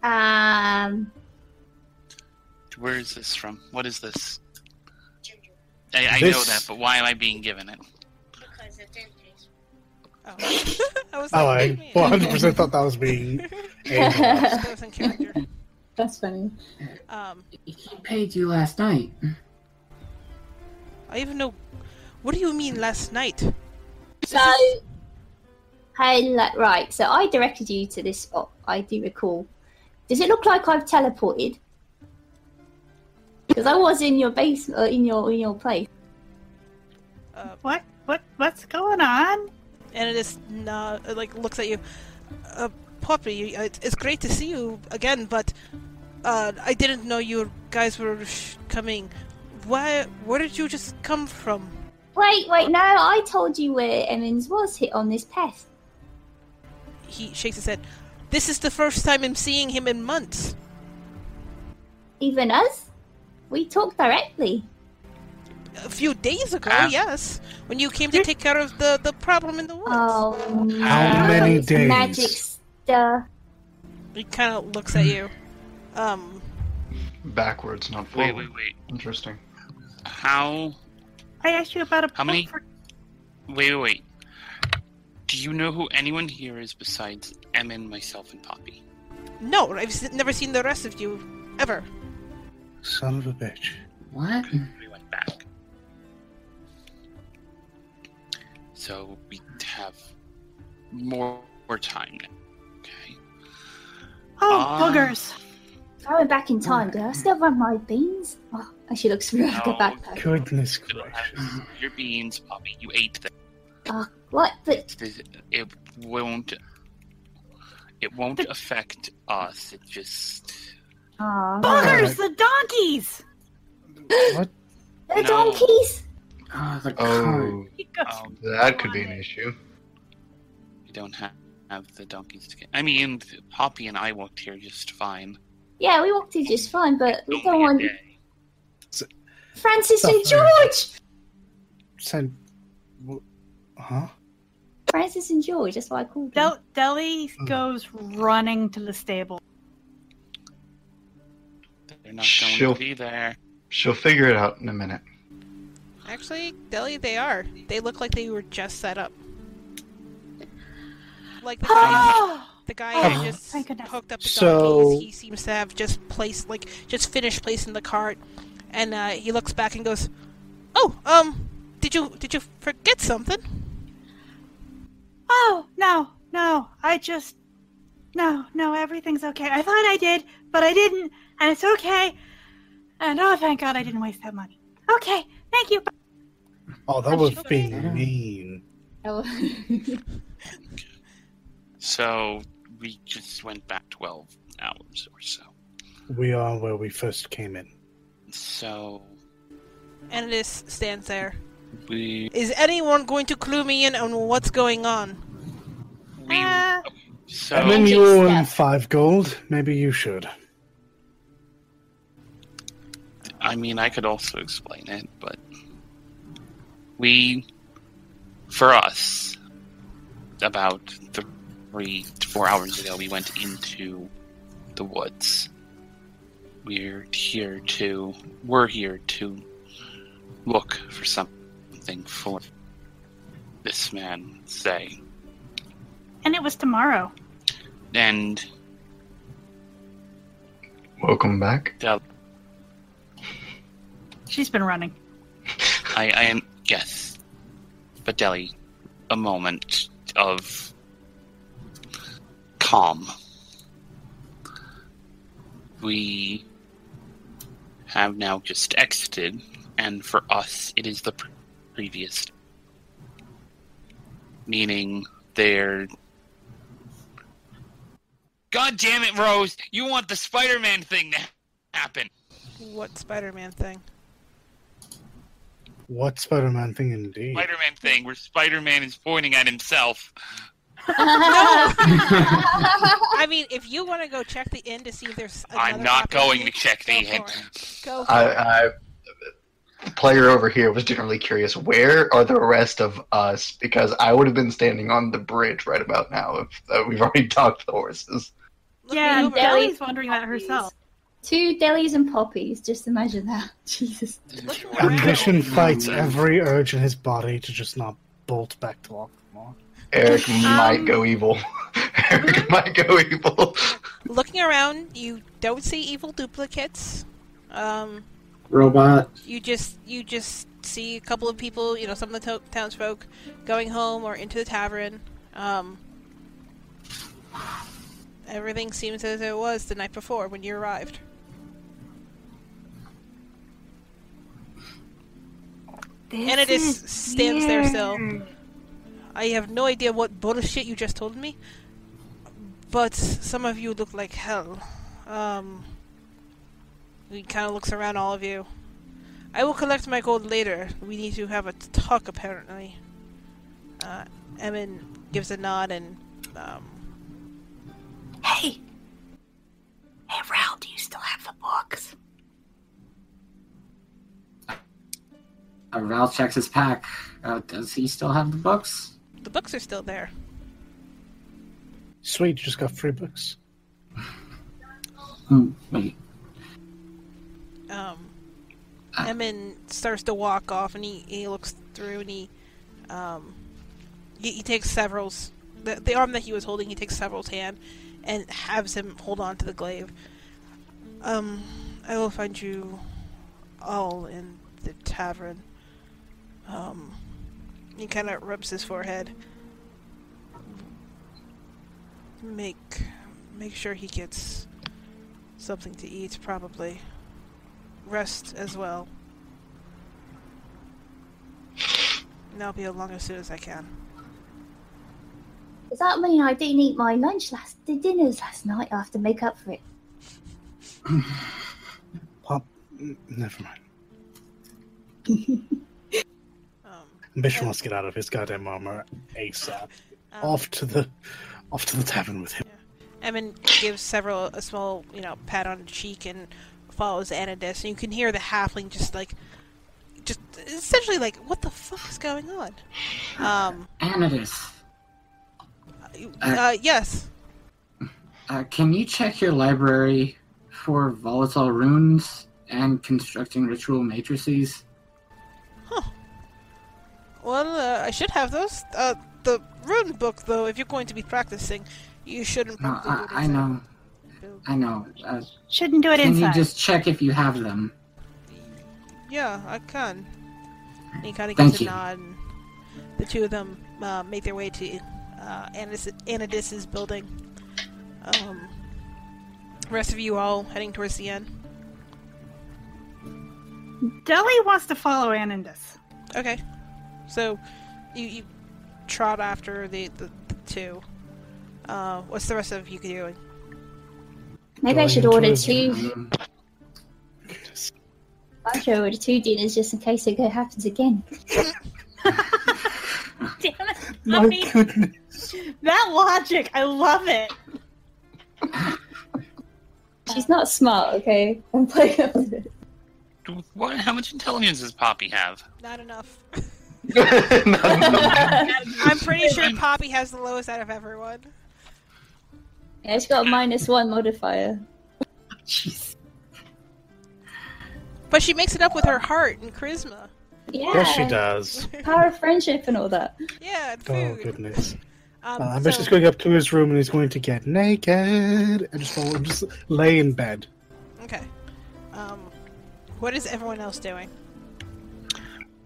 Um, Where is this from? What is this? I, I know that, but why am I being given it? Because Oh, I was Oh, I 100% thought that was being aimed at. that was in character. That's funny. Um, He paid you last night. I even know. What do you mean last night? So, hey, like, right. So I directed you to this spot. I do recall. Does it look like I've teleported? Because I was in your base, uh, in your in your place. Uh, What? What? What's going on? and it is not like looks at you. Uh, Poppy, uh, it's, it's great to see you again, but uh, I didn't know you guys were sh- coming. Why? Where did you just come from? Wait, wait, no. I told you where Emmons was hit on this path. He shakes his head. This is the first time I'm seeing him in months. Even us. We talked directly. A few days ago, Ah. yes, when you came to take care of the the problem in the woods. Oh, How many days? Magic stuff. He kind of looks at you. Um, Backwards, not forward. wait, wait. wait. Interesting. How? I asked you about a How many- for Wait, wait, wait. Do you know who anyone here is besides Emin, myself, and Poppy? no, I've never seen the rest of you ever. Son of a bitch. What? We went back. So we have more, more time now. Okay. Oh, Ah. boogers. If I went back in time, do I still have my beans? Oh, I should look through like a No. backpack. Goodness gracious. your beans, Poppy. You ate them. Oh, what? But It won't. It won't affect us. It just. oh, Boogers, the donkeys. What? the No. donkeys. Oh, the. Oh, He goes, Um, that could be an issue. we don't have, have the donkeys to get. I mean, Poppy and I walked here just fine. Yeah, we walked in just fine, but we don't Only want day. Francis and George. Send. wh- Huh? Francis and George. That's what I called them. Del- Deli Hmm. goes running to the stable. They're not going She'll- to be there. She'll figure it out in a minute. Actually, Deli, they are. They look like they were just set up. Like the guys, The guy Oh, who just thank hooked up the So- donkeys, he seems to have just placed, like, just finished placing the cart, and uh, he looks back and goes, "Oh, um, did you did you forget something?" Oh, no, no. I just. No, no, everything's okay. I thought I did, but I didn't, and it's okay. And oh, thank God I didn't waste that money. Okay, thank you. Oh, that was being mean. Oh. So we just went back 12 hours or so. We are where we first came in. So And it is stands there. we Is anyone going to clue me in on what's going on? we Uh, so I mean, you owe him five gold. Maybe you should. I mean I could also explain it, but we for us about three to four hours ago we went into the woods. We're here to we're here to look for something for this man say. and it was tomorrow. And Welcome back. Del- She's been running. I, I am yes, but Deli, a moment of calm. We have now just exited, and for us, it is the pre- previous, meaning they're. God damn it, Rose! You want the Spider-Man thing to happen? What Spider-Man thing? What Spider-Man thing indeed? Spider-Man thing where Spider-Man is pointing at himself. I mean, if you want to go check the inn to see if there's. I'm not going to check the go inn. Go. I. I the player over here was generally curious where are the rest of us because I would have been standing on the bridge right about now if uh, we've already talked the horses. Yeah, me and Deli's wondering that herself. Two delis and poppies. Just imagine that. Jesus. Ambition fights every urge in his body to just not bolt back to Lockmore. Eric might Um, go evil. Eric might go evil. looking around, you don't see evil duplicates. Um, Robot. you just you just see a couple of people, you know, some of the to- townsfolk going home or into the tavern. Um, everything seems as it was the night before when you arrived. And it is stands there still. I have no idea what bullshit you just told me, but some of you look like hell. Um, he kind of looks around all of you. I will collect my gold later. We need to have a talk, apparently. Uh, Emin gives a nod and, um, Hey! Hey, Raul, do you still have the books? Uh, Raul checks his pack. Uh, does he still have the books? The books are still there. Sweet, you just got free books. Hmm, wait. Um, Ah. Emin starts to walk off, and he, he looks through, and he um, he, he takes Serval's the, the arm that he was holding. He takes Serval's hand and has him hold on to the glaive. Um, I will find you all in the tavern. Um, he kind of rubs his forehead. Make make sure he gets something to eat, probably rest as well. And I'll be along as soon as I can. Does that mean I didn't eat my lunch last, the dinners last night? I have to make up for it. Pop, never mind. Ambition wants to get out of his goddamn armor ASAP. um, Off to the, off to the tavern with him. Emin gives Serval a small, you know, pat on the cheek and follows Anadis, and you can hear the halfling just like, just essentially like, what the fuck is going on? Um, Anidus, uh, yes. uh, can you check your library for volatile runes and constructing ritual matrices? Well, uh, I should have those. Uh, the rune book, though, if you're going to be practicing, You shouldn't No, I, I know. I know. Uh, Shouldn't do it can inside. you just check if you have them? Yeah, I can. And he kind of gives a nod. And the two of them uh, make their way to uh, Anadis- Anadis's building. Um, rest of you all heading towards the end. Deli wants to follow Anandus. Okay. So, you, you trot after the, the, the two. Uh, what's the rest of you doing? Maybe I should order two. I should order two dinners just in case it happens again. Damn it. My Poppy. goodness. That logic, I love it. She's not smart, okay? I'm playing up with it. What? How much intelligence does Poppy have? Not enough. No, I'm pretty sure Poppy has the lowest out of everyone. Yeah, she's got a minus one modifier. Jeez. But she makes it up with her heart and charisma. Yeah. Yes, she does. Power of friendship and all that. Yeah, and Oh food. goodness. Um, Uh, I'm so- just going up to his room and he's going to get naked and just, fall, just lay in bed. Okay. Um, what is everyone else doing?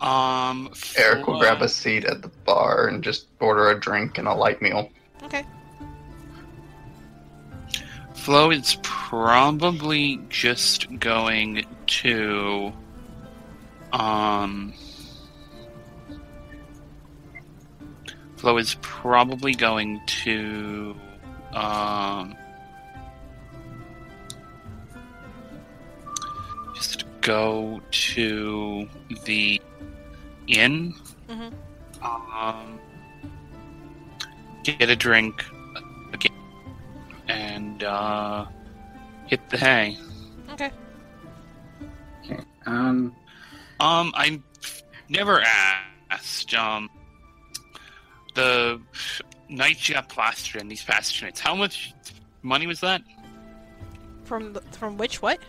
Um, Eric will grab a seat at the bar and just order a drink and a light meal. Okay. Flo is probably just going to um Flo is probably going to um just go to the inn Mhm. um get a drink again and uh hit the hay Okay. okay. Um. Um, I never asked. Um, the night you got plastered in these past nights, how much money was that From the, from which what?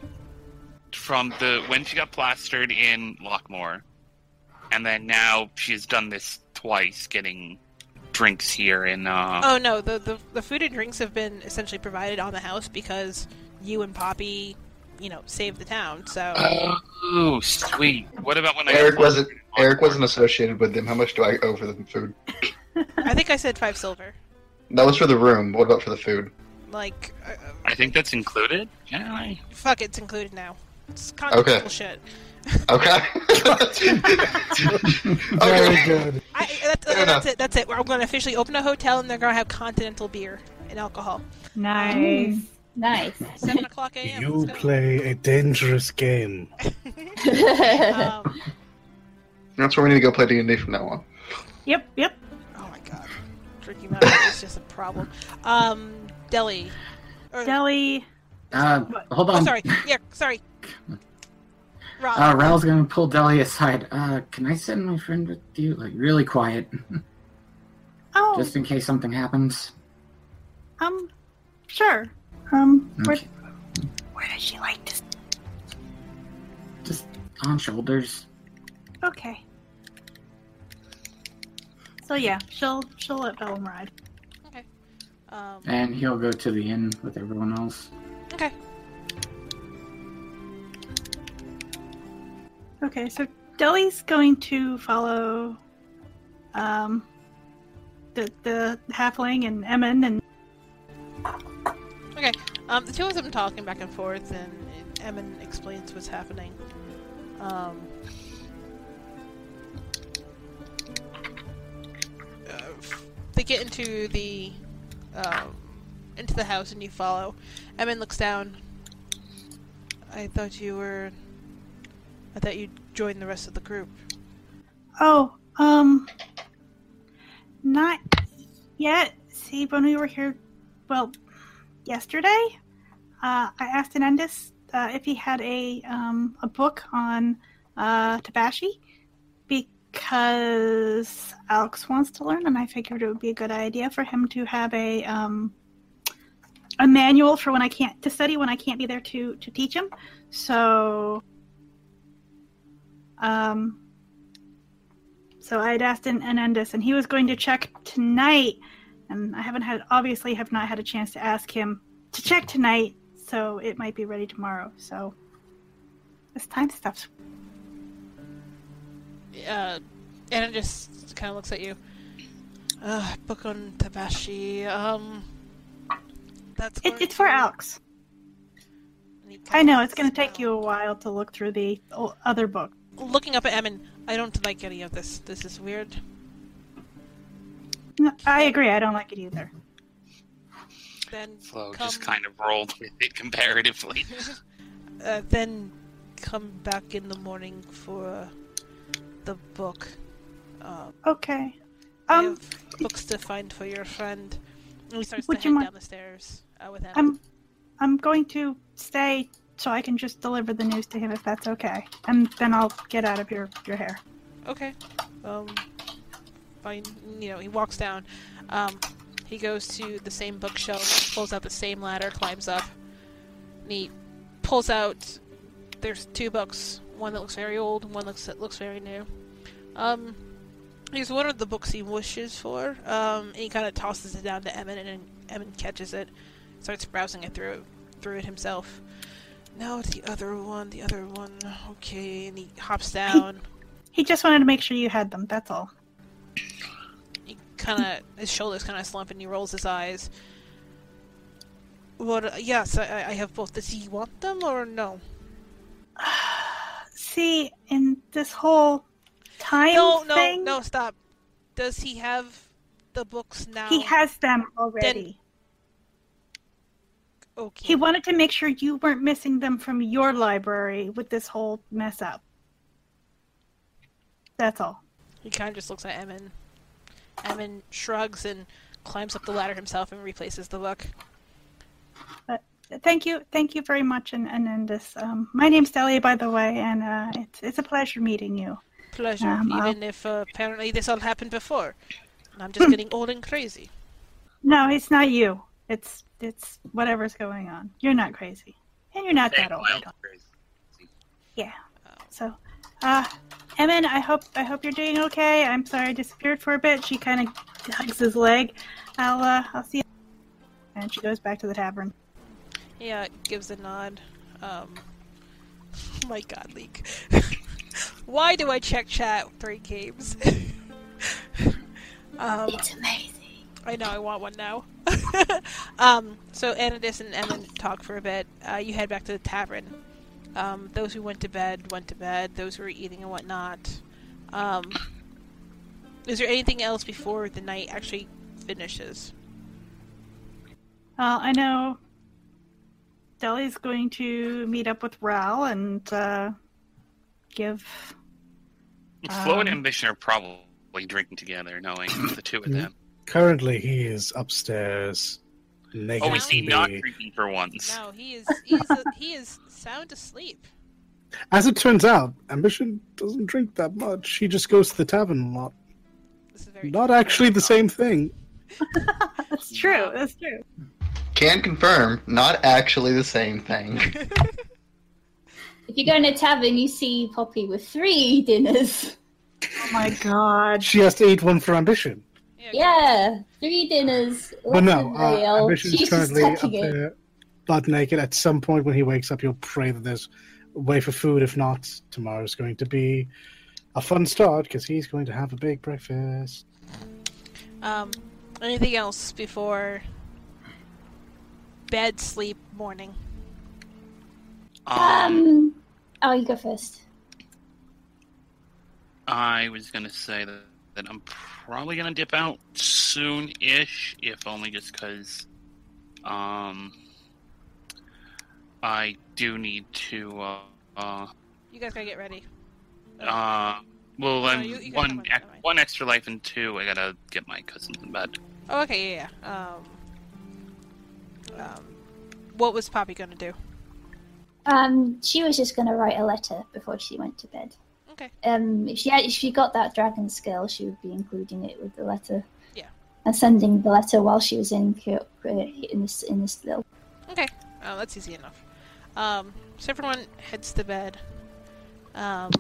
from the when she got plastered in Lockmore, and then now she's done this twice, getting drinks here in. Uh, Oh no, the, the the food and drinks have been essentially provided on the house because you and Poppy, you know, saved the town. So oh, sweet. What about when Eric got wasn't. Eric wasn't associated with them. How much do I owe for the food? I think I said five silver. That was for the room. What about for the food? Like, uh, I think that's included. Yeah. I- fuck, it's included now. It's contextual shit. Okay. Very okay. good. I, that's, Fair that's it. That's it. We're going to officially open a hotel, and they're going to have continental beer and alcohol. Nice. Nice. Seven o'clock a.m. You play a dangerous game. Um, That's where we need to go play D and D from now on. Yep, yep. oh my god, drinking that much is just a problem. Um, Deli. Or, Deli. Uh. Hold oh, on. sorry. Yeah, sorry. Rob. Uh, Raul's gonna pull Deli aside. Uh, can I send my friend with you? Like, really quiet, Oh, just in case something happens. um, sure. Um, where, Okay. where does she like to? Just on shoulders. Okay. So yeah, she'll she'll let Bellum ride. Okay. Um, And he'll go to the inn with everyone else. okay. Okay, so Deli's going to follow um the the halfling and Emin and Okay, Um, the two of them talking back and forth, and Emin explains what's happening. Um, uh, they get into the um, into the house, and you follow. Emin looks down. I thought you were. I thought you'd join the rest of the group. oh um not yet. See, when we were here, well, yesterday, uh, I asked Anandis uh, if he had a um a book on uh Tabashi because Alex wants to learn, and I figured it would be a good idea for him to have a um a manual for when I can't to study when I can't be there to to teach him. So um so I had asked an Anandis, and he was going to check tonight and I haven't had obviously have not had a chance to ask him to check tonight, so it might be ready tomorrow. So this time stuff. Uh, and it just kind of looks at you. Uh, book on Tabashi. Um, that's. It, it's for Alex. I know it's going to take you a while to look through the other book. Looking up at Emin, I don't like any of this. This is weird. No, I agree. I don't like it either. Then Flo come, just kind of rolled with it comparatively. uh, then come back in the morning for uh, the book. Uh, Okay. I Um, have books to find for your friend. And he starts to you head mind- down the stairs uh, with him. I'm I'm going to stay so I can just deliver the news to him if that's okay, and then I'll get out of your your hair. Okay. Um. Fine. You know, he walks down. Um. He goes to the same bookshelf, pulls out the same ladder, climbs up. And he pulls out. There's two books. One that looks very old. One looks that looks very new. Um. He's one of the books he wishes for. Um. And he kind of tosses it down to Emin, and Emin catches it, starts browsing it through through it himself. No, the other one. The other one. Okay. And he hops down. He just wanted to make sure you had them. That's all. he kind of his shoulders kind of slump and he rolls his eyes. What? uh, yes, I, I have both. Does he want them or no? See, in this whole time No, no, thing, no. Stop. Does he have the books now? he has them already. Okay. He wanted to make sure you weren't missing them from your library with this whole mess up. That's all. He kind of just looks at Emin. Emin shrugs and climbs up the ladder himself and replaces the book. Thank you, thank you very much, and and, and this. Um, my name's Delia, by the way, and uh, it's it's a pleasure meeting you. Pleasure, Um, I'll- even if uh, apparently this all happened before. I'm just getting old and crazy. No, it's not you. It's it's whatever's going on. You're not crazy, and you're not that old. I don't- Yeah. So, uh, Emin, I hope I hope you're doing okay. I'm sorry I disappeared for a bit. She kind of hugs his leg. I'll uh, I'll see you. And she goes back to the tavern. Yeah, gives a nod. Um, my God, Leak. Why do I check chat three games? um, It's amazing. I know I want one now. um, so Anadis and Emin talk for a bit. Uh, you head back to the tavern. Um, those who went to bed went to bed. Those who were eating and whatnot. Um, is there anything else before the night actually finishes? Well, I know Deli's going to meet up with Raul and uh, give. Flo and Um, Ambition are probably drinking together, knowing the two of them. Currently, he is upstairs. Oh, naked Oh, is he not TV. drinking for once? No, he is. He's a, he is sound asleep. As it turns out, Ambition doesn't drink that much. He just goes to the tavern a lot. This is very Not actually the same thing. That's true. That's true. Can confirm, not actually the same thing. If you go in a tavern, you see Poppy with three dinners. Oh my god. She has to eat one for Ambition. Yeah, three dinners. But no, lots of uh, ale. Ambition's She's just currently up touching it. there, butt naked. At some point when he wakes up, he'll pray that there's a way for food. If not, tomorrow's going to be a fun start because he's going to have a big breakfast. Um, anything else before bed, sleep, morning? Um, Um, oh, you go first. I was gonna say that, that I'm probably gonna dip out soon-ish, if only just because, um, I do need to, uh, uh, You guys gotta get ready. uh well, No, then you- you one on, ex- one extra life and two, I gotta get my cousins in bed. Oh, okay, yeah, yeah. Um, um, what was Poppy gonna do? Um, she was just going to write a letter before she went to bed. Okay. Um, if she had, if she got that dragon skill, she would be including it with the letter. Yeah. And sending the letter while she was in uh, in this in this little. Okay, uh, that's easy enough. Um, so everyone heads to bed. Um,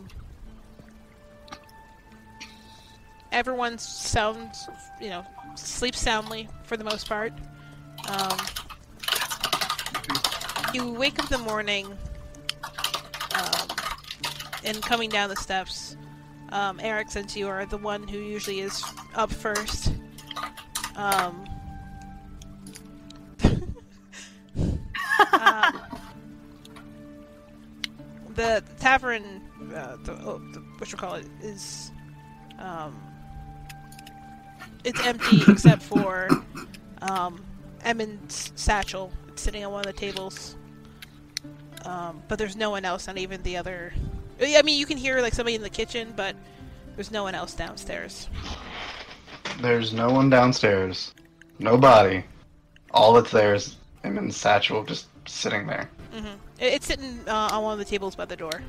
everyone sounds, you know, sleeps soundly for the most part. Um, you wake up in the morning, and coming down the steps, um, Eric, since you are the one who usually is up first, um, um, the tavern, uh, the, oh, the, what you call it, is um, it's empty except for um, Emin's satchel. It's sitting on one of the tables. Um, but there's no one else, not even the other. I mean, you can hear like somebody in the kitchen, but there's no one else downstairs. There's no one downstairs. Nobody. All that's there is him and Satchel just sitting there. hmm It's sitting uh, on one of the tables by the door.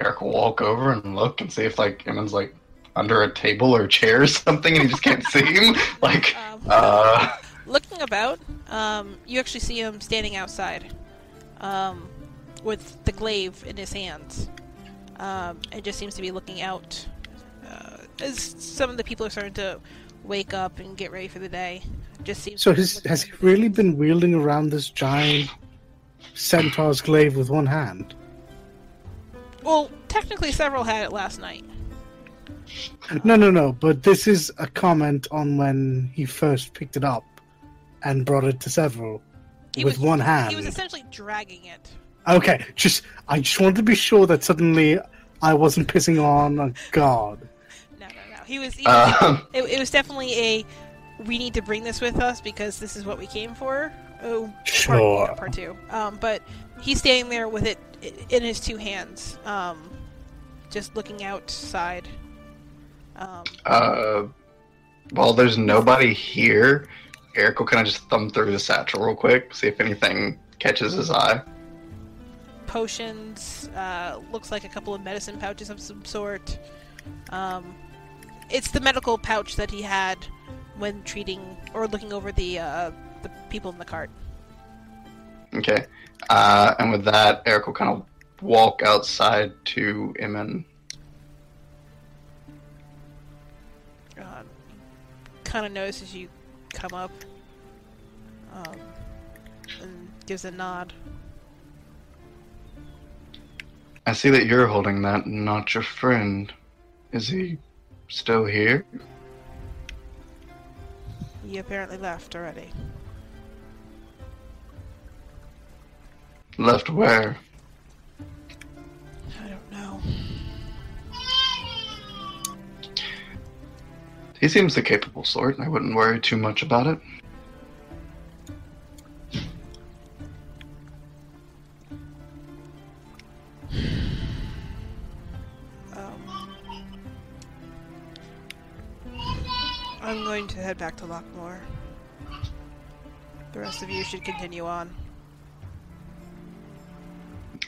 Eric will walk over and look and see if like Emin's like under a table or chair or something and he just can't see him. Like, Um, uh, looking about, um, you actually see him standing outside, um, with the glaive in his hands, um, and just seems to be looking out. Uh, as some of the people are starting to wake up and get ready for the day, just seems. So has he really been wielding around this giant centaur's glaive with one hand? Well, technically, Serval had it last night. No, no, no. But this is a comment on when he first picked it up and brought it to Serval He with was, one hand. He was essentially dragging it. Okay, just I just wanted to be sure that suddenly I wasn't pissing on a god. No, no, no. He was. He was um, it, it was definitely a. We need to bring this with us because this is what we came for. Oh, part, Sure. part two. Um, but he's standing there with it in his two hands, um, just looking outside. Um, uh, while there's nobody here, Eric will kind of just thumb through the satchel real quick, see if anything catches his eye. Potions. Uh, looks like a couple of medicine pouches of some sort. Um, it's the medical pouch that he had when treating or looking over the uh, the people in the cart. Okay. Uh, and with that, Eric will kind of walk outside to Emin. uh, kind of notices you come up um, and gives a nod. I see that you're holding that, not your friend. Is he still here? He apparently left already. Left where? I don't know. He seems the capable sort. I wouldn't worry too much about it. Um, I'm going to head back to Lockmore. The rest of you should continue on.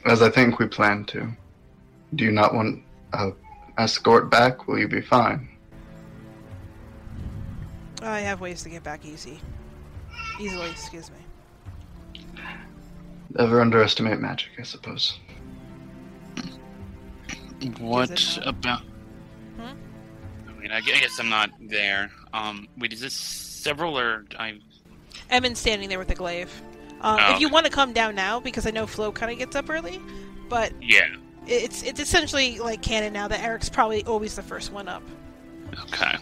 As I think we plan to. Do you not want a escort back? Will you be fine? I have ways to get back easy. Easily, excuse me. Never underestimate magic, I suppose. What about? Hmm? I mean, I guess I'm not there. Um, wait, is this Serval or I? Emin's standing there with the glaive. Um, Oh, if you okay. want to come down now, because I know Flo kind of gets up early, but Yeah. it's it's essentially like canon now that Eric's probably always the first one up. Okay.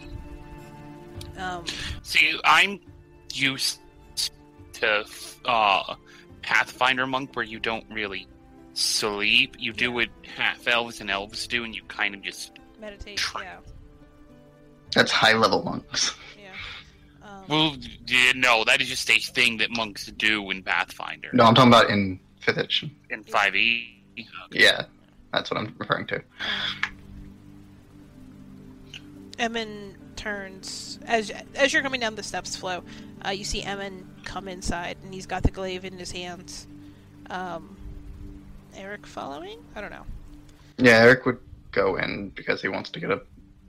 Um, See, I'm used to uh, Pathfinder monk, where you don't really sleep. You do what half elves and elves do, and you kind of just. meditate, Try- yeah, That's high level monks. yeah. Um, Well, yeah, no, that is just a thing that monks do in Pathfinder. No, I'm talking about in 5th edition. In Five E. Yeah, that's what I'm referring to. Emin turns as as you're coming down the steps, Flo. Uh, you see Emin come inside, and he's got the glaive in his hands. Um, Eric following? I don't know. Yeah, Eric would go in because he wants to get a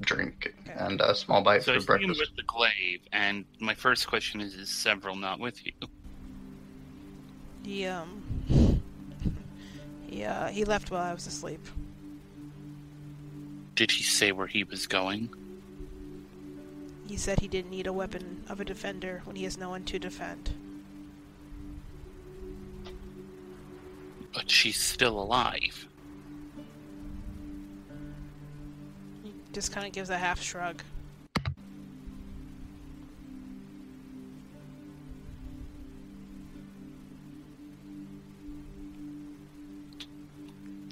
drink Okay. and a small bite So for see him breakfast. with the glaive, and my first question is: Is Serval not with you? He um he uh he left while I was asleep. Did he say where he was going? He said he didn't need a weapon of a defender when he has no one to defend. But she's still alive. He just kind of gives a half shrug.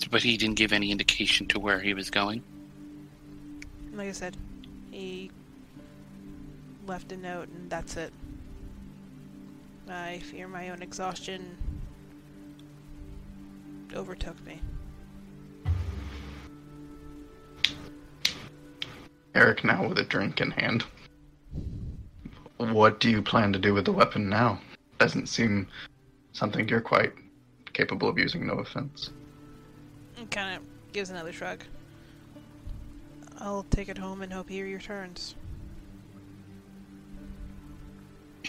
But he didn't give any indication to where he was going. Like I said, he left a note and that's it. I fear my own exhaustion overtook me. Eric now with a drink in hand. What do you plan to do with the weapon now? Doesn't seem something you're quite capable of using, no offense. And kind of gives another shrug. I'll take it home and hope he returns.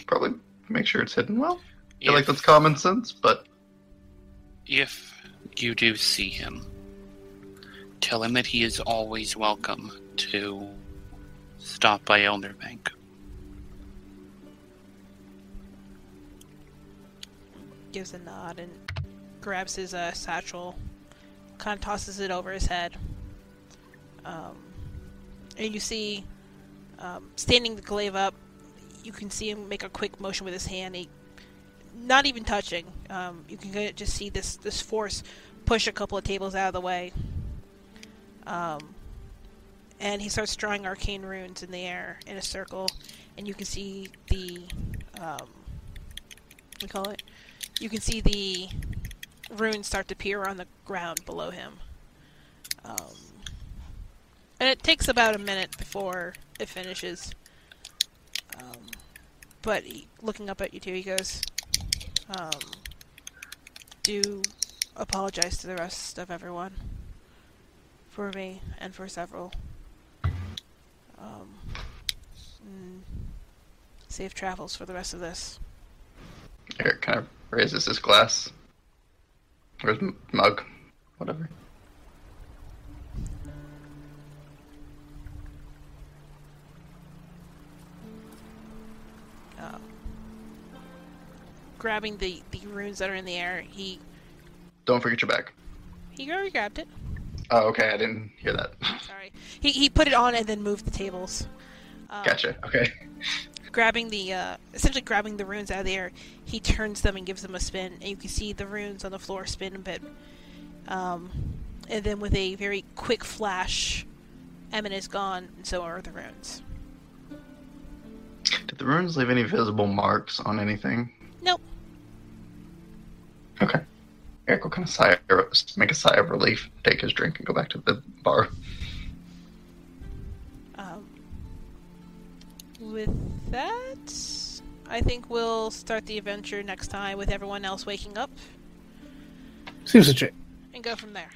Probably make sure it's hidden well. I feel like that's common sense, but If you do see him, tell him that he is always welcome to stop by Elder Bank. Gives a nod and grabs his uh, satchel, kind of tosses it over his head. Um, and you see, um, standing the glaive up, you can see him make a quick motion with his hand. He, not even touching. Um, you can just see this this force push a couple of tables out of the way. Um, and he starts drawing arcane runes in the air in a circle, and you can see the um, you call it? You can see the runes start to appear on the ground below him. Um, and it takes about a minute before it finishes. Um, but he, looking up at you two, he goes, um, "Do apologize to the rest of everyone for me and for Serval. Um, mm, safe travels for the rest of this." Eric kind of raises his glass. Or his mug. Whatever. Grabbing the, the runes that are in the air. He Don't forget your bag. he already grabbed it. Oh, okay, I didn't hear that. Sorry. He he put it on and then moved the tables. Um, Gotcha. Okay. Grabbing the uh, essentially grabbing the runes out of the air, he turns them and gives them a spin, and you can see the runes on the floor spin a bit. Um, and then with a very quick flash, Emin is gone, and so are the runes. Did the runes leave any visible marks on anything? Nope. Okay. Eric will kind of sigh, make a sigh of relief, take his drink, and go back to the bar. Um, with that, I think we'll start the adventure next time with everyone else waking up Seems legit. and go from there.